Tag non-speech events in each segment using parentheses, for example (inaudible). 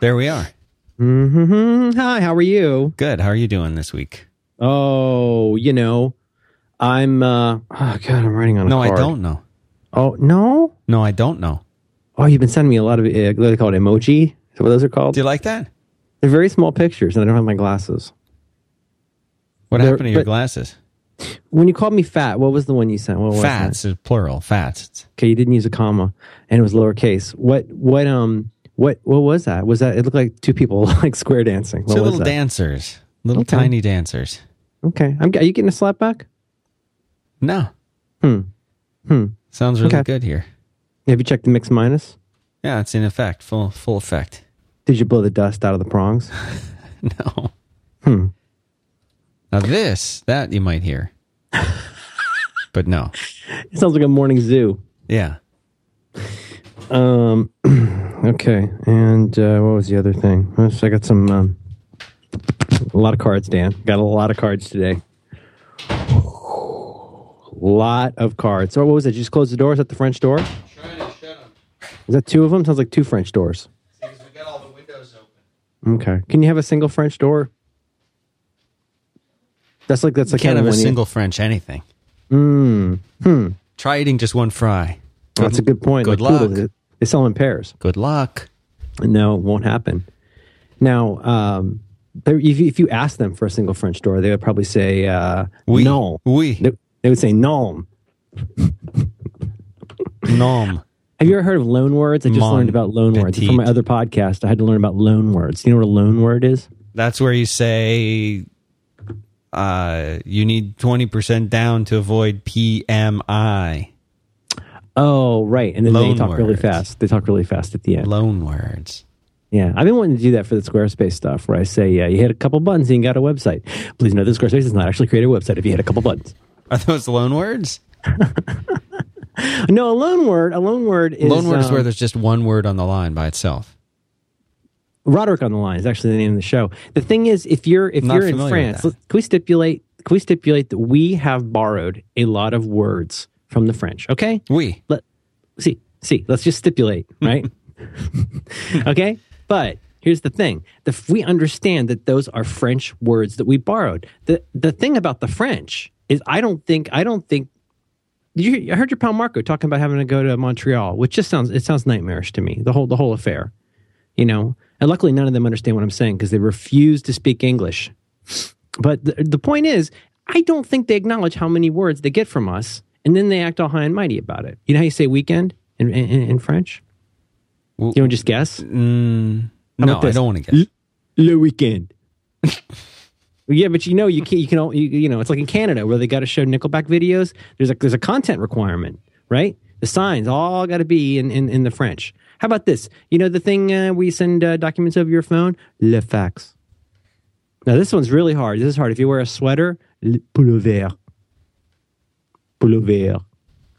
There we are. hmm Hi, how are you? Good. How are you doing this week? Oh, you know, I'm. uh Oh God, I'm writing on a No, I card. don't know. Oh no. No, I don't know. Oh, you've been sending me a lot of. Uh, what do they call it? Emoji. Is that what those are called? Do you like that? They're very small pictures, and I don't have my glasses. What They're- happened to your but- glasses? When you called me fat, what was the one you sent? What was Fats is plural. Fats. Okay, you didn't use a comma, and it was lowercase. What? What? Um. What? What was that? Was that? It looked like two people (laughs) like square dancing. What Two little that? dancers. Little Okay. tiny dancers. Okay. I'm. Are you getting a slap back? No. Hmm. Hmm. Sounds really Okay. good here. Have you checked the mix minus? Yeah, it's in effect. Full full effect. Did you blow the dust out of the prongs? (laughs) No. Hmm. Now this, that you might hear. (laughs) but no. It sounds like a morning zoo. Yeah. Um. (clears throat) Okay. And uh, what was the other thing? I got some. Um, a lot of cards, Dan. Got a lot of cards today. lot of cards. So what was it? You just close the door? Is that the French door? Is that two of them? Sounds like two French doors. Okay. Can you have a single French door? That's like that's You like can't kind have of a when you- single French anything. Mm. Hmm. Try eating just one fry. That's a good point. Good Like luck. They sell in pairs. Good luck. No, it won't happen. Now, um, there- if you, if you ask them for a single French door, they would probably say uh, Oui. no. Oui. They, they would say non. Nom. Have you ever heard of loan words? I just Mon learned about loan words from my other podcast. I had to learn about loan words. Do you know what a loan word is? That's where you say uh, you need 20% down to avoid PMI. Oh, right. And then Loan they talk really fast. They talk really fast at the end. Loan words. Yeah, I've been wanting to do that for the Squarespace stuff, where I say, yeah, you hit a couple buttons and you got a website. Please note that Squarespace does not actually create a website if you hit a couple buttons. Are those loan words? (laughs) No, a loan word. A loan word is loan word is um, where there's just one word on the line by itself. Roderick on the line is actually the name of the show. The thing is, if you're if you're in France, can we stipulate? Can we stipulate that we have borrowed a lot of words from the French? Okay, We. let see see. Let's just stipulate, (laughs) right? (laughs) okay, but here's the thing: the, we understand that those are French words that we borrowed. the The thing about the French is, I don't think I don't think. You, I heard your pal Marco talking about having to go to Montreal, which just sounds it sounds nightmarish to me. The whole the whole affair, you know. And luckily, none of them understand what I'm saying because they refuse to speak English. But the, the point is, I don't think they acknowledge how many words they get from us, and then they act all high and mighty about it. You know how you say weekend in in, in French? W- You want to just guess? Mm, no, I don't want to guess. Le weekend. (laughs) yeah, but you know you can you can all- you, you know it's like in Canada where they got to show Nickelback videos. There's a there's a content requirement, right? The signs all got to be in, in in the French. How about this? You know the thing uh, you send uh, documents over your phone, le fax. Now this one's really hard. This is hard. If you wear a sweater, le pullover. Pullover.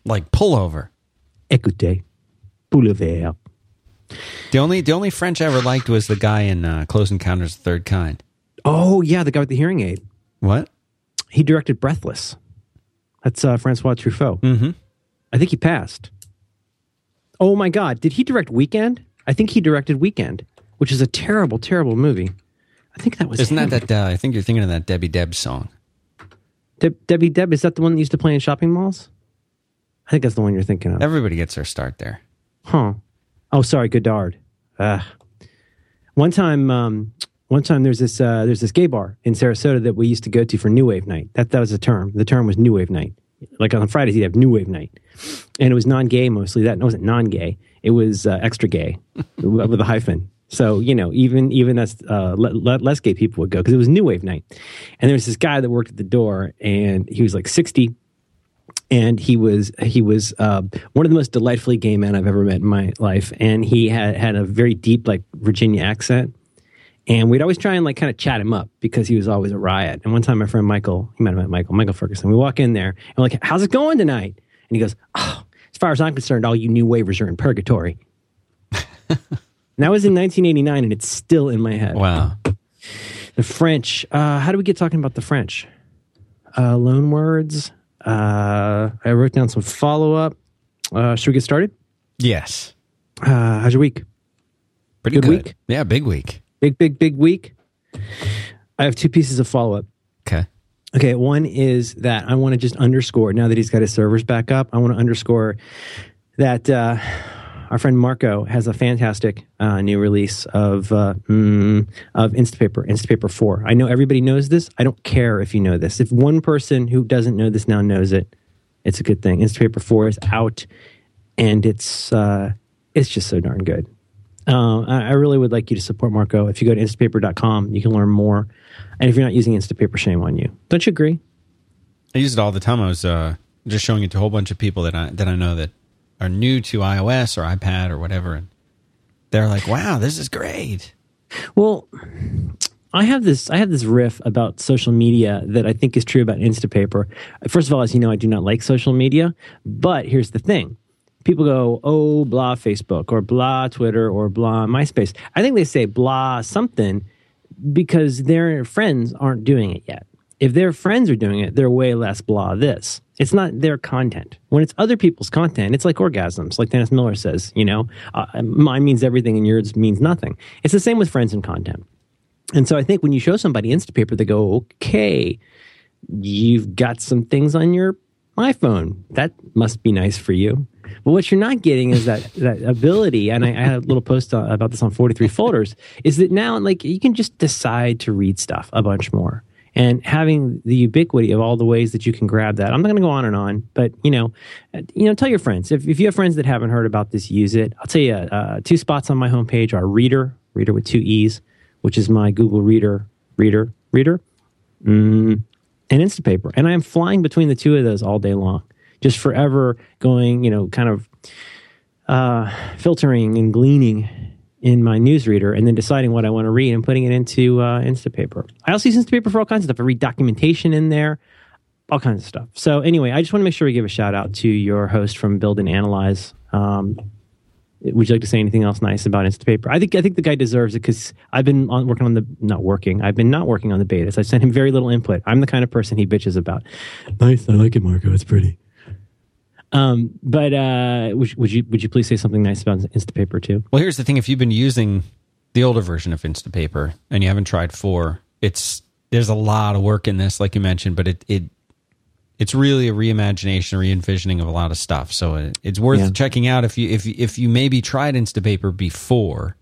Like pullover. Écoutez. Pullover. The only the only French I ever liked was the guy in uh, Close Encounters of the Third Kind. Oh yeah, the guy with the hearing aid. What? He directed Breathless. That's uh, Francois Truffaut. Mm-hmm. I think he passed. Oh my God! Did he direct Weekend? I think he directed Weekend, which is a terrible, terrible movie. I think that was Isn't him. that that? Uh, I think you're thinking of that Debbie Deb song. Deb, Debbie Deb? Is that the one that used to play in shopping malls? I think that's the one you're thinking of. Everybody gets their start there. Huh? Oh, sorry, Godard. One time, um, one time there's this uh, there's this gay bar in Sarasota that we used to go to for New Wave Night. That that was the term. The term was New Wave Night. Like on Fridays, you'd have New Wave Night, and it was non-gay mostly. That wasn't non-gay. It was uh, extra gay (laughs) with a hyphen. So you know, even even that's uh, le- le- less gay people would go because it was New Wave Night. And there was this guy that worked at the door, and he was like sixty, and he was he was uh, one of the most delightfully gay men I've ever met in my life, and he had had a very deep like Virginia accent, and we'd always try and like kind of chat him up because he was always a riot. And one time, my friend Michael, he might have met Michael, Michael Ferguson. We walk in there and we're like, "How's it going tonight?" And he goes, "Oh, as far as I'm concerned, all you new wavers are in purgatory." (laughs) and that was in 1989, and it's still in my head. Wow. The French. Uh, how do we get talking about the French? Uh, loan words. Uh, I wrote down some follow up. Uh, should we get started? Yes. Uh, how's your week? Pretty Good good. week? Yeah, big week. Big, big, big week. I have two pieces of follow up. Okay. Okay, one is that I want to just underscore now that he's got his servers back up. I want to underscore that uh, our friend Marco has a fantastic uh, new release of uh, mm, of Instapaper, Instapaper Four. I know everybody knows this. I don't care if you know this. If one person who doesn't know this now knows it, it's a good thing. Instapaper Four is out, and it's uh, it's just so darn good. Uh, I I really would like you to support Marco. If you go to instapaper.com, you can learn more. And if you're not using Instapaper, shame on you. Don't you agree? I use it all the time. I was uh, just showing it to a whole bunch of people that I that I know that are new to iOS or iPad or whatever, and they're like, "Wow, this is great." Well, I have this I have this riff about social media that I think is true about Instapaper. First of all, as you know, I do not like social media, but here's the thing. People go, "Oh, blah Facebook or blah Twitter or blah MySpace." I think they say blah something because their friends aren't doing it yet. If their friends are doing it, they're way less blah this. It's not their content. When it's other people's content, it's like orgasms, like Dennis Miller says, you know, uh, mine means everything and yours means nothing. It's the same with friends and content. And so I think when you show somebody Instapaper, they go, okay, you've got some things on your iPhone. That must be nice for you. But what you're not getting is that (laughs) that ability, and I, I had a little post about this on 43 folders, is that now like you can just decide to read stuff a bunch more. And having the ubiquity of all the ways that you can grab that, I'm not going to go on and on, but you know, uh, you know, tell your friends if, if you have friends that haven't heard about this, use it. I'll tell you, uh, two spots on my homepage are Reader, Reader with two e's, which is my Google Reader, Reader, Reader, mm, and Instapaper. And I am flying between the two of those all day long, just forever going, you know, kind of uh, filtering and gleaning in my newsreader and then deciding what I want to read and putting it into uh, Instapaper. I also use Instapaper for all kinds of stuff. I read documentation in there, all kinds of stuff. So anyway, I just want to make sure we give a shout out to your host from Build and Analyze. Um, would you like to say anything else nice about Instapaper? I think I think the guy deserves it because I've been on, working on the not working. I've been not working on the betas. I sent him very little input. I'm the kind of person he bitches about. Nice, I like it, Marco. It's pretty. Um, but uh, would, would you would you please say something nice about Instapaper too? Well, here's the thing: if you've been using the older version of Instapaper and you haven't tried four, it's there's a lot of work in this, like you mentioned, but it it it's really a reimagination, re-envisioning of a lot of stuff. So it, it's worth Yeah. checking out if you if if you maybe tried Instapaper before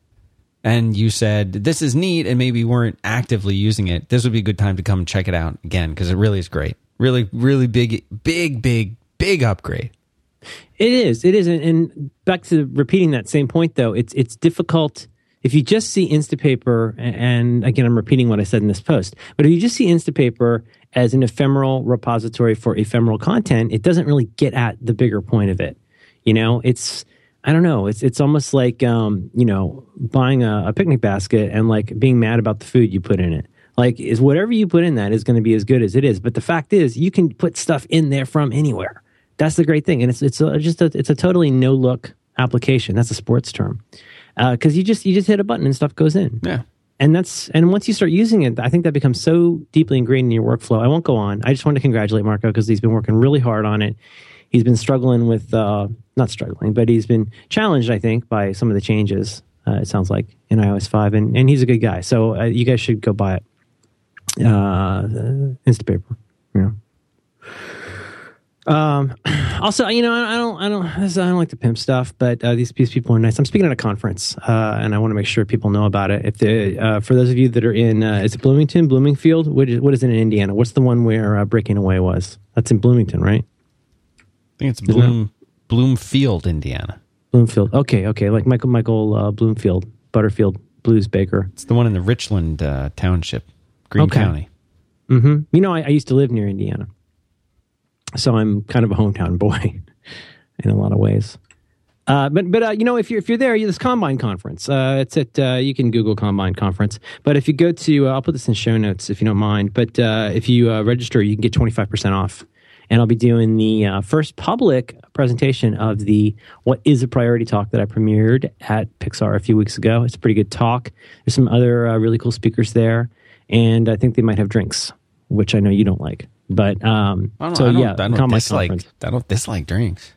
and you said this is neat and maybe weren't actively using it. This would be a good time to come check it out again because it really is great. Really, really big, big, big, big upgrade. It is. It is. And, and back to repeating that same point, though, it's it's difficult if you just see Instapaper. And again, I'm repeating what I said in this post. But if you just see Instapaper as an ephemeral repository for ephemeral content, it doesn't really get at the bigger point of it. You know, it's I don't know. It's it's almost like um, you know buying a, a picnic basket and like being mad about the food you put in it. Like is whatever you put in that is going to be as good as it is. But the fact is, you can put stuff in there from anywhere. That's the great thing, and it's it's a, just a, it's a totally no look application. That's a sports term. Because you just you just hit a button and stuff goes in. Yeah. and that's and once you start using it i think that becomes so deeply ingrained in your workflow. I won't go on. I just want to congratulate marco because he's been working really hard on it. He's been struggling with uh, not struggling but he's been challenged i think by some of the changes uh, it sounds like in ios 5 and, and he's a good guy. So uh, you guys should go buy it. Uh, instapaper. Yeah um, (clears throat) also, you know, I don't, I don't, I don't like the pimp stuff, but uh, these, these people are nice. I'm speaking at a conference, uh, and I want to make sure people know about it. If they, uh, for those of you that are in, uh, is it Bloomington, Bloomingfield? What is, what is it in Indiana? What's the one where uh, Breaking Away was? That's in Bloomington, right? I think it's Bloom Bloomfield, Indiana. Bloomfield. Okay, okay, like Michael Michael uh, Bloomfield, Butterfield Blues Baker. It's the one in the Richland uh, Township, Green Okay. County. hmm You know, I, I used to live near Indiana, so I'm kind of a hometown boy (laughs) in a lot of ways. Uh, but but uh, you know, if you're if you're there, this Combine conference, uh, it's at uh, you can Google Combine conference. But if you go to, uh, I'll put this in show notes if you don't mind. But uh, if you register, you can get 25 percent off. And I'll be doing the first public presentation of the "What Is a Priority" talk that I premiered at Pixar a few weeks ago. It's a pretty good talk. There's some other really cool speakers there, and I think they might have drinks, which I know you don't like. But um, I don't, so I don't, yeah, I don't Combine dislike. conference. I don't dislike drinks.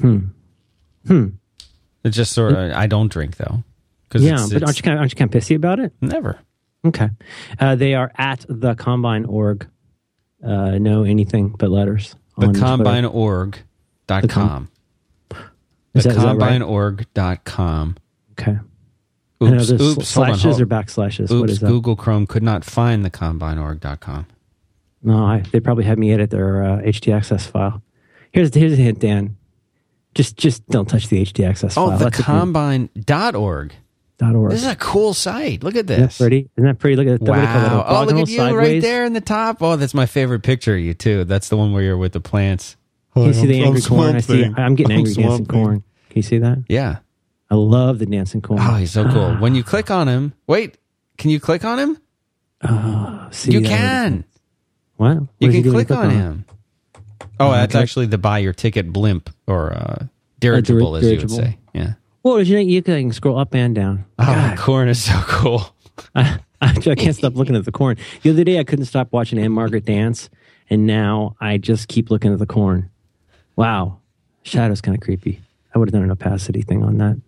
Hmm. Hmm. It's just sort of. I don't drink though. Yeah, it's- but it's- aren't you kind of, aren't you kind of pissy about it? never. Okay. Uh, they are at the combine org. Uh, no anything but letters. The on Twitter. combineorg.com. Is The that- that right? combineorg.com. Okay. I know Oops, there's oops, hold on, slashes hold- or backslashes. what Oops, is that? Google Chrome could not find the combineorg.com. No, I, they probably had me edit their uh, htaccess file. Here's here's a hint, Dan. Just just don't touch the htaccess Oh, file. the That's combine.org. org. This is a cool site. Look at Isn't that this. pretty? Isn't that pretty? Look at that. what do they call that, Wow. Oh, look at you sideways? right there in the top. Oh, that's my favorite picture of you, too. That's the one where you're with the plants. Can you see the angry I'm corn? I see, I'm getting I'm angry dancing swamping. corn. Can you see that? Yeah. I love the dancing corn. Oh, he's so cool. (gasps) When you click on him, wait, can you click on him? Oh, see you can. What? What You can when click on him. Oh, that's okay. actually the buy your ticket blimp or uh, dirigible, as you would say. Yeah. Well, you know, you can scroll up and down. Oh, the corn is so cool. (laughs) I, I can't stop looking at the corn. The other day, I couldn't stop watching Ann-Margret dance, and now I just keep looking at the corn. Wow, shadow's kind of creepy. I would have done an opacity thing on that.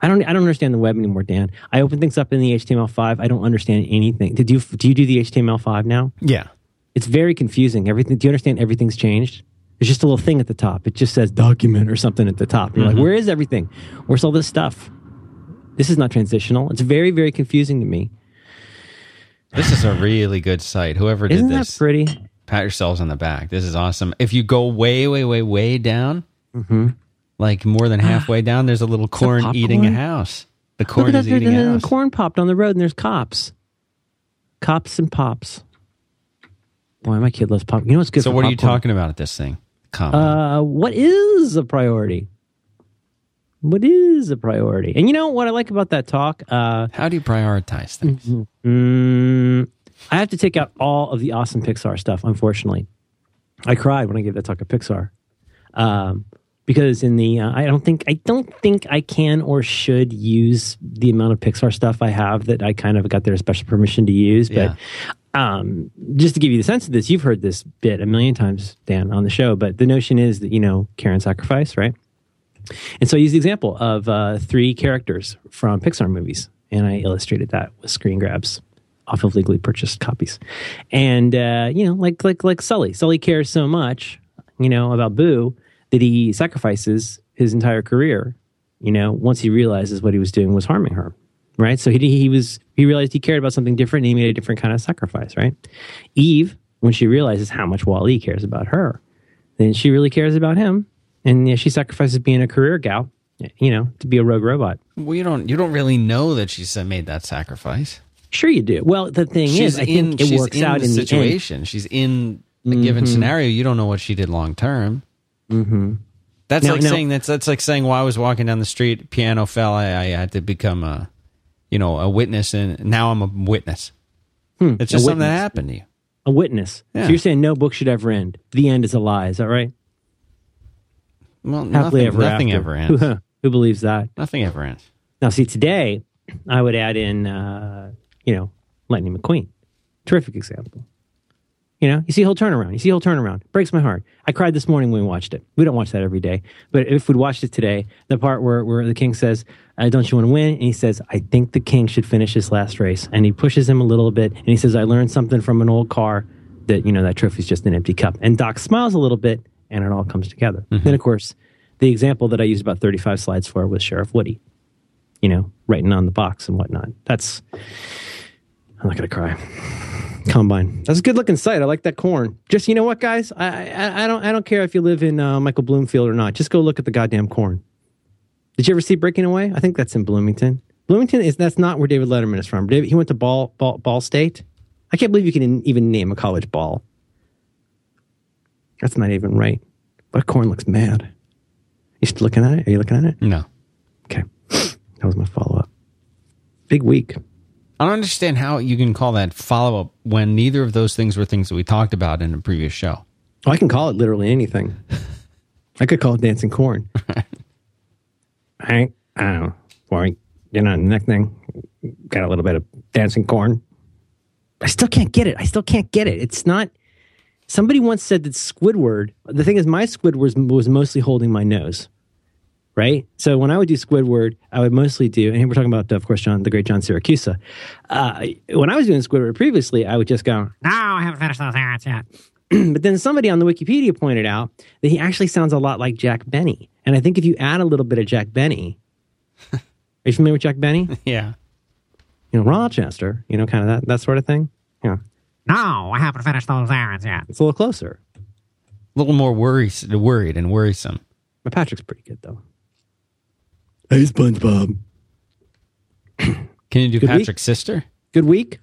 I don't. I don't understand the web anymore, Dan. I open things up in the HTML5. I don't understand anything. Did you? Do you do the HTML5 now? Yeah. It's very confusing. Everything. Do you understand? Everything's changed. There's just a little thing at the top. It just says document or something at the top. You're like, mm-hmm. where is everything? Where's all this stuff? This is not transitional. It's very, very confusing to me. This is a really good site. Whoever did Isn't this, that pretty? pat yourselves on the back. This is awesome. If you go way, way, way, way down, mm-hmm. Like more than (gasps) halfway down, there's a little corn eating a house. The corn is eating a a house. corn popped on the road, and there's cops. Cops and pops. Boy, my kid loves pop. You know what's good? So what are you talking about at this thing? Come. Uh, what is a priority? What is a priority? And you know what I like about that talk? Uh, How do you prioritize things? mm, I have to take out all of the awesome Pixar stuff. Unfortunately, I cried when I gave that talk at Pixar um, because in the uh, I don't think I don't think I can or should use the amount of Pixar stuff I have that I kind of got their special permission to use. But um, just to give you the sense of this, you've heard this bit a million times, Dan, on the show. But the notion is that you know Karen sacrifice, right? And so I used the example of uh, three characters from Pixar movies, and I illustrated that with screen grabs off of legally purchased copies. And uh, you know, like like like Sully, Sully cares so much, you know, about Boo that he sacrifices his entire career. You know, once he realizes what he was doing was harming her, right? So he he was he realized he cared about something different, and he made a different kind of sacrifice, right? Eve, when she realizes how much WALL-E cares about her, then she really cares about him, and yeah, she sacrifices being a career gal, you know, to be a rogue robot. Well, you don't. You don't really know that she's uh, made that sacrifice. Sure, you do. Well, the thing She's is, I in. think it works in out the in the end. situation. She's in a given scenario. You don't know what she did long term. Mm-hmm. That's Now- like now- saying that's that's like saying while I was walking down the street, piano fell. I, I had to become a, you know, a witness, and now I'm a witness. it's just a something that happened to you. A witness. Yeah. So you're saying no book should ever end. The end is a lie. Is that right? Well, Happily nothing, ever nothing after. ever (laughs) ends. Who, who believes that? nothing ever ends. Now, see, today I would add in, uh, you know, Lightning McQueen. Terrific example. You know, you see a whole turnaround. You see a whole turnaround. Breaks my heart. I cried this morning when we watched it. We don't watch that every day. But if we'd watched it today, the part where, where the king says, uh, Don't you want to win? And he says, I think the king should finish his last race. And he pushes him a little bit. And he says, I learned something from an old car that, you know, that trophy's just an empty cup. And Doc smiles a little bit and it all comes together. Then, of course, the example that I used about 35 slides for was Sheriff Woody you know, writing on the box and whatnot. That's I'm not gonna cry. Combine. That's a good looking site. I like that corn. Just you know what, guys? I I, I don't I don't care if you live in uh, Michael Bloomfield or not. Just go look at the goddamn corn. Did you ever see Breaking Away? I think that's in Bloomington. Bloomington is that's not where David Letterman is from. David, he went to Ball, Ball Ball State. I can't believe you can even name a college ball. That's not even right. But corn looks mad. You still looking at it? Are you looking at it? No, Okay. That was my follow up. Big week. I don't understand how you can call that follow up when neither of those things were things that we talked about in a previous show. Oh, I can call it literally anything. (laughs) I could call it dancing corn. I, I don't know. Boy, you know, next thing, got a little bit of dancing corn. I still can't get it. I still can't get it. It's not. Somebody once said that Squidward. The thing is, my Squidward was, was mostly holding my nose, right? So when I would do Squidward, I would mostly do, and here we're talking about, of course, John, the great John Siracusa. Uh, when I was doing Squidward previously, I would just go, No, I haven't finished those errands yet. (clears throat) but then somebody on the Wikipedia pointed out that he actually sounds a lot like Jack Benny. And I think if you add a little bit of Jack Benny, (laughs) are you familiar with Jack Benny? Yeah. You know, Rochester, you know, kind of that, that sort of thing. Yeah, No, I haven't finished those errands yet. it's a little closer. A little more worries, worried and worrisome. But Patrick's pretty good, though. Hey, SpongeBob. Can you do we? Patrick's sister? Good week.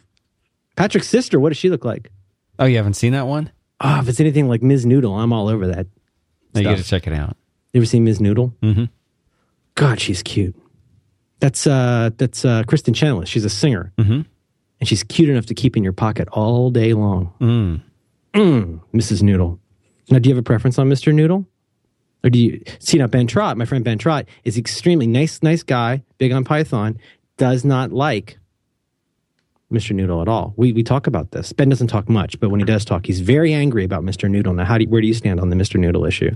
Patrick's sister, what does she look like? Oh, you haven't seen that one? Oh, if it's anything like Ms. Noodle, I'm all over that. No, you got to check it out. You ever seen Ms. Noodle? Mhm. God, she's cute. That's uh that's uh Kristin Chenoweth. She's a singer. Mhm. And she's cute enough to keep in your pocket all day long. Mm. Mm, Mrs. Noodle. Now, do you have a preference on Mr. Noodle? Or do you see now Ben Trott, my friend Ben Trott, is extremely nice, nice guy, big on Python, does not like Mr. Noodle at all. We we talk about this. Ben doesn't talk much, but when he does talk, he's very angry about Mr. Noodle. Now, how do you, where do you stand on the Mr. Noodle issue?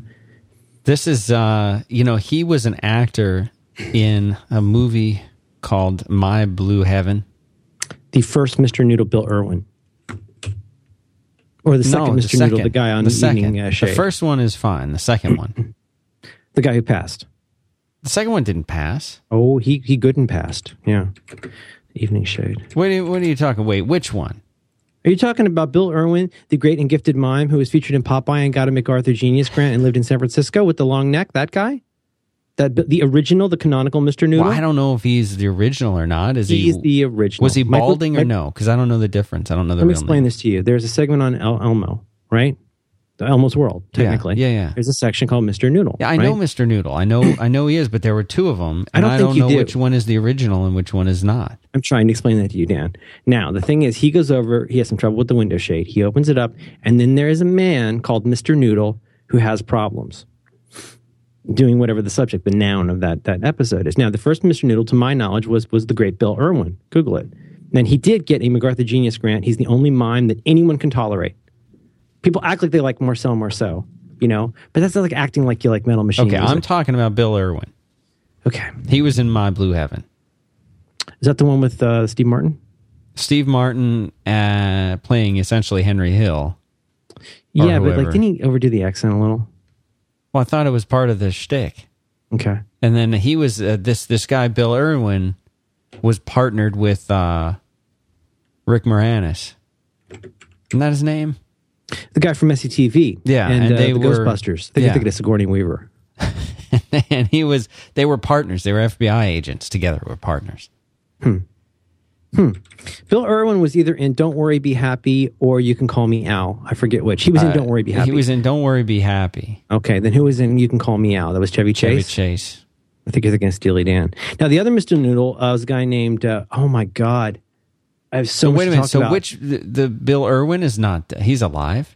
This is, uh, you know, he was an actor in a movie called My Blue Heaven. The first Mr. Noodle, Bill Irwin. Or the second the Mr. Noodle, the guy on the Evening second. uh, the first one is fine. The second one, (clears throat) the guy who passed. the second one didn't pass. Oh, he, he good and passed. Yeah. Evening Shade. What are you, what are you talking? Wait, which one? Are you talking about Bill Irwin, the great and gifted mime who was featured in Popeye and got a MacArthur Genius Grant and lived in San Francisco with the long neck? That guy? That the original, the canonical Mr. Noodle? Well, I don't know if he's the original or not. Is he? The original. was he Michael- balding or no? Because I don't know the difference. I don't know the Let me explain name. this to you. There's a segment on El- Elmo, right? The Elmo's World, technically. Yeah, yeah. There's a section called Mr. Noodle. Yeah, I know? Mr. Noodle. I know, I know he is, but there were two of them, I don't I think don't you know do. which one is the original and which one is not. I'm trying to explain that to you, Dan. Now, the thing is, he goes over, he has some trouble with the window shade. He opens it up, and then there is a man called Mr. Noodle who has problems doing whatever the subject, the noun of that, that episode is. Now, the first Mr. Noodle, to my knowledge, was, was the great Bill Irwin. Google it. And he did get a MacArthur Genius Grant. He's the only mime that anyone can tolerate. People act like they like Marcel Marceau, you know, but that's not like acting like you like Metal Machine. Okay, music. I'm talking about Bill Irwin. okay. He was in My Blue Heaven. Is that the one with uh, Steve Martin? Steve Martin uh, playing essentially Henry Hill. Yeah, but like, didn't he overdo the accent a little? Well, I thought it was part of the shtick. Okay. And then he was uh, this this guy Bill Irwin was partnered with uh, Rick Moranis. Isn't that his name? The guy from SCTV. Yeah, and, and uh, they the were- Ghostbusters. I think yeah. It's Sigourney Weaver. (laughs) and he was they were partners. They were FBI agents together. Were partners. Hmm. Hmm. Bill Irwin was either in Don't Worry, Be Happy or You Can Call Me Al. I forget which. He was in Uh, Don't Worry, Be Happy. He was in Don't Worry, Be Happy. okay, then who was in You Can Call Me Al? That was Chevy Chase. Chevy Chase. I think you're thinking of Steely Dan. Now the other Mr. Noodle uh, was a guy named. Uh, oh my God, I have so, So wait a minute. So about. which the, the Bill Irwin is not? He's alive.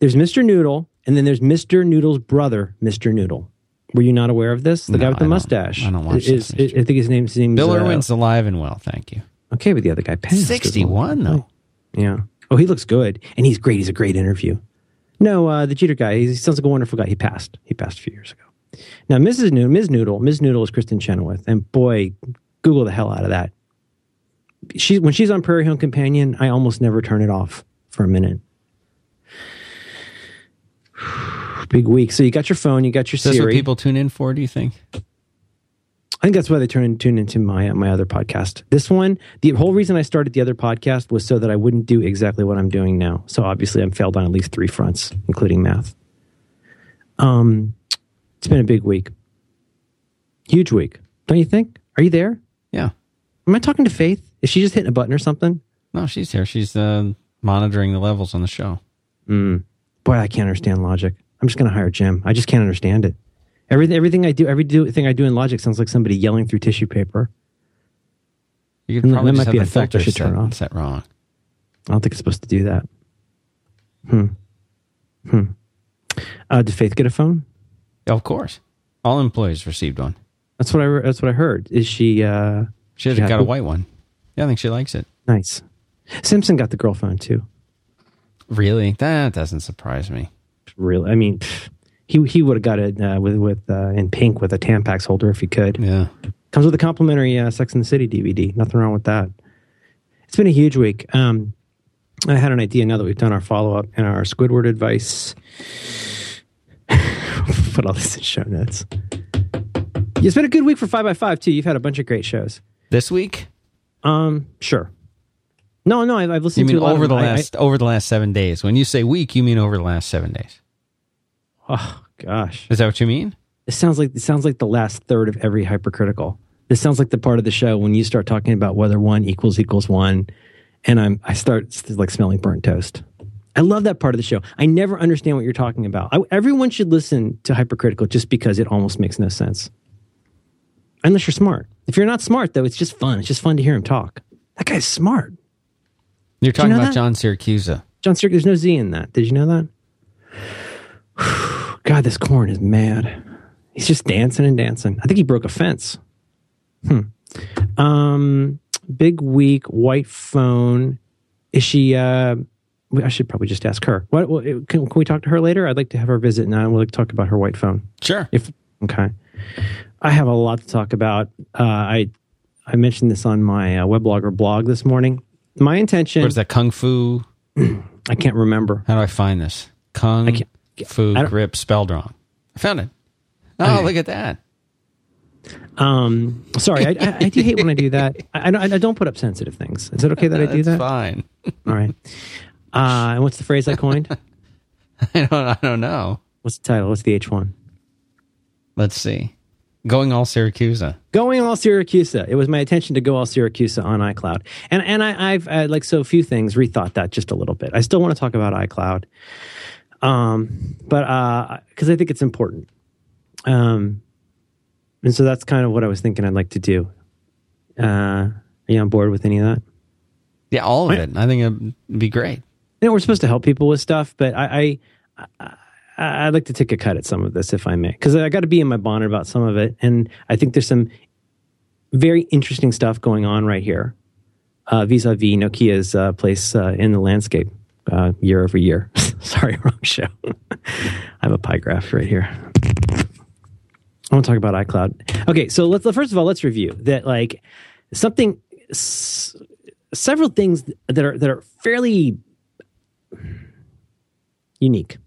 There's Mr. Noodle, and then there's Mr. Noodle's brother, Mr. Noodle. Were you not aware of this? The No, guy with I the don't- mustache. I don't watch is, Sesame I think his name seems Bill uh, Irwin's alive and well. Thank you. Okay, but the other guy passed. Sixty-one though. Yeah. Oh, he looks good, and he's great. He's a great interview. No, uh, the Jeter guy. He sounds like a wonderful guy. He passed. He passed a few years ago. Now, Mrs. Noodle, Ms. Noodle, Ms. Noodle is Kristin Chenoweth, and boy, Google the hell out of that. She when she's on Prairie Home Companion, I almost never turn it off for a minute. (sighs) Big week. So you got your phone, you got your Is this what people tune in for? Do you think? I think that's why they turn in, tune into my my other podcast. This one, the whole reason I started the other podcast was so that I wouldn't do exactly what I'm doing now. So obviously, I'm failed on at least three fronts, including math. Um, it's been a big week, huge week, don't you think? Are you there? Yeah. Am I talking to Faith? Is she just hitting a button or something? No, she's here. She's uh, monitoring the levels on the show. Boy, I can't understand logic. I'm just going to hire Jim. I just can't understand it. Everything, everything I do, everything I do in logic sounds like somebody yelling through tissue paper. You could that probably might just be a filter should turn set, off. set wrong. I don't think it's supposed to do that. Hmm. Hmm. Uh, did Faith get a phone? Of course, all employees received one. That's what I. That's what I heard. Is she uh, She She got a white one. Yeah, I think she likes it. nice? Simpson got the girl phone too. Really? That doesn't surprise me. Really? I mean, He he would have got it uh, with with uh, in pink with a Tampax holder if he could. Yeah. Comes with a complimentary uh, Sex and the City DVD. Nothing wrong with that. It's been a huge week. Um, I had an idea now that we've done our follow up and our Squidward advice. (laughs) Put all this in show notes. It's been a good week for five by five too. You've had a bunch of great shows. This week? Um, sure. No, no, I've, I've You listened mean to over of the them. I- last over the last seven days? When you say week, you mean over the last seven days. Oh gosh, Is that what you mean? it sounds like it sounds like the last third of every hypercritical. This sounds like the part of the show when you start talking about whether one equals equals one, and I'm I start like smelling burnt toast. I love that part of the show. I never understand what you're talking about. I, everyone should listen to hypercritical just because it almost makes no sense, unless you're smart. If you're not smart, though, it's just fun. It's just fun to hear him talk. That guy's smart. You're talking know about that? John Siracusa. John Siracusa. there's no Z in that. Did you know that? (sighs) God, this corn is mad. He's just dancing and dancing. I think he broke a fence. Hmm. Um, big week, white phone. Is she? Uh, I should probably just ask her. What? can, can we talk to her later? I'd like to have her visit now, and we'll talk about her white phone. Sure. If okay, I have a lot to talk about. Uh, I I mentioned this on my uh, weblogger blog this morning. My intention. What is that? Kung Fu. (clears throat) I can't remember. How do I find this? Kung Fu grip spelled wrong. I found it. Oh, Okay. look at that. Um, sorry, I, I, I do hate when I do that. (laughs) I, I, don't, I don't put up sensitive things. Is it okay that I do That's that? fine. All right. Uh, and what's the phrase I coined? (laughs) I don't. I don't know. What's the title? What's the H one? Let's see. Going all Siracusa. Going all Siracusa. It was my intention to go all Syracuse on iCloud, and and I, I've uh, like so few things rethought that just a little bit. I still want to talk about iCloud, um, but because I think it's important, um, and so that's kind of what I was thinking I'd like to do. Uh, are you on board with any of that? Yeah, all of it. I think it'd be great. you know, we're supposed to help people with stuff, but I, I, I I'd like to take a cut at some of this if I may, because I got to be in my bonnet about some of it, and I think there's some very interesting stuff going on right here, uh, vis-a-vis Nokia's uh, place uh, in the landscape uh, year over year. (laughs) Sorry, (laughs) wrong show. I have a pie graph right here. I want to talk about iCloud. Okay, so let's first of all let's review that like something, s- several things that are that are fairly unique.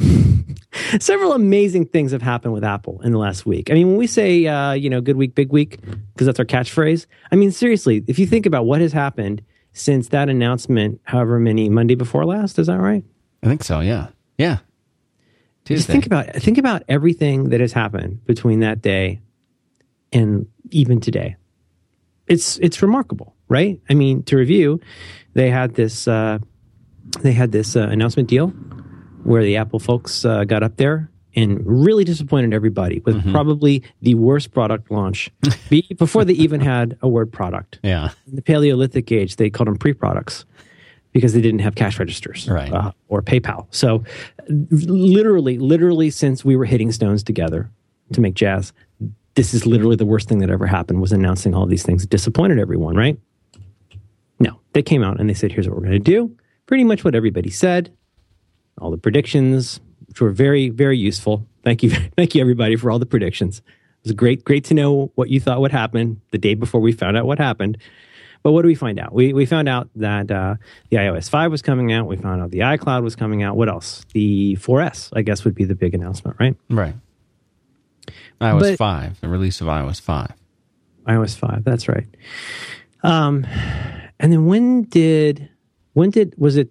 (laughs) Several amazing things have happened with Apple in the last week. I mean, when we say, uh, you know, good week, big week, because that's our catchphrase, I mean, seriously, if you think about what has happened since that announcement, however many, Monday before last, is that right? I think so. Yeah. Yeah. Just think about think about everything that has happened between that day and even today. It's it's remarkable, right? I mean, to review, they had this uh, they had this uh, announcement deal where the Apple folks uh, got up there and really disappointed everybody with probably the worst product launch (laughs) before they even had a word product. yeah. In the Paleolithic age, they called them pre-products because they didn't have cash registers Right. uh, or PayPal. So, literally, literally, since we were hitting stones together to make jazz, this is literally the worst thing that ever happened. Was announcing all these things It disappointed everyone, right? No, they came out and they said, "Here's what we're going to do." Pretty much what everybody said. All the predictions, which were very, very useful. Thank you, (laughs) thank you, everybody, for all the predictions. It was great, great to know what you thought would happen the day before we found out what happened. But what do we find out? We we found out that uh, the iOS 5 was coming out. We found out the iCloud was coming out. What else? The 4S, I guess, would be the big announcement, right? Right. iOS But- 5, the release of iOS 5. iOS 5, that's right. Um, and then when did when did was it?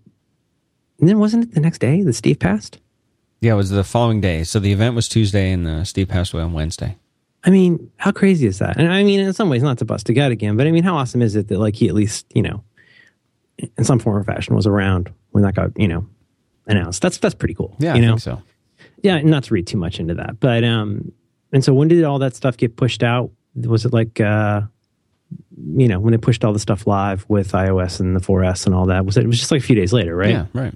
And then wasn't it the next day that Steve passed? Yeah, it was the following day. So the event was Tuesday and uh, Steve passed away on Wednesday. I mean, how crazy is that? And I mean, in some ways, not to bust a gut again, but I mean, how awesome is it that like he at least you know, in some form or fashion, was around when that got you know announced? That's that's pretty cool. Yeah, you I know, think so. yeah, not to read too much into that, but um, and so when did all that stuff get pushed out? Was it like uh, you know, when they pushed all the stuff live with iOS and the 4S and all that? Was it? It was just like a few days later, right? Yeah, right.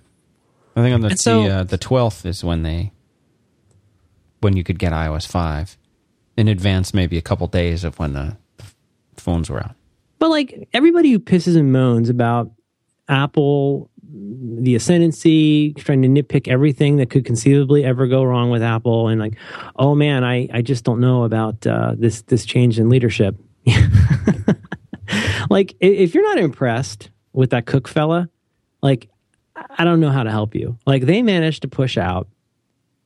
I think on the so- the, uh, the 12th is when they when you could get iOS 5 in advance maybe a couple days of when the phones were out. But like everybody who pisses and moans about Apple the ascendancy, trying to nitpick everything that could conceivably ever go wrong with Apple, and like, oh man, I, I just don't know about uh, this this change in leadership. (laughs) like, if you're not impressed with that Cook fella, like, I don't know how to help you. Like, they managed to push out.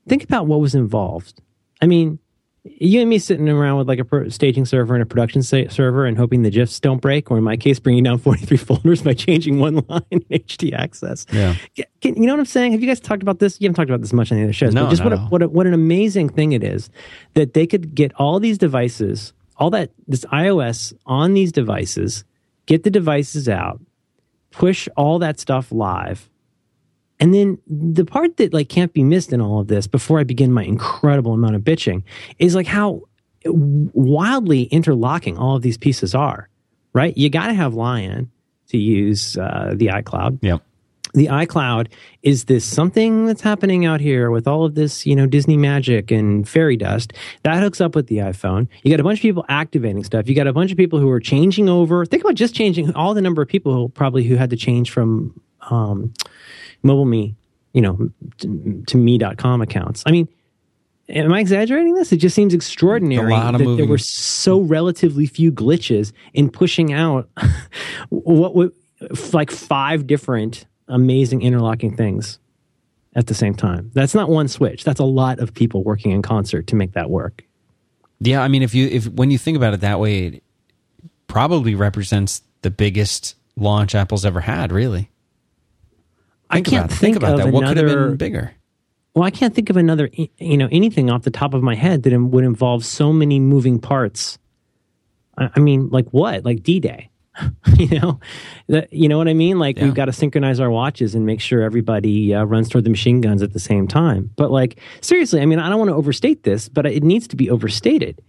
Think about what was involved. I mean, you and me sitting around with like a pro- staging server and a production sa- server and hoping the GIFs don't break, or in my case, bringing down (laughs) 43 folders by changing one line in htaccess. Yeah. Can- you know what I'm saying? Have you guys talked about this? You haven't talked about this much on the other shows. No, but just what, a, at what, a, what an amazing thing it is that they could get all these devices, all that, this iOS on these devices, get the devices out, push all that stuff live. And then the part that like can't be missed in all of this before I begin my incredible amount of bitching is like how wildly interlocking all of these pieces are, right? You got to have Lion to use uh, the iCloud Yep. the iCloud is this something that's happening out here with all of this, you know, Disney magic and fairy dust that hooks up with the iPhone. You got a bunch of people activating stuff. You got a bunch of people who are changing over. Think about just changing all the number of people who probably who had to change from um, MobileMe, you know, to, to me.com accounts. I mean, am I exaggerating this? It just seems extraordinary A lot of that there were so relatively few glitches in pushing out (laughs) what would like five different amazing interlocking things at the same time. That's not one switch. That's a lot of people working in concert to make that work. Yeah, I mean, if you if when you think about it that way, it probably represents the biggest launch Apple's ever had. Really, think I can't about it. think, about of that. What could have another. been bigger? Well, I can't think of another, you know, anything off the top of my head that would involve so many moving parts. I I mean, like what? Like D Day. (laughs) you know, that, you know what I mean? Like Yeah. we've got to synchronize our watches and make sure everybody uh, runs toward the machine guns at the same time. But like seriously, I mean, I don't want to overstate this, but it needs to be overstated.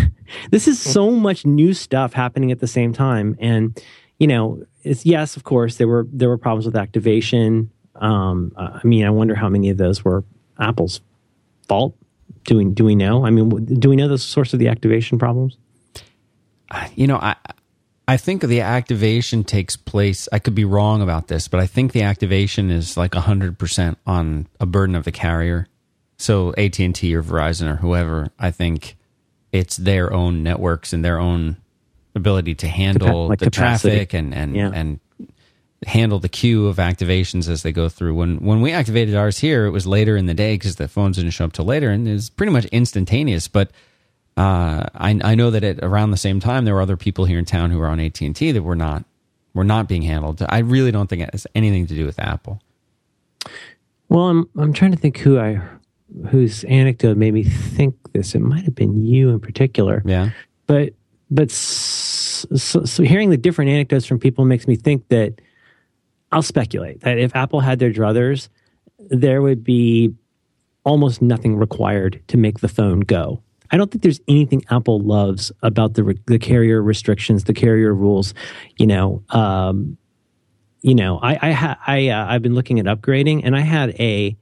(laughs) this is so much new stuff happening at the same time, and you know, yes, of course, there were there were problems with activation. Um, uh, I mean, I wonder how many of those were Apple's fault. Do we do we know? I mean, do we know the source of the activation problems? You know, I I think the activation takes place. I could be wrong about this, but I think the activation is like hundred percent on a burden of the carrier. So AT and T or Verizon or whoever, I think it's their own networks and their own ability to handle like the capacity. traffic and and Yeah. and handle the queue of activations as they go through. When when we activated ours here, it was later in the day because the phones didn't show up till later, and it was pretty much instantaneous. But uh, I I know that at around the same time there were other people here in town who were on AT and T that were not were not being handled. I really don't think it has anything to do with Apple. Well, I'm I'm trying to think who I whose anecdote made me think this. It might have been you in particular. Yeah, but but so, so hearing the different anecdotes from people makes me think that I'll speculate that if Apple had their druthers, there would be almost nothing required to make the phone go. I don't think there's anything Apple loves about the the carrier restrictions, the carrier rules. You know, um, you know, I I ha- I uh, I've been looking at upgrading, and I had a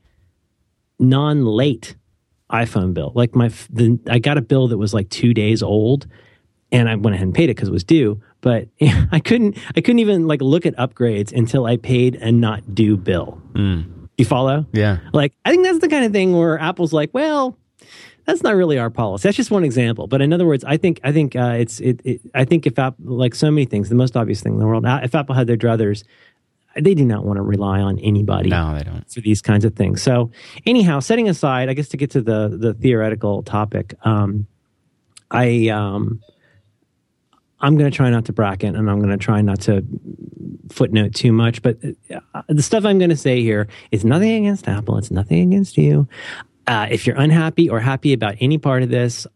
non late iPhone bill. Like my the, I got a bill that was like two days old, and I went ahead and paid it because it was due. But (laughs) I couldn't I couldn't even like look at upgrades until I paid a not due bill. You follow? yeah. Like I think that's the kind of thing where Apple's like, well, that's not really our policy. That's just one example. But in other words, I think I think uh, it's it, it. I think if Apple, like so many things, the most obvious thing in the world, if Apple had their druthers, they do not want to rely on anybody No, they don't. for these kinds of things. So, anyhow, setting aside, I guess to get to the the theoretical topic, um, I um, I'm going to try not to bracket, and I'm going to try not to footnote too much. But uh, the stuff I'm going to say here is nothing against Apple. It's nothing against you. Uh, if you're unhappy or happy about any part of this,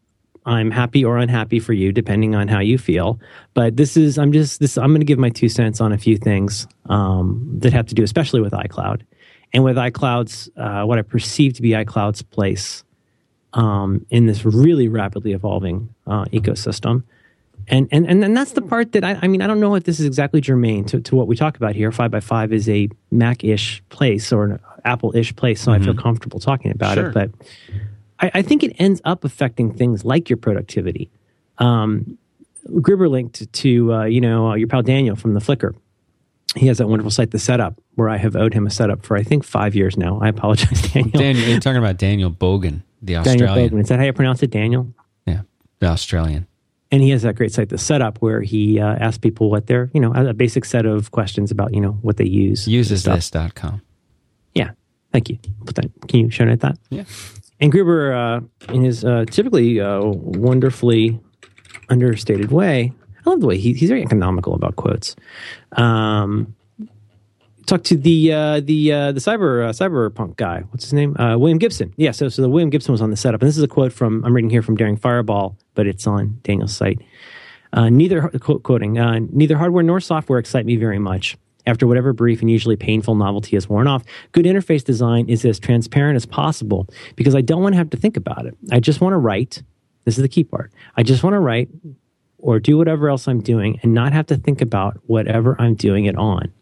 I'm happy or unhappy for you, depending on how you feel. But this is, I'm just, this, I'm going to give my two cents on a few things um, that have to do, especially with iCloud and with iCloud's, uh, what I perceive to be iCloud's place um, in this really rapidly evolving uh, ecosystem. And, and and and that's the part that I, I mean I don't know if this is exactly germane to, to what we talk about here. Five by five is a Mac-ish place or an Apple-ish place, so I feel comfortable talking about Sure. it. But I, I think it ends up affecting things like your productivity. Um, Gruber linked to uh, you know your pal Daniel from the Flickr he has that wonderful site, The Setup, where I have owed him a setup for I think five years now. I apologize, (laughs) Daniel. Daniel, you're talking about Daniel Bogan, the Australian. Daniel Bogan. Is that how you pronounce it, Daniel? Yeah, the Australian. And he has that great site, The Setup, where he uh, asks people what their, you know, a basic set of questions about, you know, what they use. stuff. Usesthis.com. Yeah. Thank you. Can you show note that? Yeah. And Gruber, uh, in his uh, typically uh, wonderfully understated way, I love the way he, he's very economical about quotes. Um, talk to the uh, the uh, the cyber uh, cyberpunk guy. What's his name? Uh, William Gibson. Yeah. So so the William Gibson was on the setup, and this is a quote from I'm reading here from Daring Fireball, but it's on Daniel's site. Uh, neither quoting uh, neither hardware nor software excite me very much. After whatever brief and usually painful novelty has worn off, good interface design is as transparent as possible because I don't want to have to think about it. I just want to write. This is the key part. I just want to write or do whatever else I'm doing and not have to think about whatever I'm doing it on.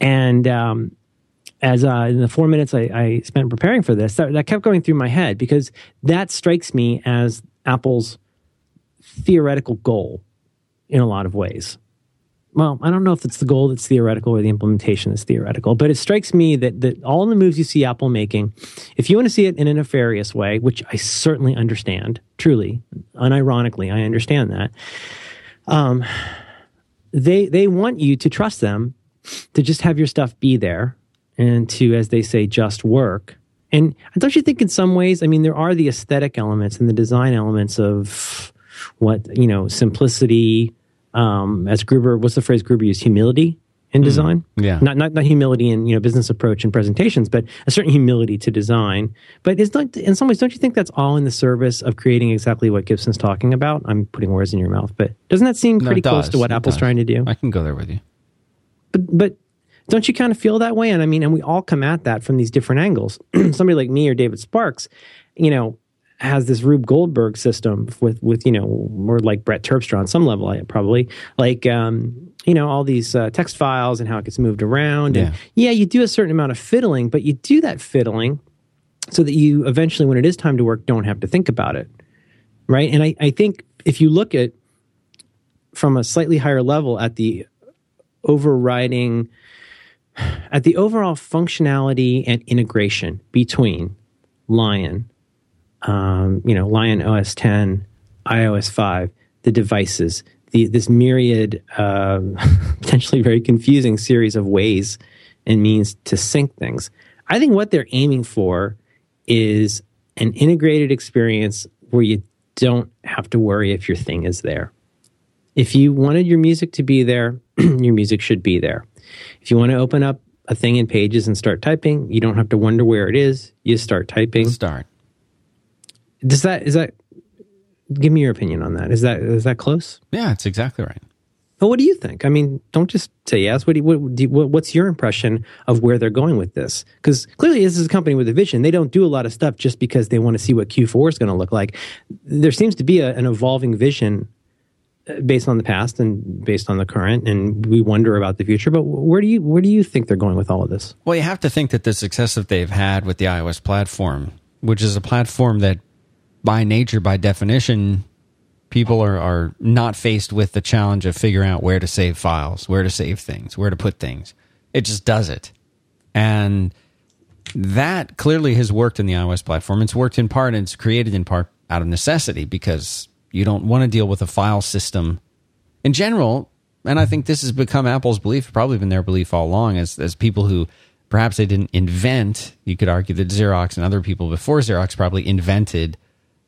And um, as uh, in the four minutes I, I spent preparing for this, that, that kept going through my head because that strikes me as Apple's theoretical goal in a lot of ways. Well, I don't know if it's the goal that's theoretical or the implementation that's theoretical, but it strikes me that, that all the moves you see Apple making, if you want to see it in a nefarious way, which I certainly understand, truly, unironically, I understand that, um, they they want you to trust them to just have your stuff be there and to, as they say, just work. And don't you think in some ways, I mean, there are the aesthetic elements and the design elements of what, you know, simplicity, um, as Gruber, what's the phrase Gruber used? Humility in design? yeah. Not, not, not humility in, you know, business approach and presentations, but a certain humility to design. But it's not, in some ways, don't you think that's all in the service of creating exactly what Gibson's talking about? I'm putting words in your mouth, but doesn't that seem pretty it close does. to what It Apple's does. trying to do? I can go there with you. But but don't you kind of feel that way? And I mean, and we all come at that from these different angles. (clears throat) Somebody like me or David Sparks, you know, has this Rube Goldberg system with with you know more like Brett Terpstra on some level, probably like um, you know all these uh, text files and how it gets moved around. And yeah, you do a certain amount of fiddling, but you do that fiddling so that you eventually, when it is time to work, don't have to think about it, right? And I, I think if you look at from a slightly higher level at the overriding at the overall functionality and integration between Lion, um, you know, Lion OS 10, iOS 5, the devices, the, this myriad, uh, (laughs) potentially very confusing series of ways and means to sync things. I think what they're aiming for is an integrated experience where you don't have to worry if your thing is there. If you wanted your music to be there, (clears throat) your music should be there. If you want to open up a thing in Pages and start typing, you don't have to wonder where it is. You start typing. Start. Does that is that? Give me your opinion on that. Is that is that close? Yeah, it's exactly right. Well, what do you think? I mean, don't just say yes. What do you, what, do you, what's your impression of where they're going with this? Because clearly, this is a company with a vision. They don't do a lot of stuff just because they want to see what Q4 is going to look like. There seems to be a, an evolving vision based on the past and based on the current, and we wonder about the future. But where do you where do you think they're going with all of this? Well, you have to think that the success that they've had with the iOS platform, which is a platform that by nature, by definition, people are, are not faced with the challenge of figuring out where to save files, where to save things, where to put things. It just does it. And that clearly has worked in the iOS platform. It's worked in part and it's created in part out of necessity because you don't want to deal with a file system in general. And I think this has become Apple's belief, probably been their belief all along, as, as people who perhaps they didn't invent. You could argue that Xerox and other people before Xerox probably invented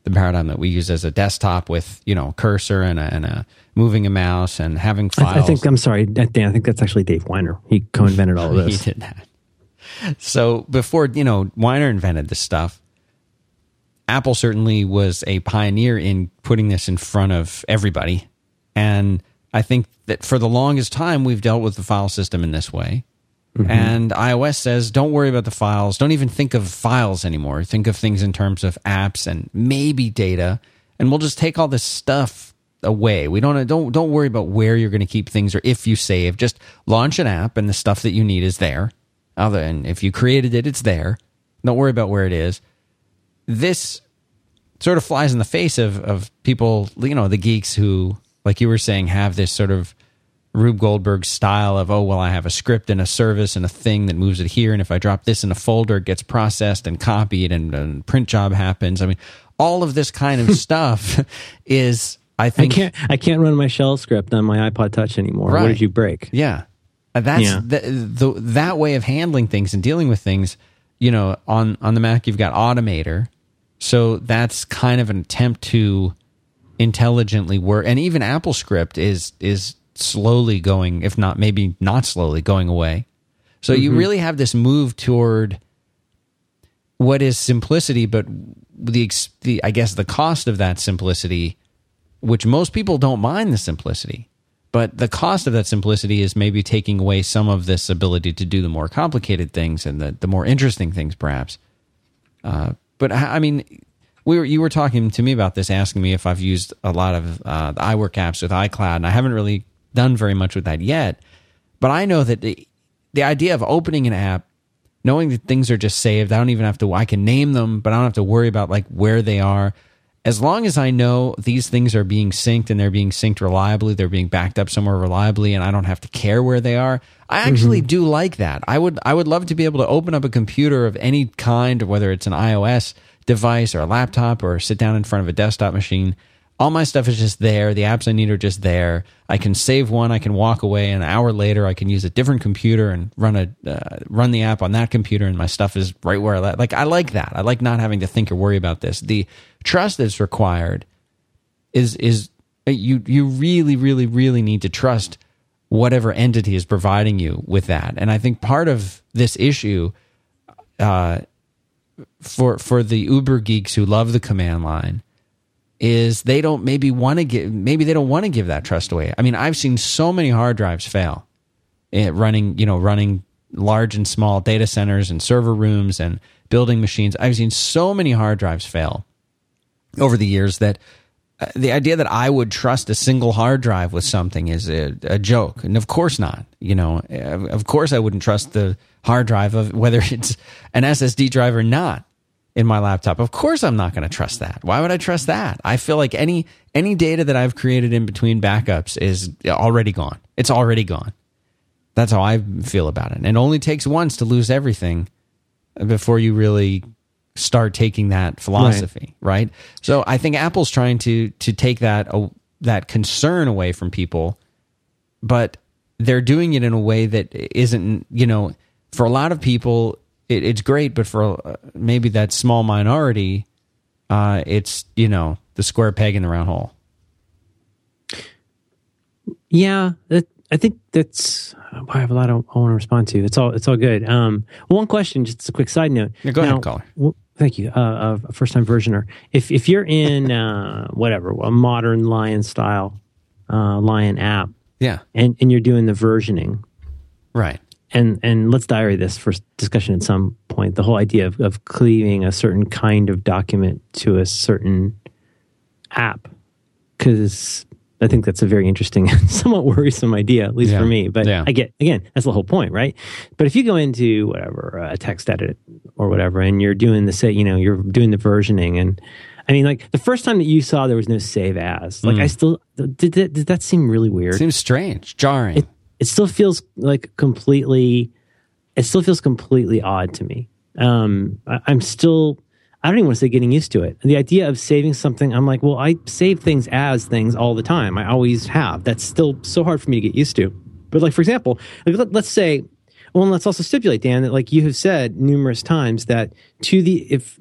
the paradigm that we use as a desktop with, you know, cursor and a, and a moving a mouse and having I, files. I think I'm sorry, Dan. I think that's actually Dave Winer. He co-invented all of (laughs) he this. did that. So before you know Weiner invented this stuff, Apple certainly was a pioneer in putting this in front of everybody, and I think that for the longest time we've dealt with the file system in this way. Mm-hmm. And iOS says, don't worry about the files. Don't even think of files anymore. Think of things in terms of apps and maybe data, and we'll just take all this stuff away. We don't don't don't worry about where you're going to keep things or if you save. Just launch an app, and the stuff that you need is there. Other and if you created it, it's there. Don't worry about where it is. This sort of flies in the face of of people, you know, the geeks who, like you were saying, have this sort of Rube Goldberg style of oh well I have a script and a service and a thing that moves it here and if I drop this in a folder it gets processed and copied and a print job happens. I mean all of this kind of (laughs) stuff is I I think can't I can't run my shell script on my iPod Touch anymore. Right. What did you break? Yeah, that's Yeah. The, the that way of handling things and dealing with things. You know, on on the Mac you've got Automator, so that's kind of an attempt to intelligently work. And even AppleScript is is slowly going, if not maybe not slowly going away. So you mm-hmm. really have this move toward what is simplicity, but the the I guess the cost of that simplicity, which most people don't mind the simplicity, but the cost of that simplicity is maybe taking away some of this ability to do the more complicated things and the the more interesting things, perhaps. Uh, but I mean, we were you were talking to me about this, asking me if I've used a lot of uh, the iWork apps with iCloud, and I haven't really done very much with that yet. But I know that the the idea of opening an app, knowing that things are just saved, I don't even have to. I can name them, but I don't have to worry about like where they are. As long as I know these things are being synced and they're being synced reliably, they're being backed up somewhere reliably, and I don't have to care where they are. I actually do like that. I would I would love to be able to open up a computer of any kind, whether it's an iOS device or a laptop or sit down in front of a desktop machine. All my stuff is just there. The apps I need are just there. I can save one. I can walk away. An hour later, I can use a different computer and run a uh, run the app on that computer, and my stuff is right where I let. Like I like that. I like not having to think or worry about this. The trust that's required is is uh, you you really really really need to trust whatever entity is providing you with that. And I think part of this issue uh, for for the Uber geeks who love the command line is they don't maybe want to give maybe they don't want to give that trust away. I mean, I've seen so many hard drives fail eh, running, you know, running large and small data centers and server rooms and building machines. I've seen so many hard drives fail over the years that uh, the idea that I would trust a single hard drive with something is a, a joke, and of course not. You know, of of course I wouldn't trust the hard drive of whether (laughs) it's an SSD drive or not in my laptop. Of course I'm not going to trust that. Why would I trust that? I feel like any any data that I've created in between backups is already gone. It's already gone. That's how I feel about it. And it only takes once to lose everything before you really start taking that philosophy, right? So I think Apple's trying to to take that uh, that concern away from people, but they're doing it in a way that isn't, you know, for a lot of people it, it's great, but for uh, maybe that small minority, uh, it's you know the square peg in the round hole. Yeah, that, I think that's. I have a lot of, I want to respond to. It's all. It's all good. Um, one question, just a quick side note. Yeah, go ahead, caller. w- thank you. Uh, a first time versioner. If if you're in uh, whatever a modern Lion style uh, Lion app, Yeah, and and you're doing the versioning, right. and and let's diary this for discussion at some point. The whole idea of, of cleaving a certain kind of document to a certain app, because I think that's a very interesting, and (laughs) somewhat worrisome idea, at least Yeah. for me. But Yeah. I get again, that's the whole point, right? But if you go into whatever a text edit or whatever, and you're doing the say, you know, you're doing the versioning, and I mean, like the first time that you saw there was no save as, like I still did. That, did that seem really weird? Seems strange, jarring. it it still feels like completely it still feels completely odd to me um I, i'm still i don't even want to say getting used to it. The idea of saving something i'm like well i save things as things all the time. I always have. That's still so hard for me to get used to. But like for example let, let's say well and let's also stipulate dan that like you have said numerous times that to the if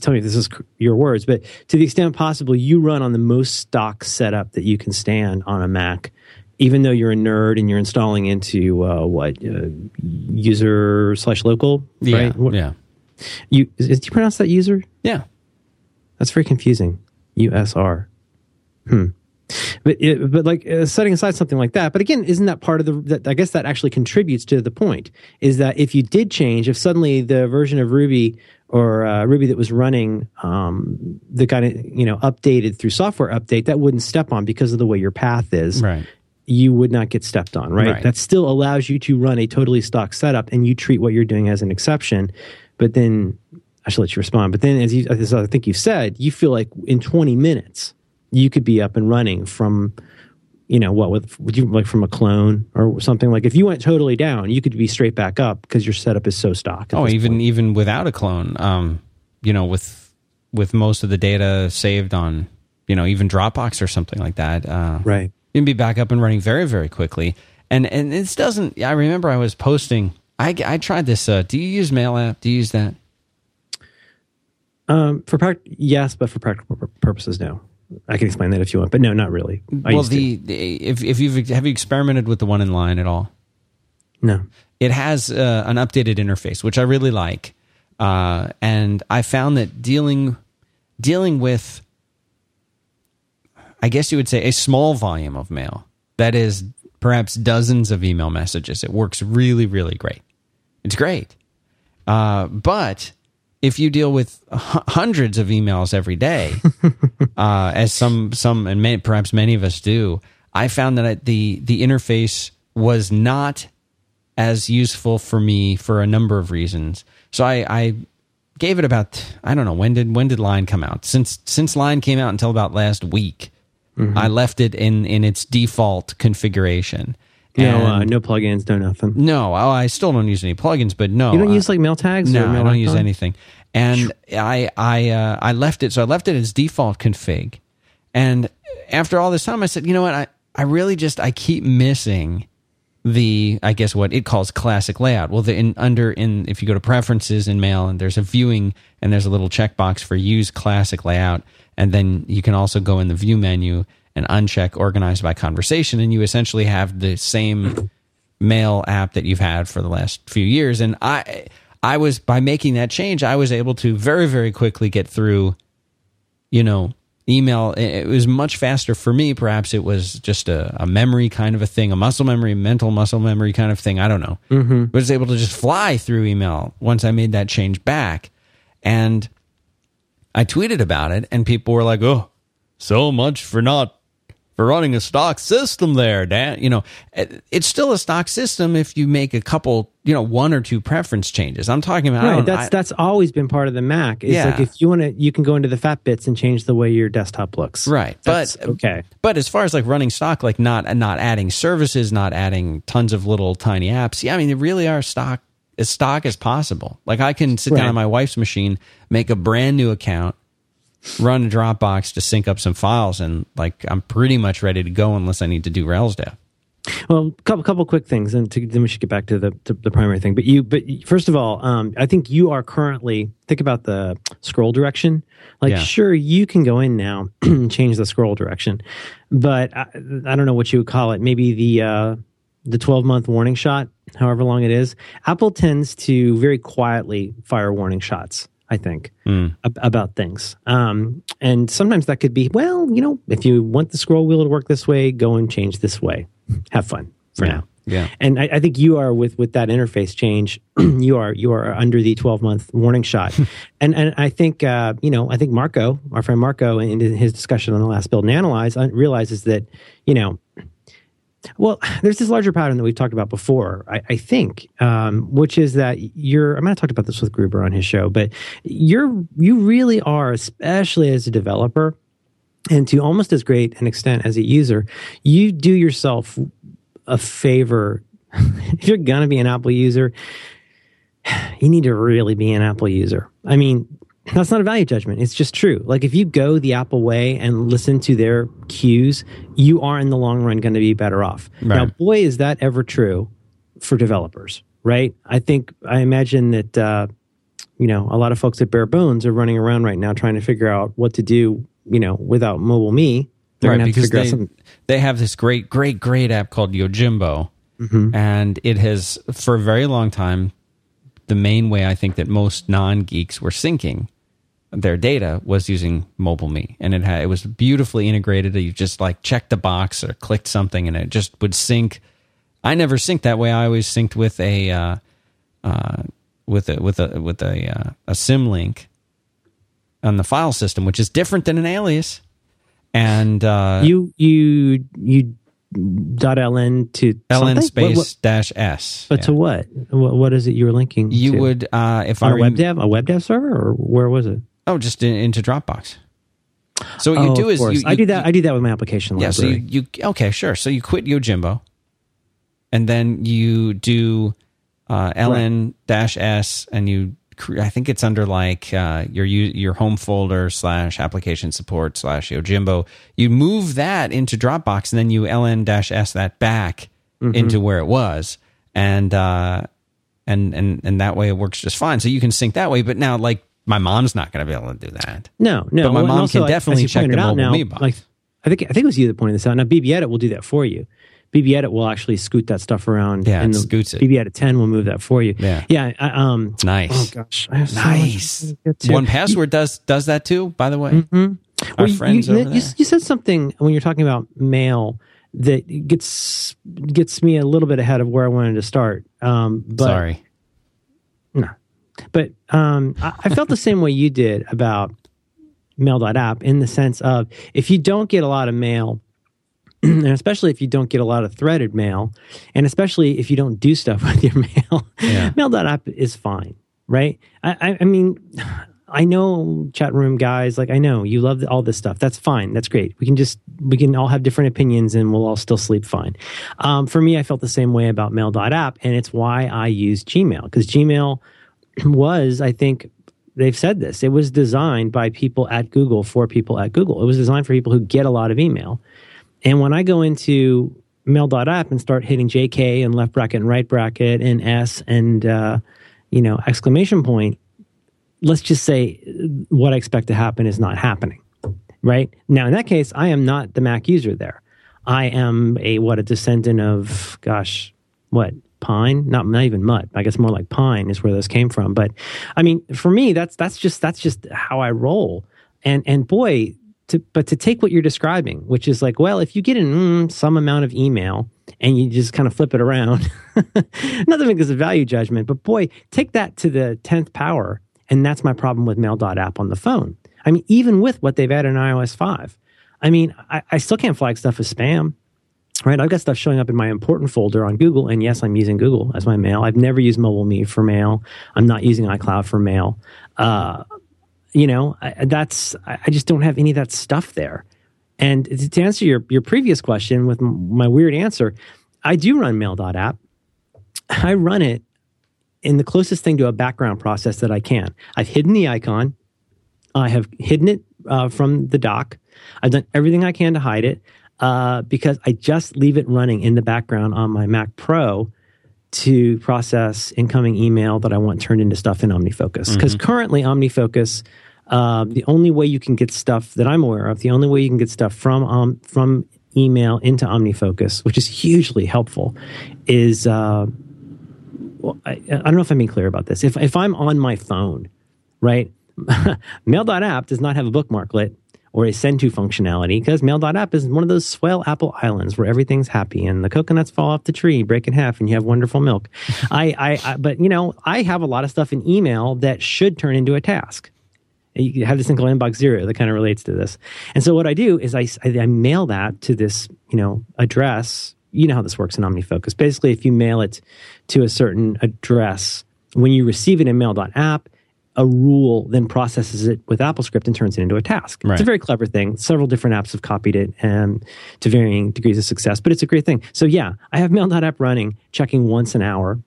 tell me if this is your words but to the extent possible you run on the most stock setup that you can stand on a mac even though you're a nerd and you're installing into uh, what uh, user slash local, yeah, right? What, yeah, You is, do you pronounce that user? yeah. That's very confusing. USR. Hmm. But it, but like uh, setting aside something like that. But again, isn't that part of the? That, I guess that actually contributes to the point. Is that if you did change, if suddenly the version of Ruby or uh, Ruby that was running um, the kind of you know updated through software update, that wouldn't step on because of the way your path is Right. you would not get stepped on, right? Right. That still allows you to run a totally stock setup and you treat what you're doing as an exception. But then I should let you respond. But then, as, you, as I think you've said, you feel like in 20 minutes you could be up and running from you know what with would you like from a clone or something like if you went totally down you could be straight back up because your setup is so stock Oh, even point. even without a clone, um, you know, with with most of the data saved on, you know, even Dropbox or something like that, uh, right you can be back up and running very very quickly. And and this doesn't. I remember I was posting. I I tried this. Uh, do you use Mail app? Do you use that? um for yes but for practical purposes no i can explain that if you want but no not really I well, the, the if if you've have you experimented with the one in Lion at all? no it has uh, an updated interface, which I really like. Uh, and I found that dealing dealing with, I guess you would say, a small volume of mail that is perhaps dozens of email messages, it works really, really great. It's great. Uh, but if you deal with h- hundreds of emails every day, (laughs) uh, as some some and may, perhaps many of us do, I found that I, the the interface was not as useful for me for a number of reasons. So I, I gave it about I don't know when did when did Lion come out? Since since Lion came out until about last week, I left it in in its default configuration. No uh, no plugins no nothing no, oh, I still don't use any plugins, but no, you don't I- use like mail tags no, or mail I don't use icon? anything. And I I uh, I left it so I left it as default config. And after all this time I said, you know what? I I really just I keep missing the I guess what it calls classic layout. Well, the in under in if you go to preferences in mail and there's a viewing and there's a little checkbox for use classic layout and then you can also go in the view menu and uncheck organized by conversation and you essentially have the same mail app that you've had for the last few years. And i i was by making that change i was able to very very quickly get through you know email. It was much faster for me. Perhaps it was just a, a memory kind of a thing a muscle memory mental muscle memory kind of thing. I don't know. Mm-hmm. but I was able to just fly through email once i made that change back. And i tweeted about it and people were like oh so much for not for running a stock system there, Dan. You know, it's still a stock system if you make a couple, you know, one or two preference changes. I'm talking about. Right, that's I- that's always been part of the Mac. It's Yeah. like if you want to, you can go into the fat bits and change the way your desktop looks. Right, That's but okay. But as far as like running stock, like not not adding services, not adding tons of little tiny apps. Yeah, I mean, they really are stock as stock as possible. Like I can sit down on my wife's machine, make a brand new account, run a Dropbox to sync up some files, and like I'm pretty much ready to go unless I need to do Rails dev. Well, a couple couple quick things, and to, then we should get back to the to the primary thing. But you, but first of all, um, I think you are currently think about the scroll direction. Like, Yeah. sure, you can go in now (clears throat) and change the scroll direction, but I, I don't know what you would call it. Maybe the uh, the twelve month warning shot, however long it is. Apple tends to very quietly fire warning shots. I think ab- about things, um, and sometimes that could be well, you know, if you want the scroll wheel to work this way, go and change this way. Have fun for Yeah. now. Yeah. And I, I think you are with with that interface change. (clears throat) you are you are under the twelve month warning shot, (laughs) and and I think uh, you know I think Marco, our friend Marco, in his discussion on the last build and analyze, uh, realizes that you know. Well, (sighs) there's this larger pattern that we've talked about before, I, I think, um, which is that you're. I might have talked about this with Gruber on his show, but you're you really are, especially as a developer, and to almost as great an extent as a user, you do yourself a favor. (laughs) if you're to be an Apple user, (sighs) you need to really be an Apple user. I mean, that's not a value judgment. It's just true. Like if you go the Apple way and listen to their cues, you are in the long run going to be better off. Now, boy, is that ever true for developers, right? I think, I imagine that, uh, you know, a lot of folks at Bare Bones are running around right now trying to figure out what to do, you know, without MobileMe. They're right, going to have to because they, they have this great, great, great app called Yojimbo, Mm-hmm. and it has for a very long time the main way I think that most non geeks were syncing their data was using MobileMe and it had it was beautifully integrated you just like checked the box or clicked something and it just would sync i never synced that way i always synced with a uh, uh, with a with a with a uh, a symlink on the file system which is different than an alias and uh you, you, you dot ln to ln something? space What- what- dash s but Yeah. to what? what? What is it you were linking? you to? would uh if on i a rem- web dev, a web dev server, or where was it? Oh just in, into dropbox So what you Oh, do of is course. you, I do that. I do that with my application Yeah, so you, you okay, sure. So you quit Yojimbo, and then you do uh, ln dash s, and you I think it's under like uh, your your home folder slash application support slash Yojimbo. You move that into Dropbox, and then you ln dash s that back Mm-hmm. into where it was, and uh, and and and that way it works just fine. So you can sync that way. But now, like my mom's not going to be able to do that. No, no. But my and mom also, can definitely check the out mobile now, Me box. Like, I think I think it was you that pointed this out. Now, BBEdit will do that for you. BBEdit will actually scoot that stuff around. Yeah, and it the scoots it. BBEdit 10 will move that for you. Yeah. yeah. I, um, Nice. oh gosh, I have so Nice. 1Password does does that too. By the way, Well, our you- friends you, over you, there. you said something when you're talking about mail that gets gets me a little bit ahead of where I wanted to start. Um, but Sorry. No. But um, I, I felt the same way you did about mail.app in the sense of if you don't get a lot of mail, (clears throat) and especially if you don't get a lot of threaded mail, and especially if you don't do stuff (laughs) with your mail, Yeah. mail.app is fine, right? I, I, I mean, I know chat room guys, like I know you love all this stuff. That's fine. That's great. We can just, we can all have different opinions and we'll all still sleep fine. Um, for me, I felt the same way about mail.app, and it's why I use Gmail because Gmail was, I think, they've said this. It was designed by people at Google for people at Google. It was designed for people who get a lot of email. And when I go into mail.app and start hitting JK and left bracket and right bracket and S and, uh, you know, exclamation point, let's just say what I expect to happen is not happening. Right now, in that case, I am not the Mac user there. I am a what a descendant of gosh, what pine? Not not even mutt. I guess more like pine is where those came from. But I mean, for me, that's that's just that's just how I roll. And and boy, to but to take what you're describing, which is like, well, if you get in mm, some amount of email and you just kind of flip it around, nothing because of value judgment. But boy, take that to the tenth power, and that's my problem with Mail.app on the phone. I mean, even with what they've added in iOS five, I mean, I, I still can't flag stuff as spam right? I've got stuff showing up in my important folder on Google, and yes, I'm using Google as my mail. I've never used MobileMe for mail. I'm not using iCloud for mail. Uh, you know, I, that's I just don't have any of that stuff there. And to to answer your your previous question with my weird answer, I do run Mail.app. I run it in the closest thing to a background process that I can. I've hidden the icon. I have hidden it uh, from the dock. I've done everything I can to hide it uh, because I just leave it running in the background on my Mac Pro to process incoming email that I want turned into stuff in OmniFocus. Because currently, OmniFocus, uh, the only way you can get stuff that I'm aware of, the only way you can get stuff from um, from email into OmniFocus, which is hugely helpful, is uh, well, I, I don't know if I'm being clear about this. If if I'm on my phone, right, (laughs) Mail.app does not have a bookmarklet or a send to functionality because Mail.app is one of those swell Apple islands where everything's happy and the coconuts fall off the tree, break in half, and you have wonderful milk. (laughs) I, I, I, but you know, I have a lot of stuff in email that should turn into a task. You have this thing called inbox zero that kind of relates to this. And so what I do is I, I, I mail that to this, you know, address. You know how this works in OmniFocus. Basically, if you mail it to a certain address, when you receive it in mail.app, a rule then processes it with AppleScript and turns it into a task. It's a very clever thing. Several different apps have copied it and to varying degrees of success, but it's a great thing. So yeah, I have mail.app running, checking once an hour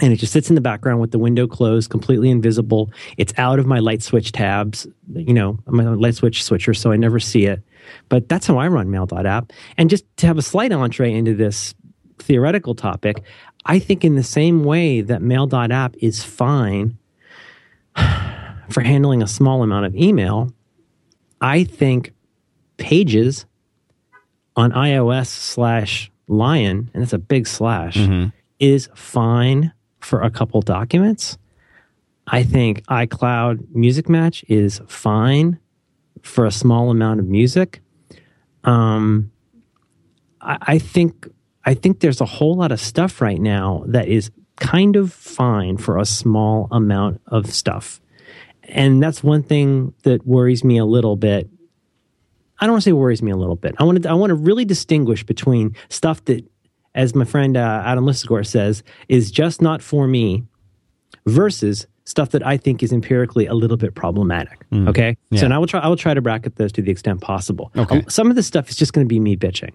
and it just sits in the background with the window closed, completely invisible. It's out of my LiteSwitch tabs, you know, my LiteSwitch switcher, so I never see it. But that's how I run mail.app. And just to have a slight entree into this theoretical topic, I think in the same way that mail.app is fine (sighs) for handling a small amount of email, I think pages on iOS slash Lion, and it's a big slash, is fine for a couple documents. I think iCloud Music Match is fine for a small amount of music. Um, I, I think I think there's a whole lot of stuff right now that is kind of fine for a small amount of stuff, and that's one thing that worries me a little bit. I don't want to say worries me a little bit. I want to I want to really distinguish between stuff that, as my friend uh, Adam Lisagor says, is just not for me, versus stuff that I think is empirically a little bit problematic. Okay, Yeah. so and I will try. I will try to bracket those to the extent possible. Okay. Um, some of this stuff is just going to be me bitching,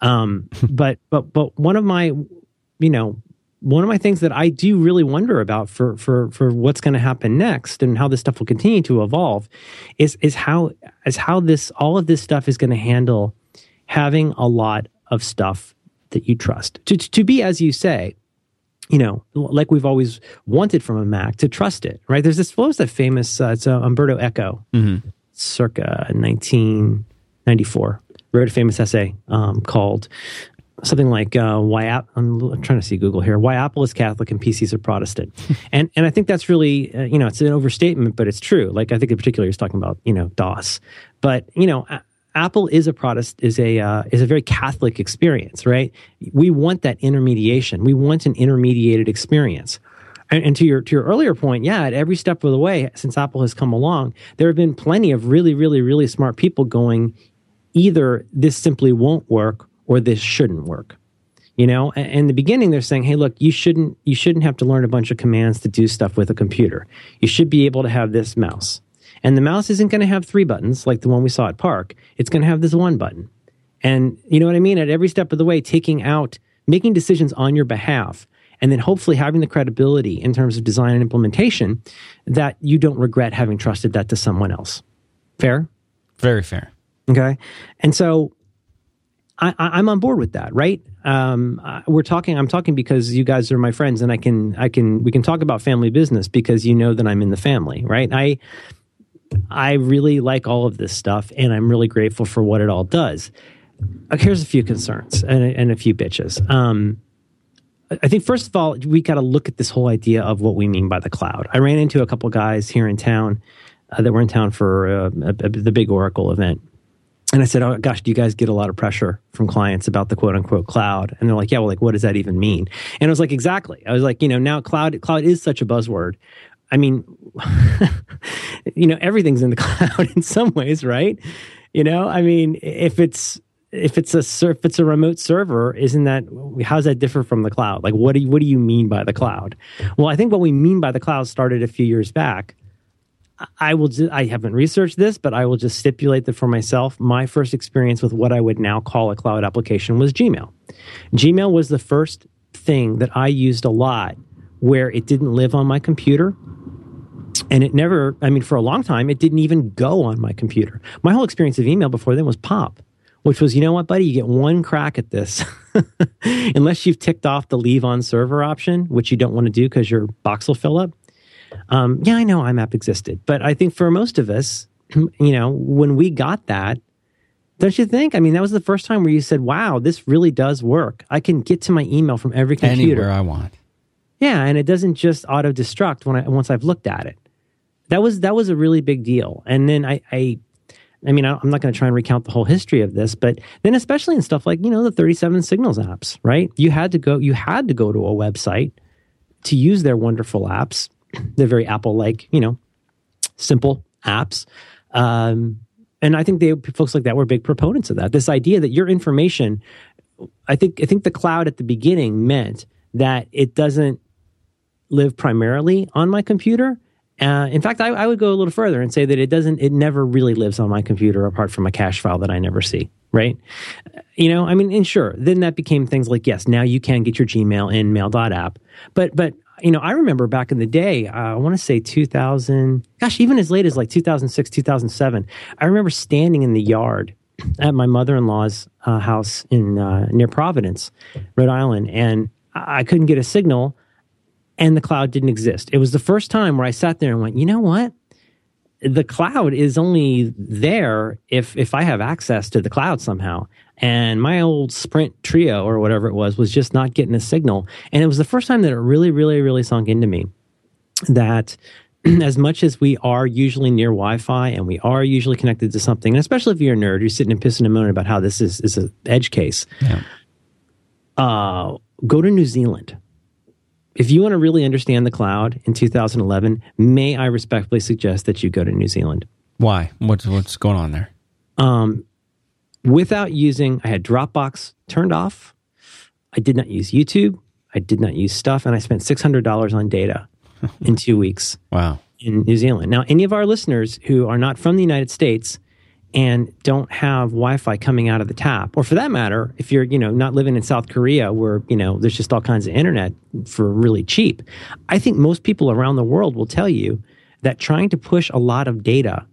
um, (laughs) but but but one of my, you know, one of my things that I do really wonder about for for for what's going to happen next and how this stuff will continue to evolve, is is how is how this all of this stuff is going to handle having a lot of stuff that you trust. To to be as you say you know, like we've always wanted from a Mac to trust it, right? There's this, what was that famous, uh, it's uh, Umberto Eco, circa 1994, wrote a famous essay um, called something like uh, why I'm, trying to see Google here, why Apple is Catholic and PCs are Protestant. (laughs) and, and I think that's really, uh, you know, it's an overstatement, but it's true. Like I think in particular, he's talking about, you know, DOS, but you know, A- Apple is a Protestant, is a uh, is a very Catholic experience, right? We want that intermediation. We want an intermediated experience. And, and to your to your earlier point, yeah, at every step of the way since Apple has come along, there have been plenty of really, really, really smart people going. Either this simply won't work, or this shouldn't work. You know, in the beginning, they're saying, "Hey, look, you shouldn't you shouldn't have to learn a bunch of commands to do stuff with a computer. You should be able to have this mouse." And the mouse isn't going to have three buttons like the one we saw at PARC. It's going to have this one button. And you know what I mean? At every step of the way, taking out, making decisions on your behalf, and then hopefully having the credibility in terms of design and implementation that you don't regret having trusted that to someone else. Fair? Very fair. Okay. And so I, I'm on board with that, right? Um, we're talking. I'm talking because you guys are my friends, and I can, I can, we can talk about family business because you know that I'm in the family, right? I, I really like all of this stuff, and I'm really grateful for what it all does. Uh, Here's a few concerns and, and a few bitches. Um, I I think first of all, we got to look at this whole idea of what we mean by the cloud. I ran into a couple guys here in town uh, that were in town for uh, a, a, the big Oracle event. And I said, "Oh gosh, do you guys get a lot of pressure from clients about the quote unquote cloud?" And they're like, "Yeah, well, like what does that even mean?" And I was like, "Exactly." I was like, "You know, now cloud cloud is such a buzzword. I mean, (laughs) you know, everything's in the (laughs) cloud in some ways, right? You know, I mean, if it's if it's a if it's a remote server, isn't that how does that differ from the cloud? Like, what do you, what do you mean by the cloud? Well, I think what we mean by the cloud started a few years back. I will. Ju- I haven't researched this, but I will just stipulate that for myself. My first experience with what I would now call a cloud application was Gmail. Gmail was the first thing that I used a lot where it didn't live on my computer, and it never. I mean, for a long time, it didn't even go on my computer. My whole experience of email before then was Pop, which was, you know what, buddy, you get one crack at this, (laughs) unless you've ticked off the leave on server option, which you don't want to do because your box will fill up um, yeah, I know IMAP existed, but I think for most of us, (clears throat) you know, when we got that, don't you think? I mean, that was the first time where you said, "Wow, this really does work. I can get to my email from every computer." Anywhere I want. Yeah, and it doesn't just auto destruct when I once I've looked at it. That was that was a really big deal. And then I, I I mean, I'm not going to try and recount the whole history of this, but then especially in stuff like you know the 37 Signals apps, right? You had to go, you had to go to a website to use their wonderful apps. They're very Apple-like, you know, simple apps. Um, and I think they folks like that were big proponents of that. This idea that your information, I think, I think the cloud at the beginning meant that it doesn't live primarily on my computer. Uh, in fact, I, I would go a little further and say that it doesn't. It never really lives on my computer, apart from a cache file that I never see. Right? You know, I mean, and sure, then that became things like yes, now you can get your Gmail in Mail.app, but but you know, I remember back in the day, uh, I want to say 2000, gosh, even as late as like 2006, 2007, I remember standing in the yard at my mother-in-law's uh, house in uh, near Providence, Rhode Island, and I I couldn't get a signal, and the cloud didn't exist. It was the first time where I sat there and went, you know what? The cloud is only there if if I have access to the cloud somehow. And my old Sprint Treo or whatever it was was just not getting a signal. And it was the first time that it really, really, really sunk into me that (clears throat) as much as we are usually near Wi-Fi and we are usually connected to something, and especially if you're a nerd, you're sitting and pissing and moaning about how this is is an edge case. Yeah. Uh, go to New Zealand. If you want to really understand the cloud in 2011, may I respectfully suggest that you go to New Zealand. Why? What's what's going on there? Um, without using, I had Dropbox turned off. I did not use YouTube. I did not use stuff, and I spent six hundred dollars on data (laughs) in two weeks Wow. in New Zealand. Now, any of our listeners who are not from the United States and don't have Wi-Fi coming out of the tap, or for that matter, if you're you know not living in South Korea where you know there's just all kinds of internet for really cheap, I think most people around the world will tell you that trying to push a lot of data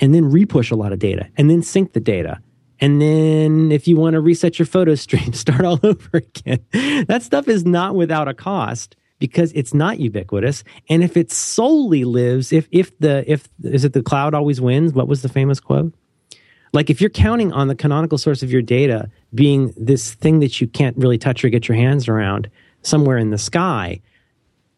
and then repush a lot of data and then sync the data. And then if you want to reset your photo (laughs) stream, start all (laughs) over again. That stuff is not without a cost because it's not ubiquitous. And if it solely lives, if if the if is it the cloud always wins? What was the famous quote? Like if you're counting on the canonical source of your data being this thing that you can't really touch or get your hands around somewhere in the sky,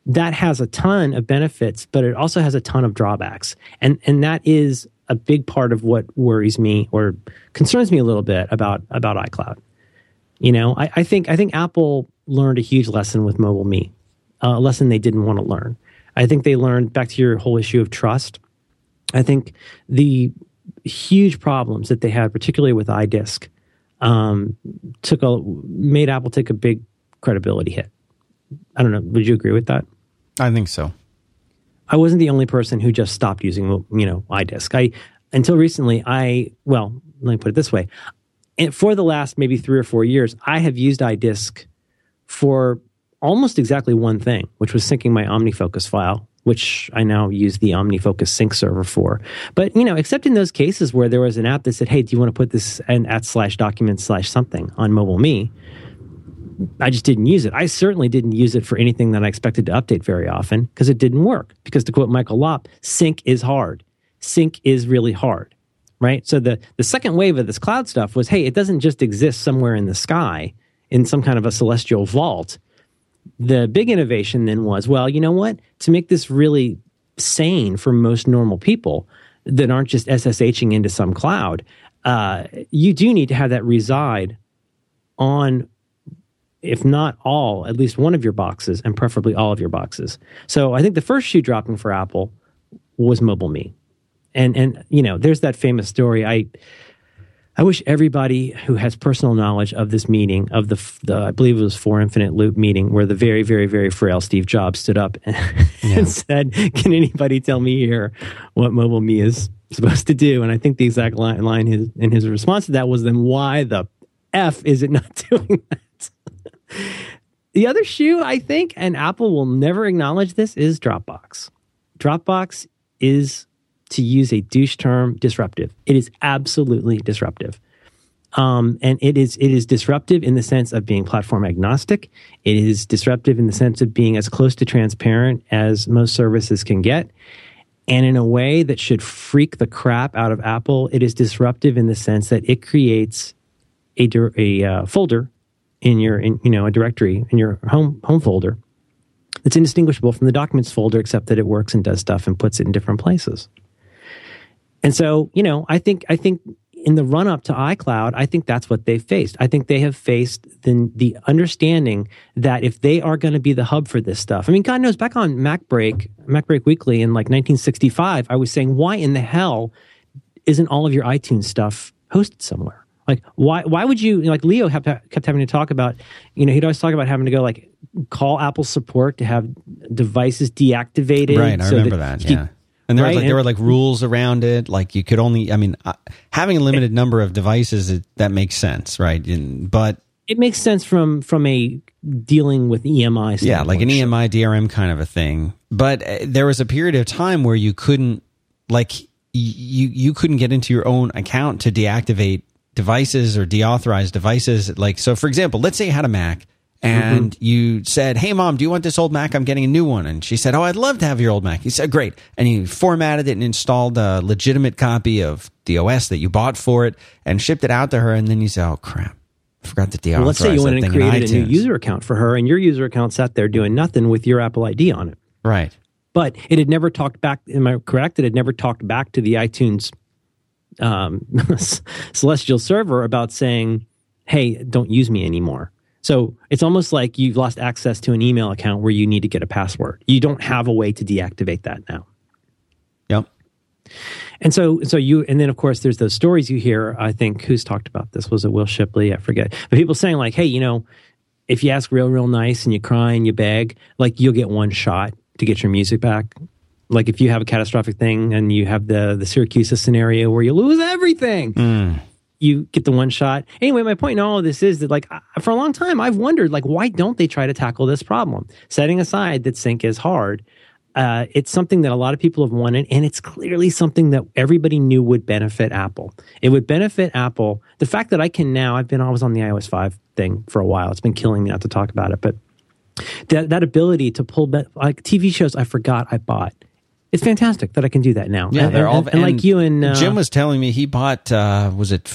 that has a ton of benefits, but it also has a ton of drawbacks. And and that is a big part of what worries me or concerns me a little bit about about iCloud. You know, I, I think I think Apple learned a huge lesson with MobileMe, a lesson they didn't want to learn. I think they learned back to your whole issue of trust. I think the huge problems that they had, particularly with iDisk, um, took a made Apple take a big credibility hit. I don't know. Would you agree with that? I think so. I wasn't the only person who just stopped using, you know, iDisk. I until recently, I well, let me put it this way: and for the last maybe three or four years, I have used iDisk for almost exactly one thing, which was syncing my OmniFocus file, which I now use the OmniFocus sync server for. But you know, except in those cases where there was an app that said, "Hey, do you want to put this and at slash document slash something on MobileMe?" I just didn't use it. I certainly didn't use it for anything that I expected to update very often because it didn't work. Because to quote Michael Lopp, sync is hard. Sync is really hard, right? So the, the second wave of this cloud stuff was, hey, it doesn't just exist somewhere in the sky in some kind of a celestial vault. The big innovation then was, well, you know what? To make this really sane for most normal people that aren't just SSHing into some cloud, uh, you do need to have that reside on if not all, at least one of your boxes, and preferably all of your boxes. So I think the first shoe dropping for Apple was MobileMe, and and you know, there's that famous story. I I wish everybody who has personal knowledge of this meeting, of the, the I believe it was for Infinite Loop meeting, where the very very very frail Steve Jobs stood up (laughs) and, Yeah. and said, "Can anybody tell me here what MobileMe is supposed to do?" And I think the exact line, line his, in his response to that was, "Then why the f is it not (laughs) doing that?" The other shoe, I think, and Apple will never acknowledge this, is Dropbox. Dropbox is, to use a douche term, disruptive. It is absolutely disruptive. Um, and it is it is disruptive in the sense of being platform agnostic. It is disruptive in the sense of being as close to transparent as most services can get. And in a way that should freak the crap out of Apple, it is disruptive in the sense that it creates a, a uh, folder in your in, you know a directory in your home home folder it's indistinguishable from the documents folder except that it works and does stuff and puts it in different places. And so you know i think i think in the run up to icloud i think that's what they've faced. I think they have faced the, the understanding that if they are going to be the hub for this stuff i mean god knows back on MacBreak mac break weekly in like 1965 i was saying why in the hell isn't all of your itunes stuff hosted somewhere like why why would you like Leo have, kept having to talk about you know he'd always talk about having to go like call Apple support to have devices deactivated. Right, I so remember that. he- yeah. And there, was right, like, there were like rules around it. Like you could only, I mean, uh, having a limited number of devices, it, that makes sense, right? And, but it makes sense from from a dealing with EMI. yeah, like an. EMI DRM kind of a thing. But uh, there was a period of time where you couldn't, like, y- you you couldn't get into your own account to deactivate devices or deauthorized devices. Like, so for example, let's say you had a Mac and mm-hmm. you said, "Hey, mom, do you want this old Mac? I'm getting a new one." And she said, "Oh, I'd love to have your old Mac." You said, "Great," and you formatted it and installed a legitimate copy of the OS that you bought for it and shipped it out to her. And then you say, "Oh crap." I Forgot to deauthorize Well, let's say you went and created a new user account for her, and your user account sat there doing nothing with your Apple ID on it. right? But it had never talked back. Am I correct? It had never talked back to the iTunes um, (laughs) Celestial server about saying, "Hey, don't use me anymore." So it's almost like you've lost access to an email account where you need to get a password. You don't have a way to deactivate that now. Yep. And so, so you, and then of course, there's those stories you hear. I think who's talked about this was it Wil Shipley? I forget. But people saying like, "Hey, you know, if you ask real, real nice and you cry and you beg, like you'll get one shot to get your music back. Like if you have a catastrophic thing and you have the the Siracusa scenario where you lose everything, you get the one shot. Anyway, my point in all of this is that like I- for a long time I've wondered like why don't they try to tackle this problem? Setting aside that sync is hard, uh, it's something that a lot of people have wanted, and it's clearly something that everybody knew would benefit Apple. It would benefit Apple. The fact that I can now, I've been always on the iOS five thing for a while. It's been killing me not to talk about it, but that that ability to pull back like TV shows I forgot I bought. It's fantastic that I can do that now. Yeah, and, they're and- all. and, like you and uh, Jim was telling me he bought. Uh, was it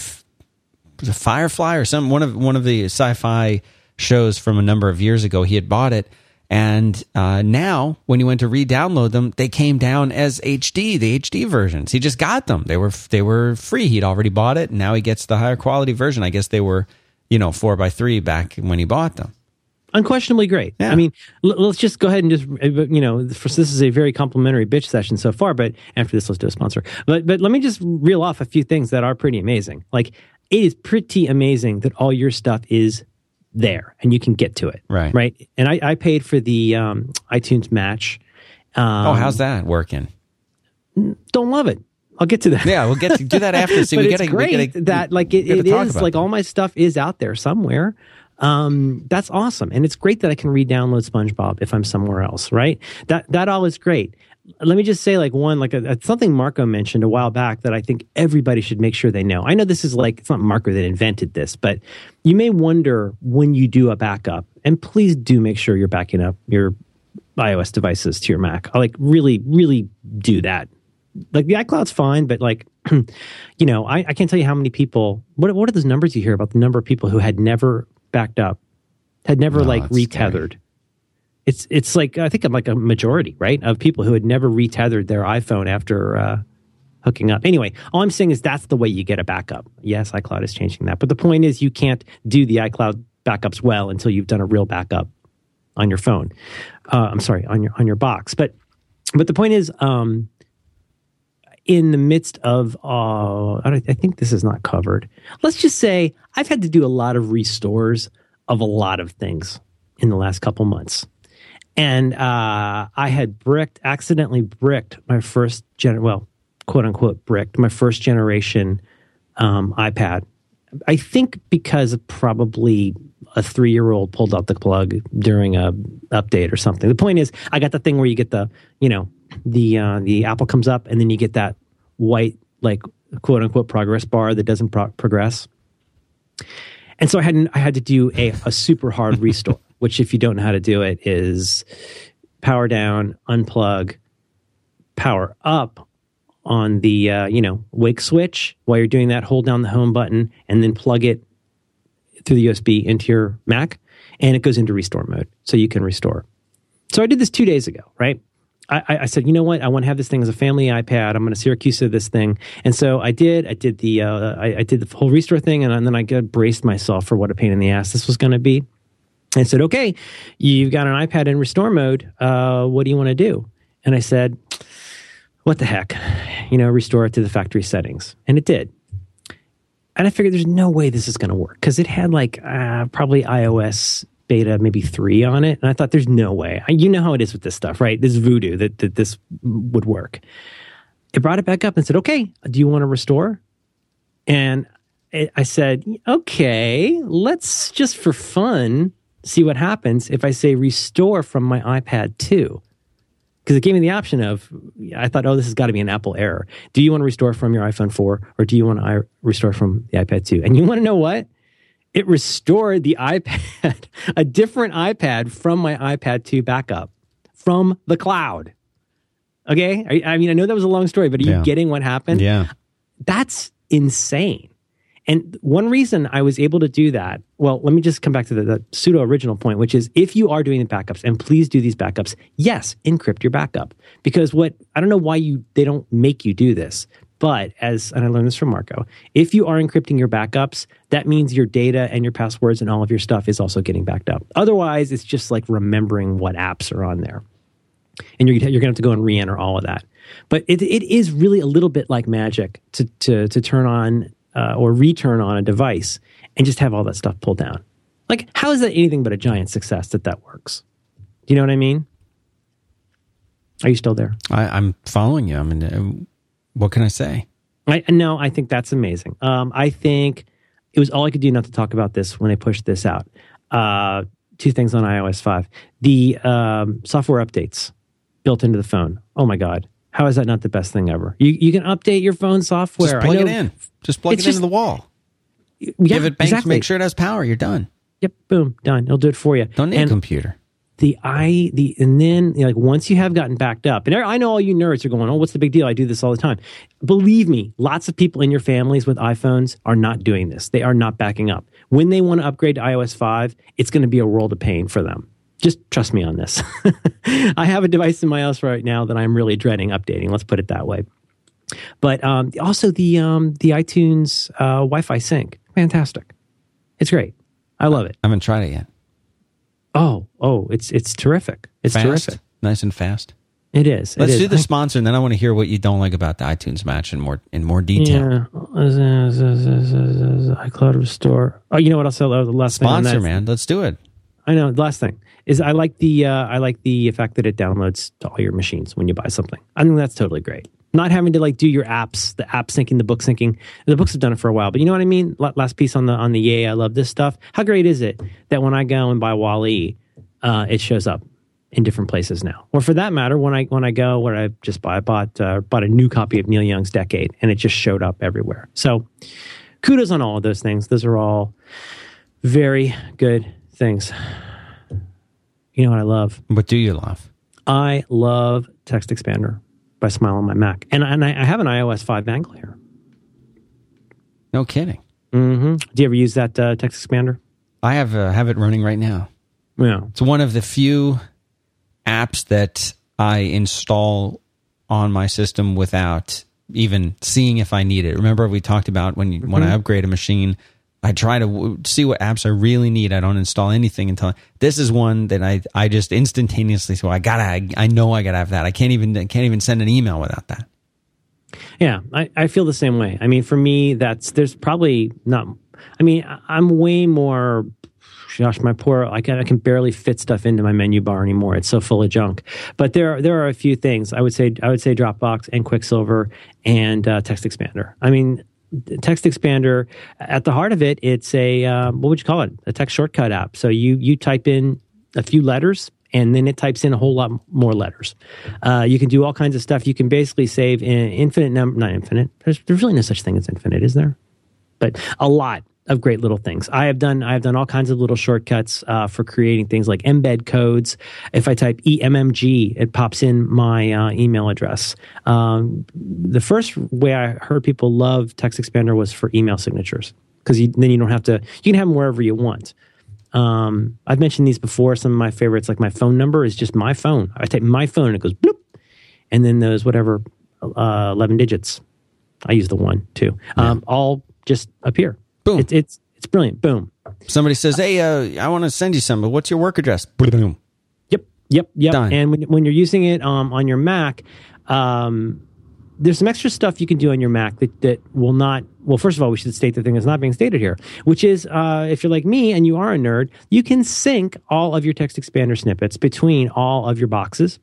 was it Firefly or some one of one of the sci-fi shows from a number of years ago? He had bought it, and uh, now when he went to re-download them, they came down as HD, the HD versions. He just got them. They were they were free. He'd already bought it, and now he gets the higher quality version. I guess they were, you know, four by three back when he bought them. Unquestionably great. Yeah. I mean, l- let's just go ahead and just you know, for, this is a very complimentary bitch session so far. But after this, let's do a sponsor. But but let me just reel off a few things that are pretty amazing. Like it is pretty amazing that all your stuff is there and you can get to it. Right. Right. And I, I paid for the um, iTunes Match. Um, Oh, how's that working? Don't love it. I'll get to that. Yeah, we'll get to do that after. See, (laughs) but we it's gotta, we great gotta- that like it, we it is like that. all my stuff is out there somewhere. Um, that's awesome, and it's great that I can re-download SpongeBob if I'm somewhere else. Right? That that all is great. Let me just say, like one, like a, a- something Marco mentioned a while back that I think everybody should make sure they know. I know this is like it's not Marco that invented this, but you may wonder when you do a backup, and please do make sure you're backing up your iOS devices to your Mac. I like really, really do that like the iCloud's fine, but like, (clears throat) you know, I, I can't tell you how many people. What what are those numbers you hear about the number of people who had never backed up, had never No, like it's scary. retethered. It's it's like I think I'm like a majority, right, of people who had never retethered their iPhone after uh, hooking up. Anyway, all I'm saying is that's the way you get a backup. Yes, iCloud is changing that, but the point is you can't do the iCloud backups well until you've done a real backup on your phone. Uh, I'm sorry, on your on your box. But but the point is, um, in the midst of, uh, I, I think this is not covered. Let's just say I've had to do a lot of restores of a lot of things in the last couple months. And uh, I had bricked, accidentally bricked my first gen, well, quote unquote, bricked my first generation um, iPad. I think because probably a three year old pulled out the plug during a update or something. The point is, I got the thing where you get the, you know, the uh, the Apple comes up and then you get that white like quote unquote progress bar that doesn't pro- progress. And so I had I had to do a, a super hard (laughs) restore, which if you don't know how to do it is power down, unplug, power up on the uh, you know wake switch. While you're doing that, hold down the home button and then plug it through the USB into your Mac, and it goes into restore mode, so you can restore. So I did this two days ago, right? I, I- said, you know what? I want to have this thing as a family iPad. I'm going to Syracuse this thing, and so I did. I did the uh, I, I did the whole restore thing, and then I got braced myself for what a pain in the ass this was going to be. And I said, okay, you've got an iPad in restore mode. Uh, what do you want to do? And I said, what the heck? You know, restore it to the factory settings, and it did. And I figured there's no way this is going to work because it had like uh, probably iOS beta maybe three on it, and I thought there's no way. You know how it is with this stuff, right? This voodoo that, that this would work. It brought it back up and said, "Okay, do you want to restore?" And I said, "Okay, let's just for fun see what happens if I say restore from my iPad 2." because it gave me the option of I thought, oh, this has got to be an Apple error. Do you want to restore from your iPhone 4 or do you want to restore from the iPad 2? And you want to know what? It restored the iPad, (laughs) a different iPad from my iPad 2 backup from the cloud. Okay. I, I mean, I know that was a long story, but are you Yeah. getting what happened? Yeah. That's insane. And one reason I was able to do that, well, let me just come back to the, the pseudo original point, which is if you are doing the backups, and please do these backups, yes, encrypt your backup. Because what I don't know why you they don't make you do this, but as and I learned this from Marco, if you are encrypting your backups, that means your data and your passwords and all of your stuff is also getting backed up. Otherwise, it's just like remembering what apps are on there and you're, you're going to have to go and re-enter all of that. But it, it is really a little bit like magic to, to, to turn on uh, or return on a device and just have all that stuff pulled down. Like, how is that anything but a giant success that that works? Do you know what I mean? Are you still there? I, I'm following you. I mean, uh, what can I say? I no, I think that's amazing. Um, I think it was all I could do not to talk about this when I pushed this out. Uh, two things on iOS five: the um, software updates built into the phone. Oh my god, how is that not the best thing ever? You you can update your phone software. Just plug it in. Just plug it just- into the wall. Yeah, Give it banks. exactly. Make sure it has power. You're done. Yep, boom, done. It'll do it for you. Don't need and a computer. The i the and then like once you have gotten backed up and I know all you nerds are going oh what's the big deal? I do this all the time. Believe me lots of people in your families with iPhones are not doing this. They are not backing up. When they want to upgrade to iOS 5 it's going to be a world of pain for them. Just trust me on this. (laughs) I have a device in my house right now that I'm really dreading updating let's put it that way. But um, also the um, the iTunes uh, Wi-Fi sync fantastic. It's great. I love it. I haven't tried it yet. Oh oh it's it's terrific it's Fast, terrific nice and fast. It is. It Let's is. do the sponsor, and then I want to hear what you don't like about the iTunes match in more in more detail. Yeah. iCloud Restore. Oh, you know what I'll else? The last Sponsor, that- man. Let's do it. I know. The last thing is I like the uh, I like the fact that it downloads to all your machines when you buy something. I think that's totally great. Not having to like do your apps, the app syncing, the book syncing. The books have done it for a while, but you know what I mean. Last piece on the on the yay, I love this stuff. How great is it that when I go and buy WALL-E, uh, it shows up in different places now. Or for that matter, when I when I go where I just buy I bought uh, bought a new copy of Neil Young's Decade, and it just showed up everywhere. So kudos on all of those things. Those are all very good things. You know what I love? What do you love? I love TextExpander by Smile on my Mac, and and I, I have an iOS five angle here. No kidding. hmm Do you ever use that uh, TextExpander? I have uh, have it running right now. Yeah. It's one of the few apps that I install on my system without even seeing if I need it. Remember we talked about when you, when I upgrade a machine, I try to see what apps I really need. I don't install anything until this is one that I I just instantaneously so I gotta I, I know I gotta have that. I can't even I can't even send an email without that. Yeah, I, I feel the same way. I mean, for me, that's there's probably not. I mean, I'm way more. Gosh, my poor, I can, I can barely fit stuff into my menu bar anymore. It's so full of junk. But there, are- there are a few things. I would say, I would say Dropbox and Quicksilver and uh, TextExpander. I mean, TextExpander, at the heart of it, it's a uh, what would you call it? A text shortcut app. So you you type in a few letters and then it types in a whole lot more letters. Uh, you can do all kinds of stuff. You can basically save an infinite number, not infinite. There's, there's really no such thing as infinite, is there? But a lot of great little things. I have done I have done all kinds of little shortcuts uh, for creating things like embed codes. If I type EMMG, it pops in my uh, email address. Um, the first way I heard people love TextExpander was for email signatures because then you don't have to. You can have them wherever you want. Um, I've mentioned these before. Some of my favorites, like my phone number, is just my phone. I type my phone, and it goes bloop, and then those whatever uh, eleven digits. I use the one too. Um, all just appear. Boom. It's it's it's brilliant. Boom. Somebody says, "Hey, uh, I want to send you something. What's your work address?" Boom. Yep. Yep. Yep. Done. And when when you're using it um, on your Mac, um, there's some extra stuff you can do on your Mac that, that will not. Well, first of all, we should state the thing that's not being stated here, which is uh, if you're like me and you are a nerd, you can sync all of your TextExpander snippets between all of your boxes.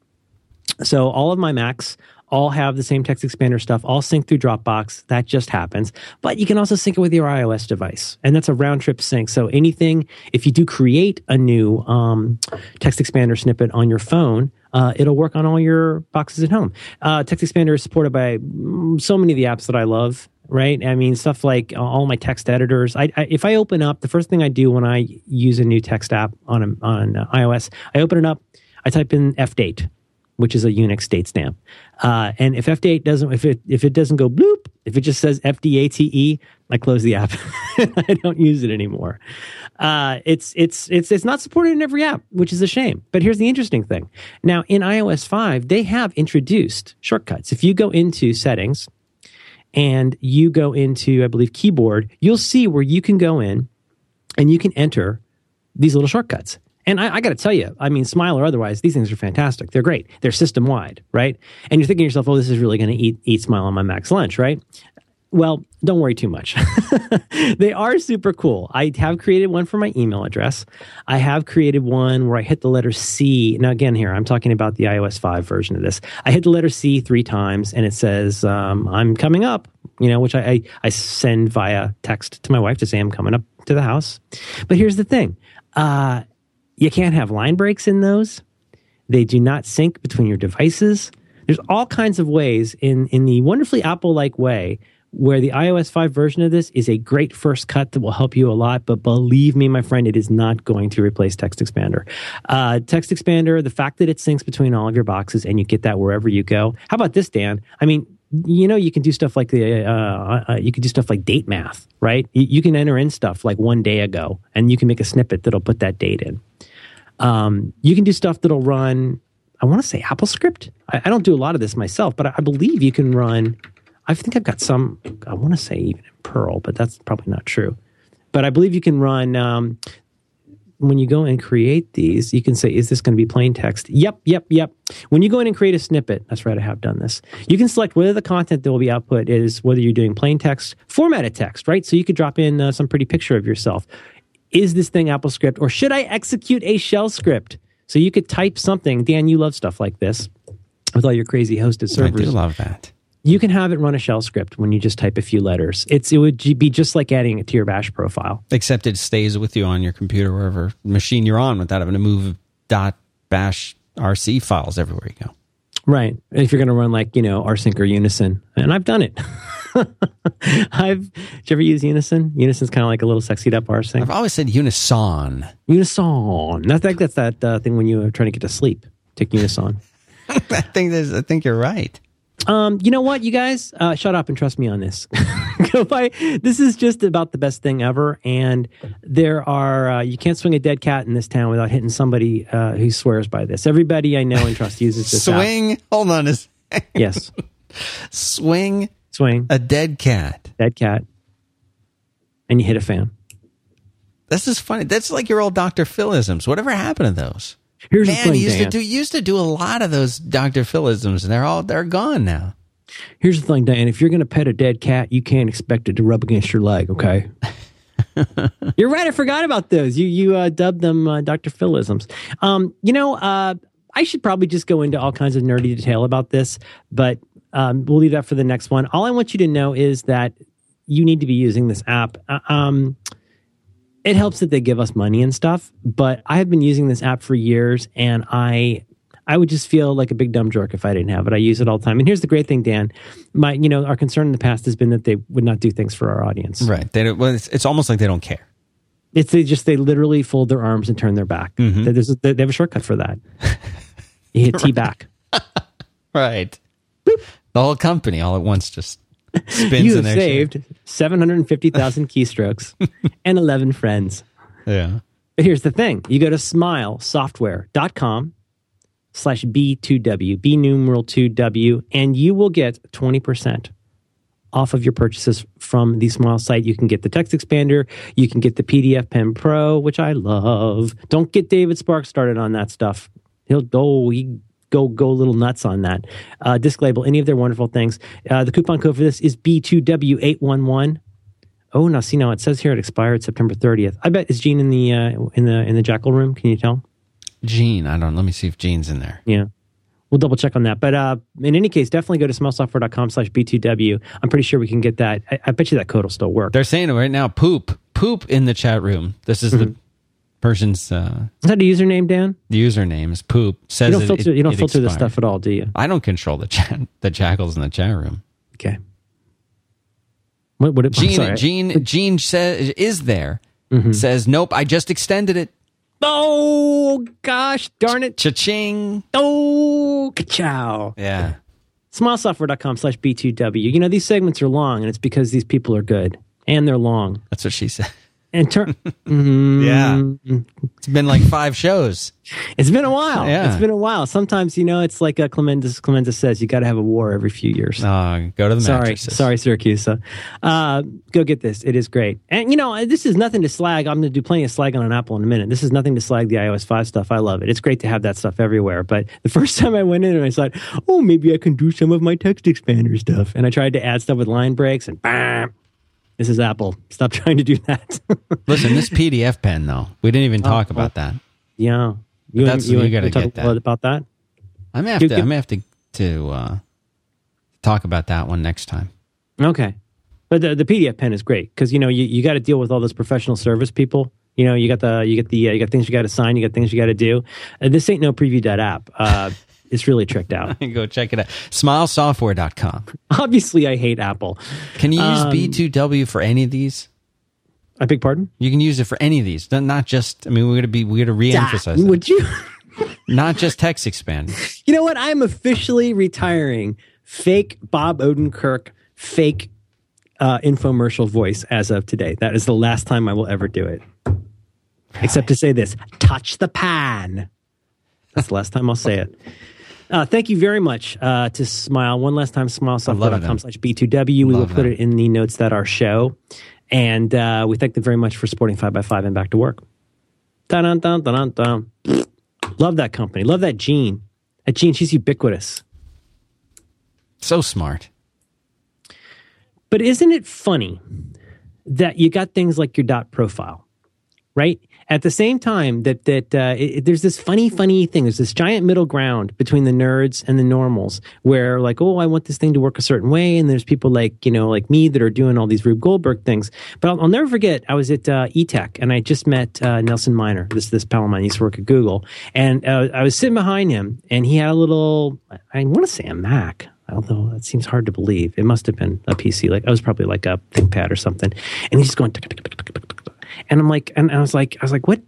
So all of my Macs all have the same TextExpander stuff, all sync through Dropbox. That just happens. But you can also sync it with your iOS device. And that's a round trip sync. So anything, if you do create a new um, TextExpander snippet on your phone, uh, it'll work on all your boxes at home. Uh, TextExpander is supported by mm, so many of the apps that I love. Right, I mean stuff like uh, all my text editors. I, I, if I open up, the first thing I do when I use a new text app on on uh, iOS, I open it up, I type in fdate, which is a Unix date stamp. Uh, and if fdate doesn't, if it if it doesn't go bloop, if it just says FDATE, I close the app. (laughs) I don't use it anymore. Uh, it's it's it's it's not supported in every app, which is a shame. But here's the interesting thing: now in iOS five, they have introduced shortcuts. If you go into settings and you go into, I believe, keyboard, you'll see where you can go in and you can enter these little shortcuts. And I, I got to tell you, I mean, Smile or otherwise, these things are fantastic. They're great. They're system wide, right? And you're thinking to yourself, "Oh, this is really going to eat eat Smile on my Mac's lunch," right? Well, don't worry too much. (laughs) they are super cool. I have created one for my email address. I have created one where I hit the letter C. Now, again, here I'm talking about the iOS 5 version of this. I hit the letter C three times and it says, um, I'm coming up, you know, which I, I, I send via text to my wife to say I'm coming up to the house. But here's the thing uh, you can't have line breaks in those, they do not sync between your devices. There's all kinds of ways in, in the wonderfully Apple like way where the iOS 5 version of this is a great first cut that will help you a lot. But believe me, my friend, it is not going to replace TextExpander. Uh, TextExpander, the fact that it syncs between all of your boxes and you get that wherever you go. How about this, Dan? I mean, you know, you can do stuff like the, uh, uh, you can do stuff like date math, right? You, you can enter in stuff like one day ago and you can make a snippet that'll put that date in. Um, you can do stuff that'll run, I want to say AppleScript. I, I don't do a lot of this myself, but I, I believe you can run I think I've got some, I want to say even in Perl, but that's probably not true. But I believe you can run, um, when you go and create these, you can say, is this going to be plain text? Yep, yep, yep. When you go in and create a snippet, that's right, I have done this. You can select whether the content that will be output is whether you're doing plain text, formatted text, right? So you could drop in uh, some pretty picture of yourself. Is this thing AppleScript or should I execute a shell script? So you could type something. Dan, you love stuff like this with all your crazy hosted servers. I do love that you can have it run a shell script when you just type a few letters. It's it would be just like adding it to your bash profile. Except it stays with you on your computer wherever machine you're on without having to move dot bash RC files everywhere you go. Right. If you're going to run like, you know, rsync or Unison. And I've done it. (laughs) I've did you ever use Unison? Unison's kind of like a little sexied up rsync. I've always said Unison. Unison. I think that's that uh, thing when you are trying to get to sleep. Take Unison. (laughs) I think I think you're right. Um, you know what, you guys, uh, shut up and trust me on this. (laughs) This is just about the best thing ever, and there are uh, you can't swing a dead cat in this town without hitting somebody uh, who swears by this. Everybody I know and trust uses this. swing. App. Hold on a second. Yes. swing. Swing a dead cat. Dead cat, and you hit a fan. This is funny. That's like your old Dr. Philisms. Whatever happened to those? Here's Man, the thing, used Dan. to do used to do a lot of those Dr. Philisms, and they're all they're gone now. Here's the thing, Dan. If you're going to pet a dead cat, you can't expect it to rub against your leg. Okay. (laughs) you're right. I forgot about those. You you uh, dubbed them uh, Dr. Philisms. Um, you know, uh, I should probably just go into all kinds of nerdy detail about this, but um, we'll leave that for the next one. All I want you to know is that you need to be using this app. Uh, um, it helps that they give us money and stuff, but I have been using this app for years, and I I would just feel like a big dumb jerk if I didn't have it. I use it all the time. And here's the great thing, Dan. My, you know, our concern in the past has been that they would not do things for our audience. Right. They don't, well, it's, it's almost like they don't care. It's they just they literally fold their arms and turn their back. Mm-hmm. A, they have a shortcut for that. (laughs) You hit T back. Right. The whole company all at once just spins You have saved seven hundred fifty thousand keystrokes (laughs) and eleven friends. Yeah. But here's the thing: you go to smilesoftware.com slash B2W, B numeral 2W, and you will get 20% off of your purchases from the Smile site. You can get the text expander, you can get the PDFpen Pro, which I love. Don't get David Sparks started on that stuff. He'll go, he go go a little nuts on that. Uh, disc label, any of their wonderful things. Uh, the coupon code for this is B2W811. Oh, now see now it says here it expired September 30th. I bet is Jean in the uh, in the in the Jackal room? Can you tell? Jean, I don't. Let me see if Jean's in there. Yeah. We'll double check on that. But uh, in any case, definitely go to smilesoftware.com slash B2W. I'm pretty sure we can get that. I, I bet you that code will still work. They're saying it right now. Poop, poop in the chat room. This is Mm-hmm. the person's uh, Is that a username, Dan? username. Is poop. Says You don't filter, it- you don't filter this stuff at all, do you? I don't control the chat. The jackals in the chat room. Okay. What, what, I'm Jean, sorry. Jean, Jean says is there. Mm-hmm. Says nope. I just extended it. Oh, gosh darn it. Cha-ching. Oh, ka-chow. Yeah. Smilesoftware.com slash B2W. You know, these segments are long, and it's because these people are good. And they're long. That's what she said. And turn. (laughs) Mhm. Yeah. It's been like five shows. It's been a while. Yeah. It's been a while. Sometimes, you know, it's like uh, Clemenza, Clemenza says, you got to have a war every few years. Uh, go to the Sorry, mattresses. sorry, Syracuse. Uh, go get this. It is great. And you know, this is nothing to slag. I'm going to do plenty of slag on an Apple in a minute. This is nothing to slag the iOS 5 stuff. I love it. It's great to have that stuff everywhere. But the (laughs) first time I went in and I thought, oh, maybe I can do some of my TextExpander stuff, and I tried to add stuff with line breaks, and bam, this is Apple. Stop (laughs) trying to do that. (laughs) Listen, this PDFpen though, we didn't even talk about that. yeah, you, That's- you, you you gotta talk get that. about that. I may have Give- to. I give- may have to to uh, talk about that one next time. Okay. But the, the PDFpen is great because you know you, you got to deal with all those professional service people. You know, you got the you get the uh, you got things you got to sign, you got things you got to do. Uh, this ain't no preview.app. Uh, it's really tricked out. (laughs) Go check it out. Smilesoftware.com. Obviously, I hate Apple. Can you use Um, B2W for any of these? I beg pardon. You can use it for any of these. Not- just. I mean, we're gonna be. We're gonna reemphasize. that. Would you? (laughs) Not just text expand. You know what? I'm officially retiring fake Bob Odenkirk, fake uh, infomercial voice as of today. That is the last time I will ever do it. Except to say this touch the pan. That's the last time I'll say it. Uh, thank you very much uh, to Smile. One last time, smilesoftware.com slash B2W. We will put them. it in the notes that our show. And uh, we thank them very much for supporting 5x5 and back to work. Dun, dun, dun, dun, dun. Love that company. Love that Jean. That Jean, she's ubiquitous. So smart. But isn't it funny that you got things like your dot profile, right? At the same time that that uh, it, there's this funny, funny thing. There's this giant middle ground between the nerds and the normals, where like, oh, I want this thing to work a certain way, and there's people like you know, like me that are doing all these Rube Goldberg things. But I'll, I'll never forget. I was at uh, eTech, and I just met uh, Nelson Minar. This this pal of mine used to work at Google, and uh, I was sitting behind him, and he had a little. I want to say a Mac although that seems hard to believe. It must have been a PC. Like I was probably like a ThinkPad or something. And he's just going, and I'm like, and I was like, I was like, what,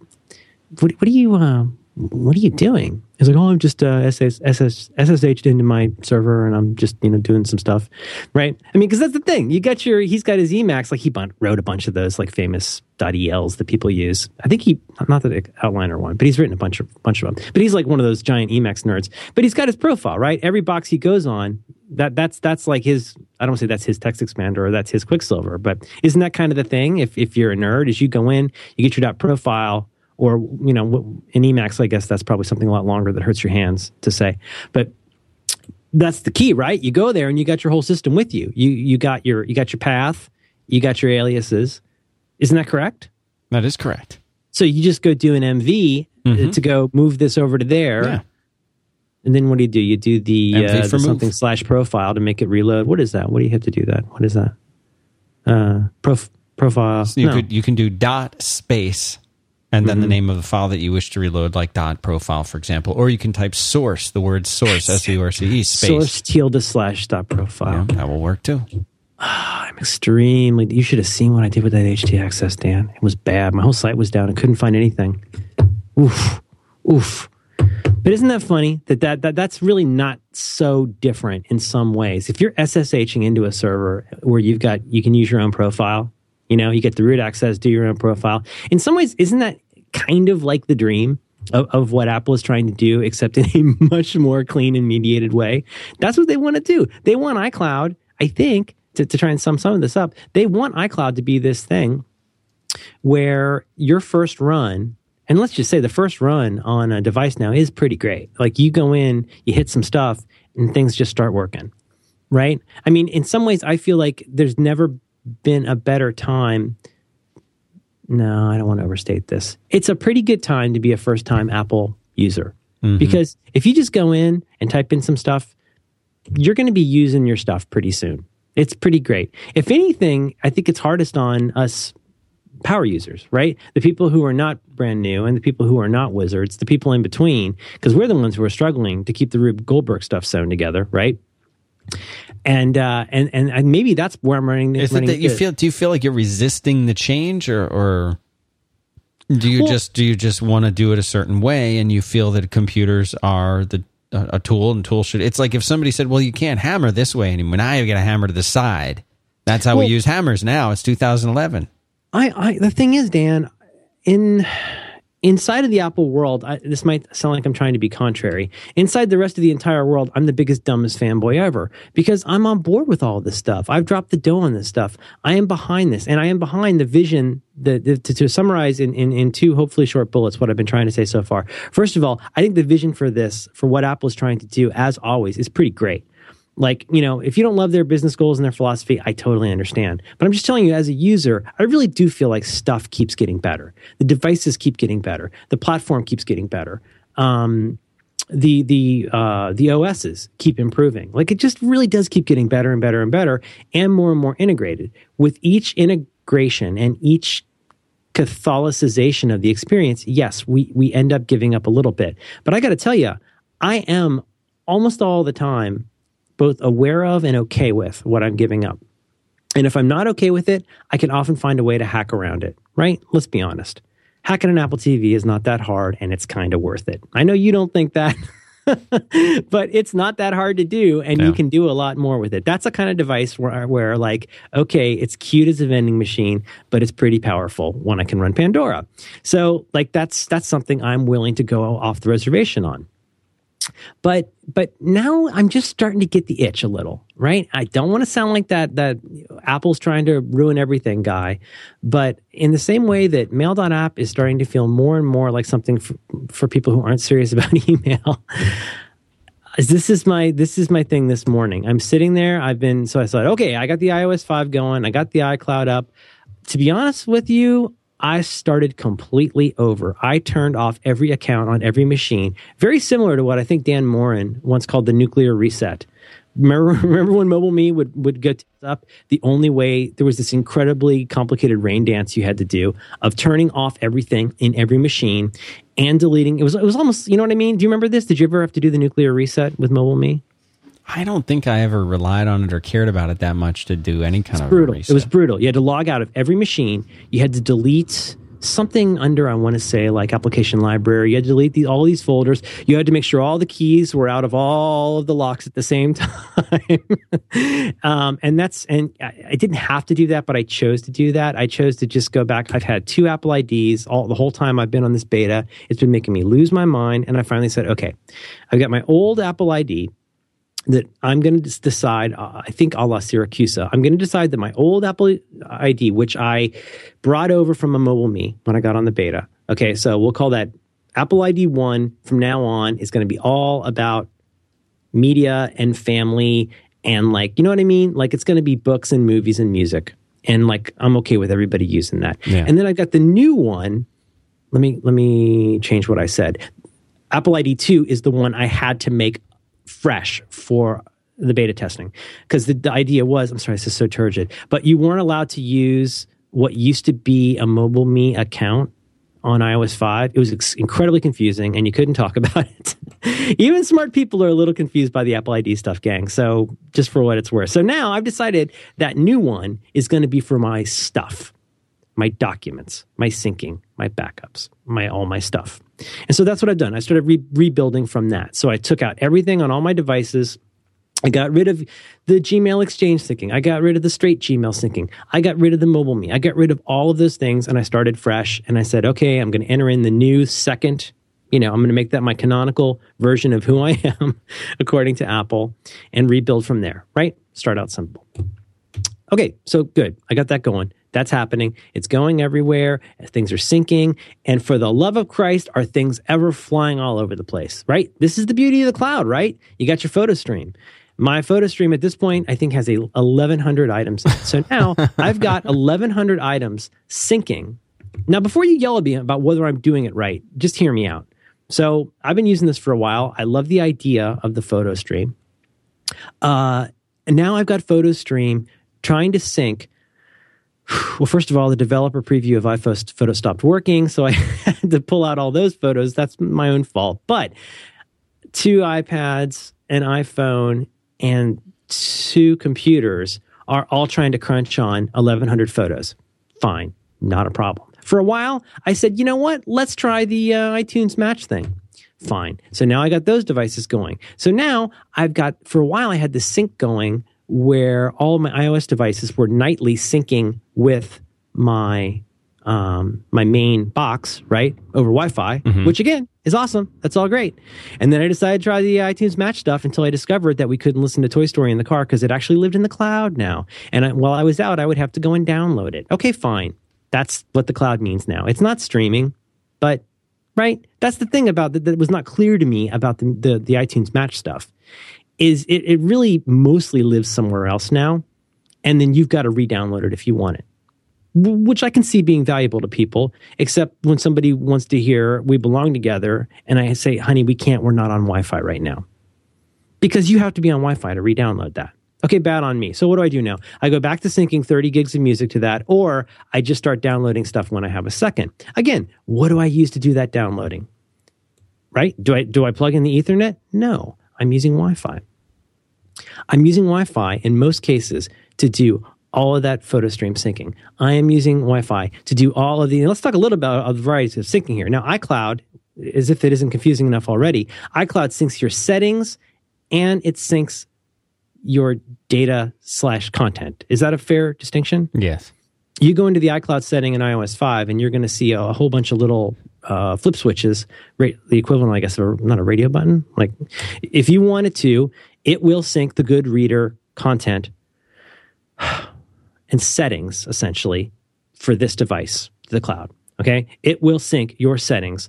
what, what are you, uh, what are you doing? He's like, oh, I'm just uh, SS, SS, SSH'd into my server, and I'm just you know doing some stuff, right? I mean, because that's the thing. You got your, he's got his Emacs. Like he wrote a bunch of those like famous .els that people use. I think he, not the outliner one, but he's written a bunch of bunch of them. But he's like one of those giant Emacs nerds. But he's got his profile, right? Every box he goes on, that that's that's like his. I don't say that's his TextExpander or that's his Quicksilver, but isn't that kind of the thing? If if you're a nerd, is you go in, you get your .profile or you know in Emacs, I guess that's probably something a lot longer that hurts your hands to say, but that's the key, right? You go there and you got your whole system with you. You you got your you got your path, you got your aliases. Isn't that correct? That is correct. So you just go do an MV uh, to go move this over to there. Mm-hmm. Yeah. And then what do you do? You do the, uh, the something slash profile to make it reload. What is that? What do you have to do that? What is that? Uh, prof, profile. You no. could you can do dot space and then Mm-hmm. the name of the file that you wish to reload, like dot profile, for example, or you can type source, the word source, S U R C E space. source tilde slash dot profile. Yeah, that will work too. I'm extremely. You should have seen what I did with that htaccess, Dan. It was bad. My whole site was down. I couldn't find anything. Oof, oof. But isn't that funny that, that that that's really not so different in some ways? If you're SSHing into a server where you've got you can use your own profile, you know, you get the root access, do your own profile. In some ways, isn't that kind of like the dream? Of, of what Apple is trying to do, except in a (laughs) much more clean and mediated way. That's what they want to do. They want iCloud, I think, to, to try and sum some of this up, they want iCloud to be this thing where your first run, and let's just say the first run on a device now is pretty great. Like you go in, you hit some stuff, and things just start working, right? I mean, in some ways, I feel like there's never been a better time. No, I don't want to overstate this. It's a pretty good time to be a first time Apple user mm-hmm. because if you just go in and type in some stuff, you're going to be using your stuff pretty soon. It's pretty great. If anything, I think it's hardest on us power users, right? The people who are not brand new and the people who are not wizards, the people in between, because we're the ones who are struggling to keep the Rube Goldberg stuff sewn together, right? And uh, and and maybe that's where I'm running. Is it that you feel? Do you feel like you're resisting the change, or, or do you Well- just do you just want to do it a certain way, and you feel that computers are the a a tool, and tools should? It's like if somebody said, "Well, you can't hammer this way anymore. Now you got to hammer to the side." That's how Well- we use hammers now. It's 2011. I, I the thing is, Dan, in inside of the Apple world, I, this might sound like I'm trying to be contrary. Inside the rest of the entire world, I'm the biggest, dumbest fanboy ever because I'm on board with all this stuff. I've dropped the dough on this stuff. I am behind this, and I am behind the vision. The to, to summarize in, in, in two hopefully short bullets what I've been trying to say so far. First of all, I think the vision for this, for what Apple is trying to do, as always, is pretty great like you know if you don't love their business goals and their philosophy i totally understand but i'm just telling you as a user i really do feel like stuff keeps getting better the devices keep getting better the platform keeps getting better um, the the uh, the OSs keep improving. Like it just really does keep getting better and better and better, and more and more integrated. With each integration and each Catholicization of the experience, yes, we we end up giving up a little bit. But I got to tell you, I am almost all the time both aware of and okay with what I'm giving up. And if I'm not okay with it, I can often find a way to hack around it, right? Let's be honest. Hacking an Apple TV is not that hard and it's kind of worth it. I know you don't think that, (laughs) but it's not that hard to do and you can do a lot more with it. That's a kind of device where, where like, okay, it's cute as a vending machine, but it's pretty powerful when I can run Pandora. So like that's, that's something I'm willing to go off the reservation on but but now I'm just starting to get the itch a little, right? I don't want to sound like that that Apple's trying to ruin everything guy, but in the same way that Mail.app is starting to feel more and more like something for, for people who aren't serious (laughs) about email. this is my this is my thing this morning. I'm sitting there. I've been so I thought, okay, I got the iOS five going. I got the iCloud up. To be honest with you, I started completely over. I turned off every account on every machine, very similar to what I think Dan Moren once called the nuclear reset. Remember, (laughs) remember when MobileMe would, would get up? The only way, there was this incredibly complicated rain dance you had to do of turning off everything in every machine and deleting. It was, it was almost, you know what I mean? Do you remember this? Did you ever have to do the nuclear reset with MobileMe? I don't think I ever relied on it or cared about it that much to do any kind it's of brutal. reset. It was brutal. You had to log out of every machine. You had to delete something under I want to say like application library. You had to delete the, all these folders. You had to make sure all the keys were out of all of the locks at the same (laughs) time. um, and that's and I, I, didn't have to do that, but I chose to do that. I chose to just go back. I've had two Apple IDs all the whole time I've been on this beta. It's been making me lose my mind, and I finally said, okay, I've got my old Apple ID that I'm going to decide, uh, I think a la Siracusa, I'm going to decide that my old Apple ID, which I brought over from a MobileMe when I got on the beta. Okay, so we'll call that Apple ID 1 from now on is going to be all about media and family and like, you know what I mean? Like it's going to be books and movies and music. And like I'm okay with everybody using that. Yeah. And then I got the new one. Let me let me change what I said. Apple ID 2 is the one I had to make fresh for the beta testing. Because the, the, idea was i'm sorry this is so turgid but you weren't allowed to use what used to be a MobileMe account on ios 5 it was ex- incredibly confusing and you couldn't talk (laughs) about it. Even smart people are a little confused by the apple id stuff gang. So just for what it's worth. So now i've decided that new one is going to be for my stuff my documents my syncing my backups my all my stuff and so that's what I've done. I started re- rebuilding from that. So I took out everything on all my devices. I got rid of the Gmail Exchange syncing. I got rid of the straight Gmail syncing. I got rid of the MobileMe. I got rid of all of those things and I started fresh. And I said, okay, I'm going to enter in the new second. You know, I'm going to make that my canonical version of who I am, (laughs) according to Apple, and rebuild from there, right? Start out simple. Okay, so good. I got that going. That's happening. It's going everywhere. Things are syncing. And for the love of Christ, are things ever flying all over the place, right? This is the beauty of the cloud, right? You got your photo stream. My photo stream at this point, I think, has a 1,100 items. So now (laughs) I've got 1,100 items syncing. Now, before you yell at me about whether I'm doing it right, just hear me out. So I've been using this for a while. I love the idea of the photo stream. Uh, and now I've got photo stream trying to sync (sighs) well, first of all, the developer preview of iPhoto stopped working, so I (laughs) had to pull out all those photos. That's my own fault. But two iPads, an iPhone, and two computers are all trying to crunch on 1,100 photos. Fine, not a problem. For a while, I said, you know what? Let's try the uh, iTunes Match thing. Fine. So now I got those devices going. So now I've got, for a while, I had the sync going where all my iOS devices were nightly syncing with my um, my main box, right, over Wi-Fi, which again is awesome. That's all great. And then I decided to try the iTunes Match stuff until I discovered that we couldn't listen to Toy Story in the car because it actually lived in the cloud now. And I, while I was out, I would have to go and download it. Okay, fine. That's what the cloud means now. It's not streaming, but right, that's the thing about that, that was not clear to me about the the, the iTunes Match stuff. Is it, it really mostly lives somewhere else now, and then you've got to re-download it if you want it which I can see being valuable to people, except when somebody wants to hear we belong together and I say, honey, we can't, we're not on Wi Fi right now. Because you have to be on Wi Fi to re download that. Okay, bad on me. So what do I do now? I go back to syncing 30 gigs of music to that, or I just start downloading stuff when I have a second. Again, what do I use to do that downloading? Right? Do I do I plug in the Ethernet? No. I'm using Wi-Fi. I'm using Wi-Fi in most cases to do all of that photo stream syncing. I am using Wi-Fi to do all of the. Let's talk a little about the varieties of syncing here. Now, iCloud, as if it isn't confusing enough already, iCloud syncs your settings and it syncs your data slash content. Is that a fair distinction? Yes. You go into the iCloud setting in iOS 5 and you're going to see a, whole bunch of little uh, flip switches, the equivalent, I guess, of a, not a radio button. Like if you wanted to, it will sync the GoodReader content (sighs) and settings essentially for this device to the cloud. Okay. It will sync your settings.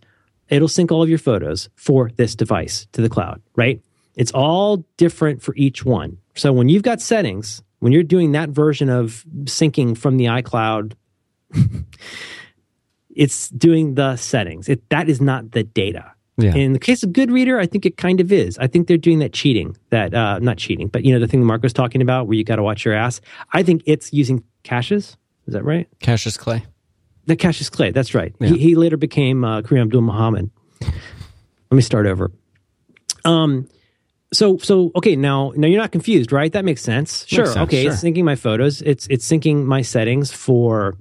It'll sync all of your photos for this device to the cloud, right? It's all different for each one. So when you've got settings, when you're doing that version of syncing from the iCloud, (laughs) it's doing the settings. It, that is not the data. Yeah. In the case of GoodReader, I think it kind of is. I think they're doing that cheating, that uh, not cheating, but you know the thing Mark was talking about, where you got to watch your ass. I think it's using caches. Is that right? Cassius Clay. The Cassius Clay. That's right. Yeah. He, he later became uh, Kareem Abdul Muhammad. Let me start over. Um, so so okay now now you're not confused right? That makes sense. Sure sense, okay sure. it's syncing my photos. It's it's syncing my settings for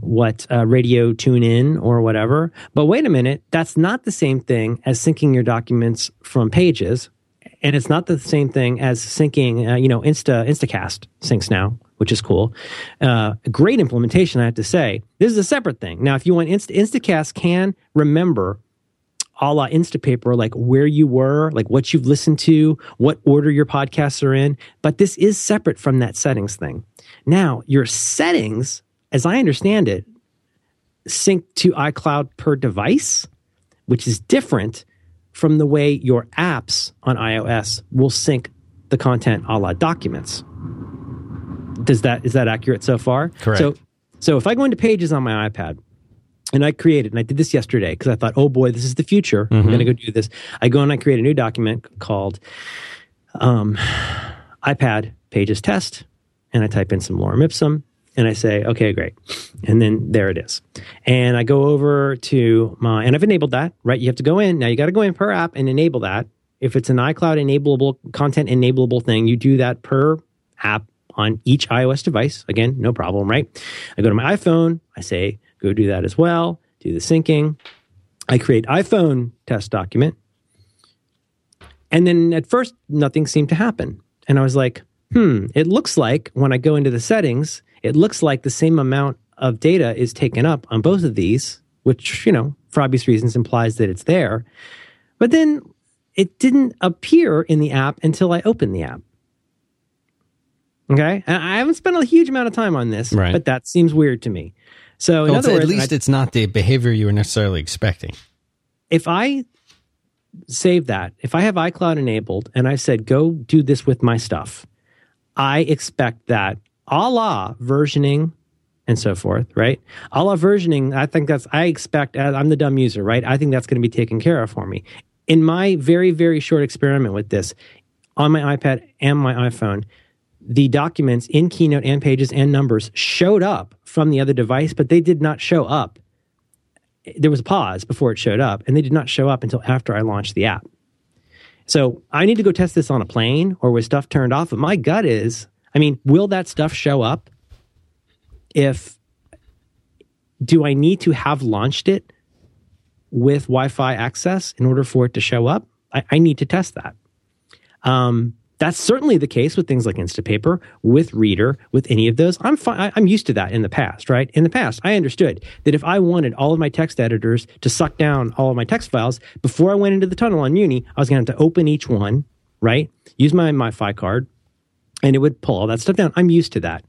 what uh, radio tune in or whatever. But wait a minute that's not the same thing as syncing your documents from pages and it's not the same thing as syncing uh, you know insta instacast syncs now which is cool. Uh, great implementation i have to say. This is a separate thing. Now if you want insta instacast can remember a la Instapaper, like where you were, like what you've listened to, what order your podcasts are in. But this is separate from that settings thing. Now, your settings, as I understand it, sync to iCloud per device, which is different from the way your apps on iOS will sync the content a la documents. Does that is that accurate so far? Correct. So so if I go into pages on my iPad and I created, and I did this yesterday because I thought, oh boy, this is the future. I'm going to go do this. I go and I create a new document called um, iPad Pages Test, and I type in some lorem ipsum, and I say, okay, great. And then there it is. And I go over to my, and I've enabled that, right? You have to go in. Now you got to go in per app and enable that. If it's an iCloud enableable, content enableable thing, you do that per app on each iOS device. Again, no problem, right? I go to my iPhone. I say, go do that as well. Do the syncing. I create iPhone test document. And then at first, nothing seemed to happen. And I was like, hmm, it looks like when I go into the settings, it looks like the same amount of data is taken up on both of these, which, you know, for obvious reasons implies that it's there. But then it didn't appear in the app until I opened the app. Okay. And I haven't spent a huge amount of time on this, Right. but that seems weird to me. So, in other words, at least I- it's not the behavior you were necessarily expecting. if I save that, if I have iCloud enabled and I said, go do this with my stuff, I expect that a la versioning and so forth, right? A la versioning, I think that's, I expect, as I'm the dumb user, right? I think that's going to be taken care of for me. In my very, very short experiment with this on my iPad and my iPhone, the documents in Keynote and Pages and Numbers showed up from the other device, but they did not show up there was a pause before it showed up, and they did not show up until after I launched the app. So I need to go test this on a plane or with stuff turned off. But my gut is, I mean, will that stuff show up? If do I need to have launched it with Wi-Fi access in order for it to show up? I, I need to test that. Um, That's certainly the case with things like Instapaper, with Reader, with any of those. I'm fine. I'm used to that in the past, right? In the past, I understood that if I wanted all of my text editors to suck down all of my text files before I went into the tunnel on Muni, I was going to have to open each one, right? Use my MiFi card, and it would pull all that stuff down. I'm used to that.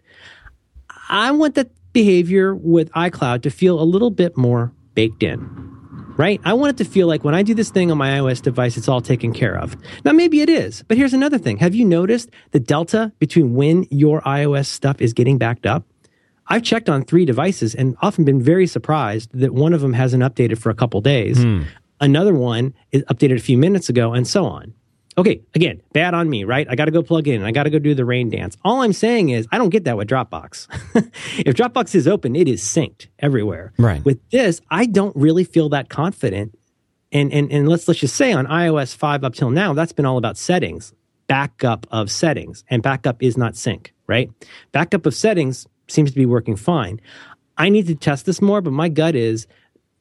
I want that behavior with iCloud to feel a little bit more baked in right? I want it to feel like when I do this thing on my iOS device, it's all taken care of. Now, maybe it is, but here's another thing. Have you noticed the delta between when your iOS stuff is getting backed up? I've checked on three devices and often been very surprised that one of them hasn't updated for a couple days. Hmm. Another one is updated a few minutes ago, and so on. Okay, again, bad on me, right? I got to go plug in. I got to go do the rain dance. All I'm saying is I don't get that with Dropbox. (laughs) if Dropbox is open, it is synced everywhere. Right. With this, I don't really feel that confident. And and and let's let's just say on iOS 5 up till now, that's been all about settings, backup of settings, and backup is not sync, right? Backup of settings seems to be working fine. I need to test this more, but my gut is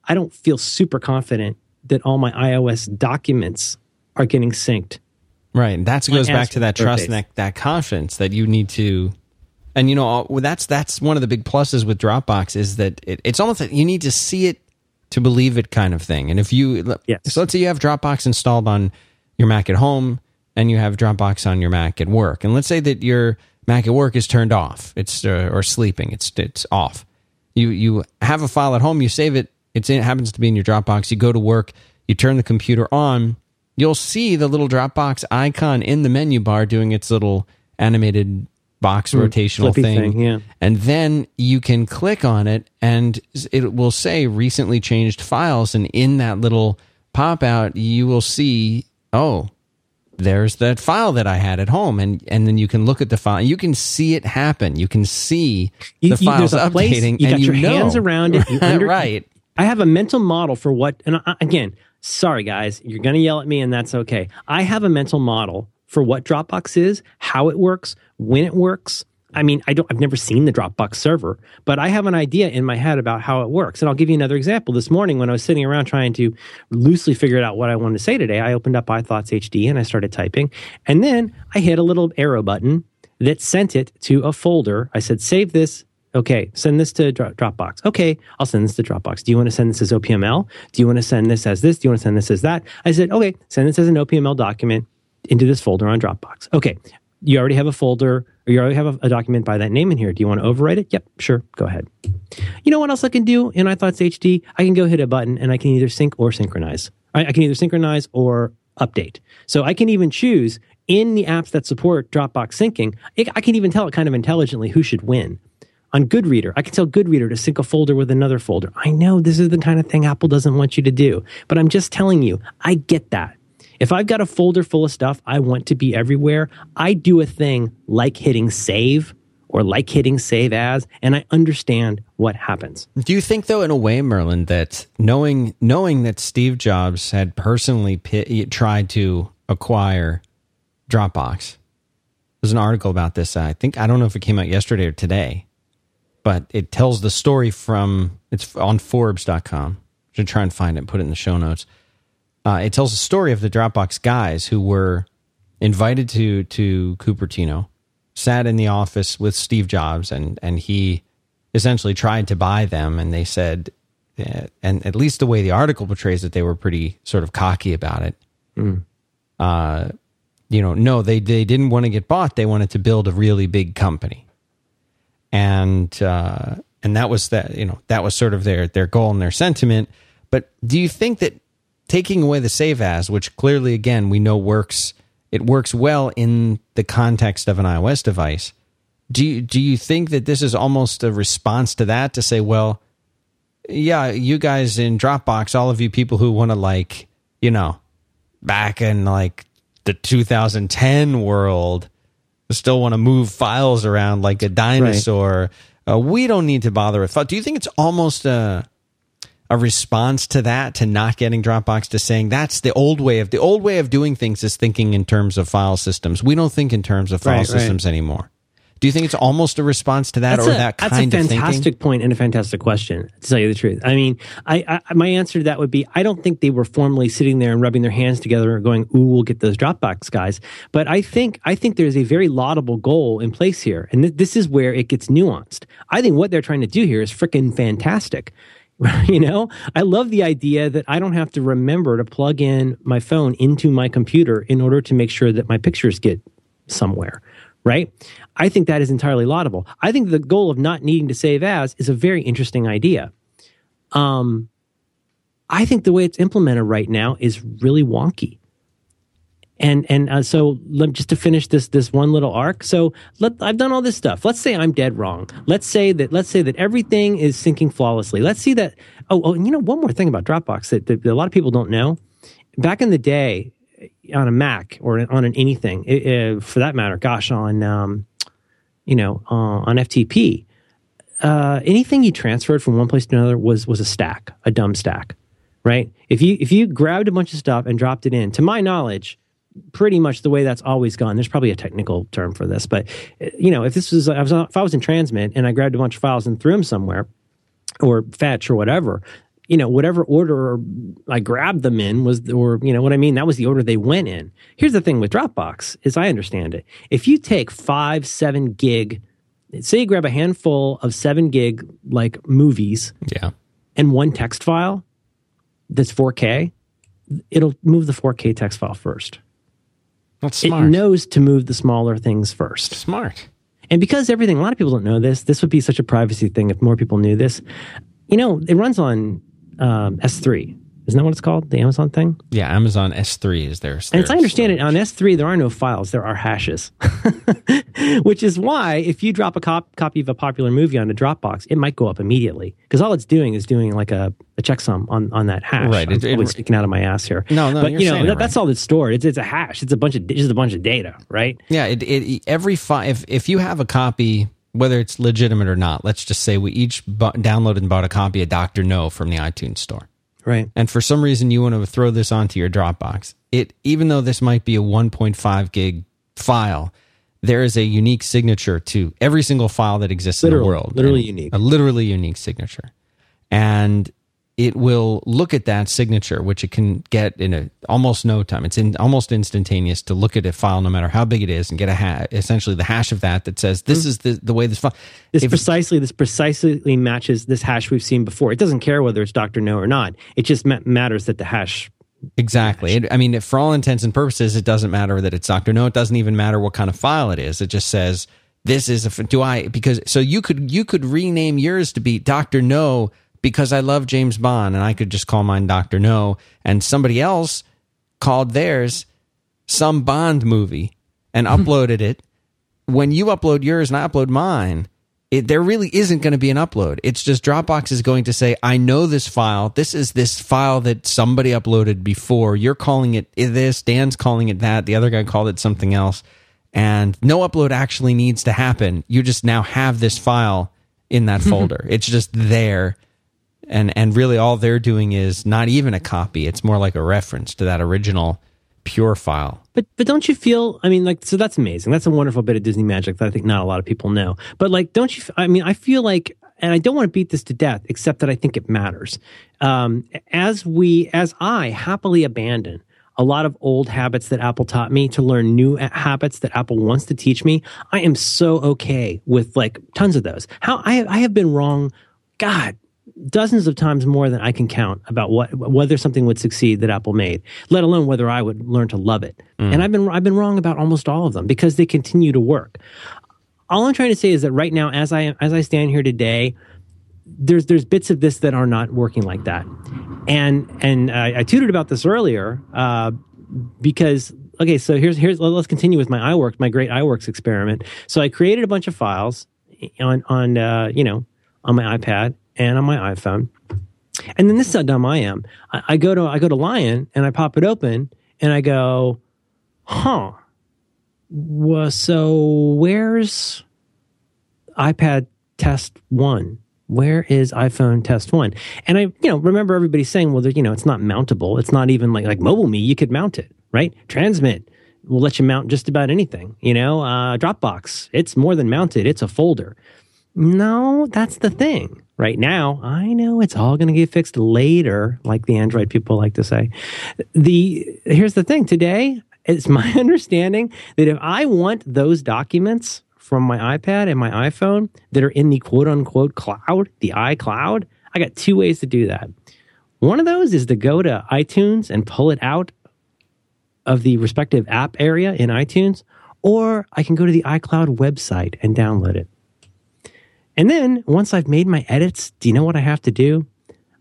I don't feel super confident that all my iOS documents are getting synced. Right. And that goes back to that trust and that, that confidence that you need to. And you know, that's that's one of the big pluses with Dropbox is that it, it's almost like you need to see it to believe it kind of thing. And if you, Yes. so let's say you have Dropbox installed on your Mac at home and you have Dropbox on your Mac at work, and let's say that your Mac at work is turned off, it's uh, or sleeping, it's it's off. You you have a file at home, you save it, it's in, it happens to be in your Dropbox. You go to work, you turn the computer on, you'll see the little Dropbox icon in the menu bar doing its little animated box hmm, rotational thing. thing, yeah. And then you can click on it and it will say recently changed files. And in that little pop out, you will see, oh, there's that file that I had at home. And, and then you can look at the file. You can see it happen. You can see You- the you- files there's a place, updating. you and got you your know. hands around it. You under- (laughs) right. I have a mental model for what, and I, again, sorry guys, you're going to yell at me, and that's okay. I have a mental model for what Dropbox is, how it works, when it works. I mean, I don't. I've never seen the Dropbox server, but I have an idea in my head about how it works. And I'll give you another example. This morning, when I was sitting around trying to loosely figure out what I wanted to say today, I opened up iThoughts HD and I started typing, and then I hit a little arrow button that sent it to a folder. I said, "Save this Okay, send this to Dropbox. Okay, I'll send this to Dropbox. Do you want to send this as OPML? Do you want to send this as this? Do you want to send this as that? I said, okay, send this as an OPML document into this folder on Dropbox. Okay, you already have a folder or you already have a, a document by that name in here. Do you want to overwrite it? Yep, sure, go ahead. You know what else I can do in iThoughts HD? I can go hit a button and I can either sync or synchronize. I, I can either synchronize or update. So I can even choose in the apps that support Dropbox syncing, I can even tell it kind of intelligently who should win. On GoodReader, I can tell GoodReader to sync a folder with another folder. I know this is the kind of thing Apple doesn't want you to do, but I'm just telling you, I get that. If I've got a folder full of stuff I want to be everywhere, I do a thing like hitting save or like hitting save as, and I understand what happens. Do you think, though, in a way, Merlin, that knowing knowing that Steve Jobs had personally pi- tried to acquire Dropbox, there's an article about this. I think I don't know if it came out yesterday or today, but it tells the story from it's on Forbes.com. Should try and find it, and put it in the show notes. Uh, it tells the story of the Dropbox guys who were invited to to Cupertino, sat in the office with Steve Jobs, and and he essentially tried to buy them, and they said, uh, and at least the way the article portrays it, they were pretty sort of cocky about it. Uh, you know, no, they they didn't want to get bought; they wanted to build a really big company, and uh, and that was that you know that was sort of their their goal and their sentiment. But do you think that taking away the save as, which clearly again we know works, it works well in the context of an iOS device. Do you, do you think that this is almost a response to that to say, well, yeah, you guys in Dropbox, all of you people who want to like, you know, back in like the 2010 world, still want to move files around like a dinosaur. Uh, we don't need to bother with. Do you think it's almost a a response to that to not getting Dropbox to saying that's the old way of the old way of doing things is thinking in terms of file systems. We don't think in terms of file Right, right. systems anymore. Do you think it's almost a response to that That's or a, that that's a fantastic point and a fantastic question. To tell you the truth, I mean, I, I my answer to that would be I don't think they were formally sitting there and rubbing their hands together and going, "Ooh, we'll get those Dropbox guys." But I think I think there's a very laudable goal in place here, and th- this is where it gets nuanced. I think what they're trying to do here is freaking fantastic. (laughs) you know, I love the idea that I don't have to remember to plug in my phone into my computer in order to make sure that my pictures get somewhere right? I think that is entirely laudable. I think the goal of not needing to save as is a very interesting idea. Um, I think the way it's implemented right now is really wonky. And and uh, so let, just to finish this this one little arc. So let, I've done all this stuff. Let's say I'm dead wrong. Let's say that let's say that everything is syncing flawlessly. Let's see that. Oh, oh and you know one more thing about Dropbox that, that a lot of people don't know. Back in the day, on a Mac or on an anything, it, it, for that matter, gosh, on um, you know uh, on FTP, uh, anything you transferred from one place to another was was a stack, a dumb stack, right? If you if you grabbed a bunch of stuff and dropped it in, to my knowledge, pretty much the way that's always gone. There's probably a technical term for this, but you know, if this was, I was if I was in transmit and I grabbed a bunch of files and threw them somewhere, or fetch or whatever, you know, whatever order I grabbed them in was, or, you know what I mean? That was the order they went in. Here's the thing with Dropbox, as I understand it. If you take five, seven gig, say you grab a handful of seven gig, like movies, Yeah. and one text file that's 4K, it'll move the 4K text file first. That's smart. It knows to move the smaller things first. smart. And because everything, a lot of people don't know this, this would be such a privacy thing if more people knew this. You know, it runs on um, S3. Isn't that what it's called? The Amazon thing? Yeah, Amazon S3 is there. And as I understand it, on S3, there are no files, there are hashes. (laughs) Which is why if you drop a cop- copy of a popular movie onto Dropbox, it might go up immediately. Because all it's doing is doing like a, a checksum on, on that hash. Right, I'm it- it- sticking out of my ass here. No, no, but you know that, that's right. all that's stored. It's, it's a hash. It's a bunch of just a bunch of data, right? Yeah, it, it every file. If if you have a copy, whether it's legitimate or not, let's just say we each bu- downloaded and bought a copy of Doctor No from the iTunes store, Right. and for some reason you want to throw this onto your Dropbox. It even though this might be a 1.5 gig file, there is a unique signature to every single file that exists in the world. literally And unique. A literally unique signature, and it will look at that signature, which it can get in a almost no time. It's in almost instantaneous to look at a file, no matter how big it is, and get a ha- essentially the hash of that that says this mm. is the the way this file. This If- precisely this precisely matches this hash we've seen before. It doesn't care whether it's Doctor No or not. It just ma- matters that the hash. Exactly. It, I mean, for all intents and purposes, it doesn't matter that it's Doctor No. It doesn't even matter what kind of file it is. It just says this is a. Do I because so you could you could rename yours to be Doctor No because I love James Bond, and I could just call mine Doctor No, and somebody else called theirs some Bond movie and hmm. uploaded it. When you upload yours and I upload mine, it, there really isn't going to be an upload. It's just Dropbox is going to say, I know this file. This is this file that somebody uploaded before. You're calling it this. Dan's calling it that. The other guy called it something else. And no upload actually needs to happen. You just now have this file in that (laughs) folder. It's just there. And, and really all they're doing is not even a copy. It's more like a reference to that original pure file. But but don't you feel? I mean, like so that's amazing. That's a wonderful bit of Disney magic that I think not a lot of people know. But like, don't you? i mean, I feel like, and I don't want to beat this to death, except that I think it matters. Um, as we, as I happily abandon a lot of old habits that Apple taught me to learn new habits that Apple wants to teach me, I am so okay with like tons of those. How I I have been wrong. God, dozens of times more than I can count about what whether something would succeed that Apple made, let alone whether I would learn to love it. And I've been I've been wrong about almost all of them because they continue to work. All I'm trying to say is that right now, as I as I stand here today, there's there's bits of this that are not working like that, and and I, I tutored about this earlier uh, because okay, so here's here's let's continue with my iWorks, my great iWorks experiment. So I created a bunch of files on on uh, you know on my iPad and on my iPhone, and then this is how dumb I am. I, I go to I go to Lion and I pop it open and I go, huh. Well, so where's iPad test one? Where is iPhone test one? And I, you know, remember everybody saying, well, you know, it's not mountable. It's not even like like MobileMe. You could mount it, right? Transmit, will let you mount just about anything. You know, uh, Dropbox, it's more than mounted, it's a folder. No, that's the thing. Right now, I know it's all going to get fixed later, like the Android people like to say. The here's the thing. Today, it's my (laughs) understanding that if I want those documents from my iPad and my iPhone that are in the quote unquote cloud, the iCloud, I got two ways to do that. One of those is to go to iTunes and pull it out of the respective app area in iTunes, or I can go to the iCloud website and download it. And then once I've made my edits, do you know what I have to do?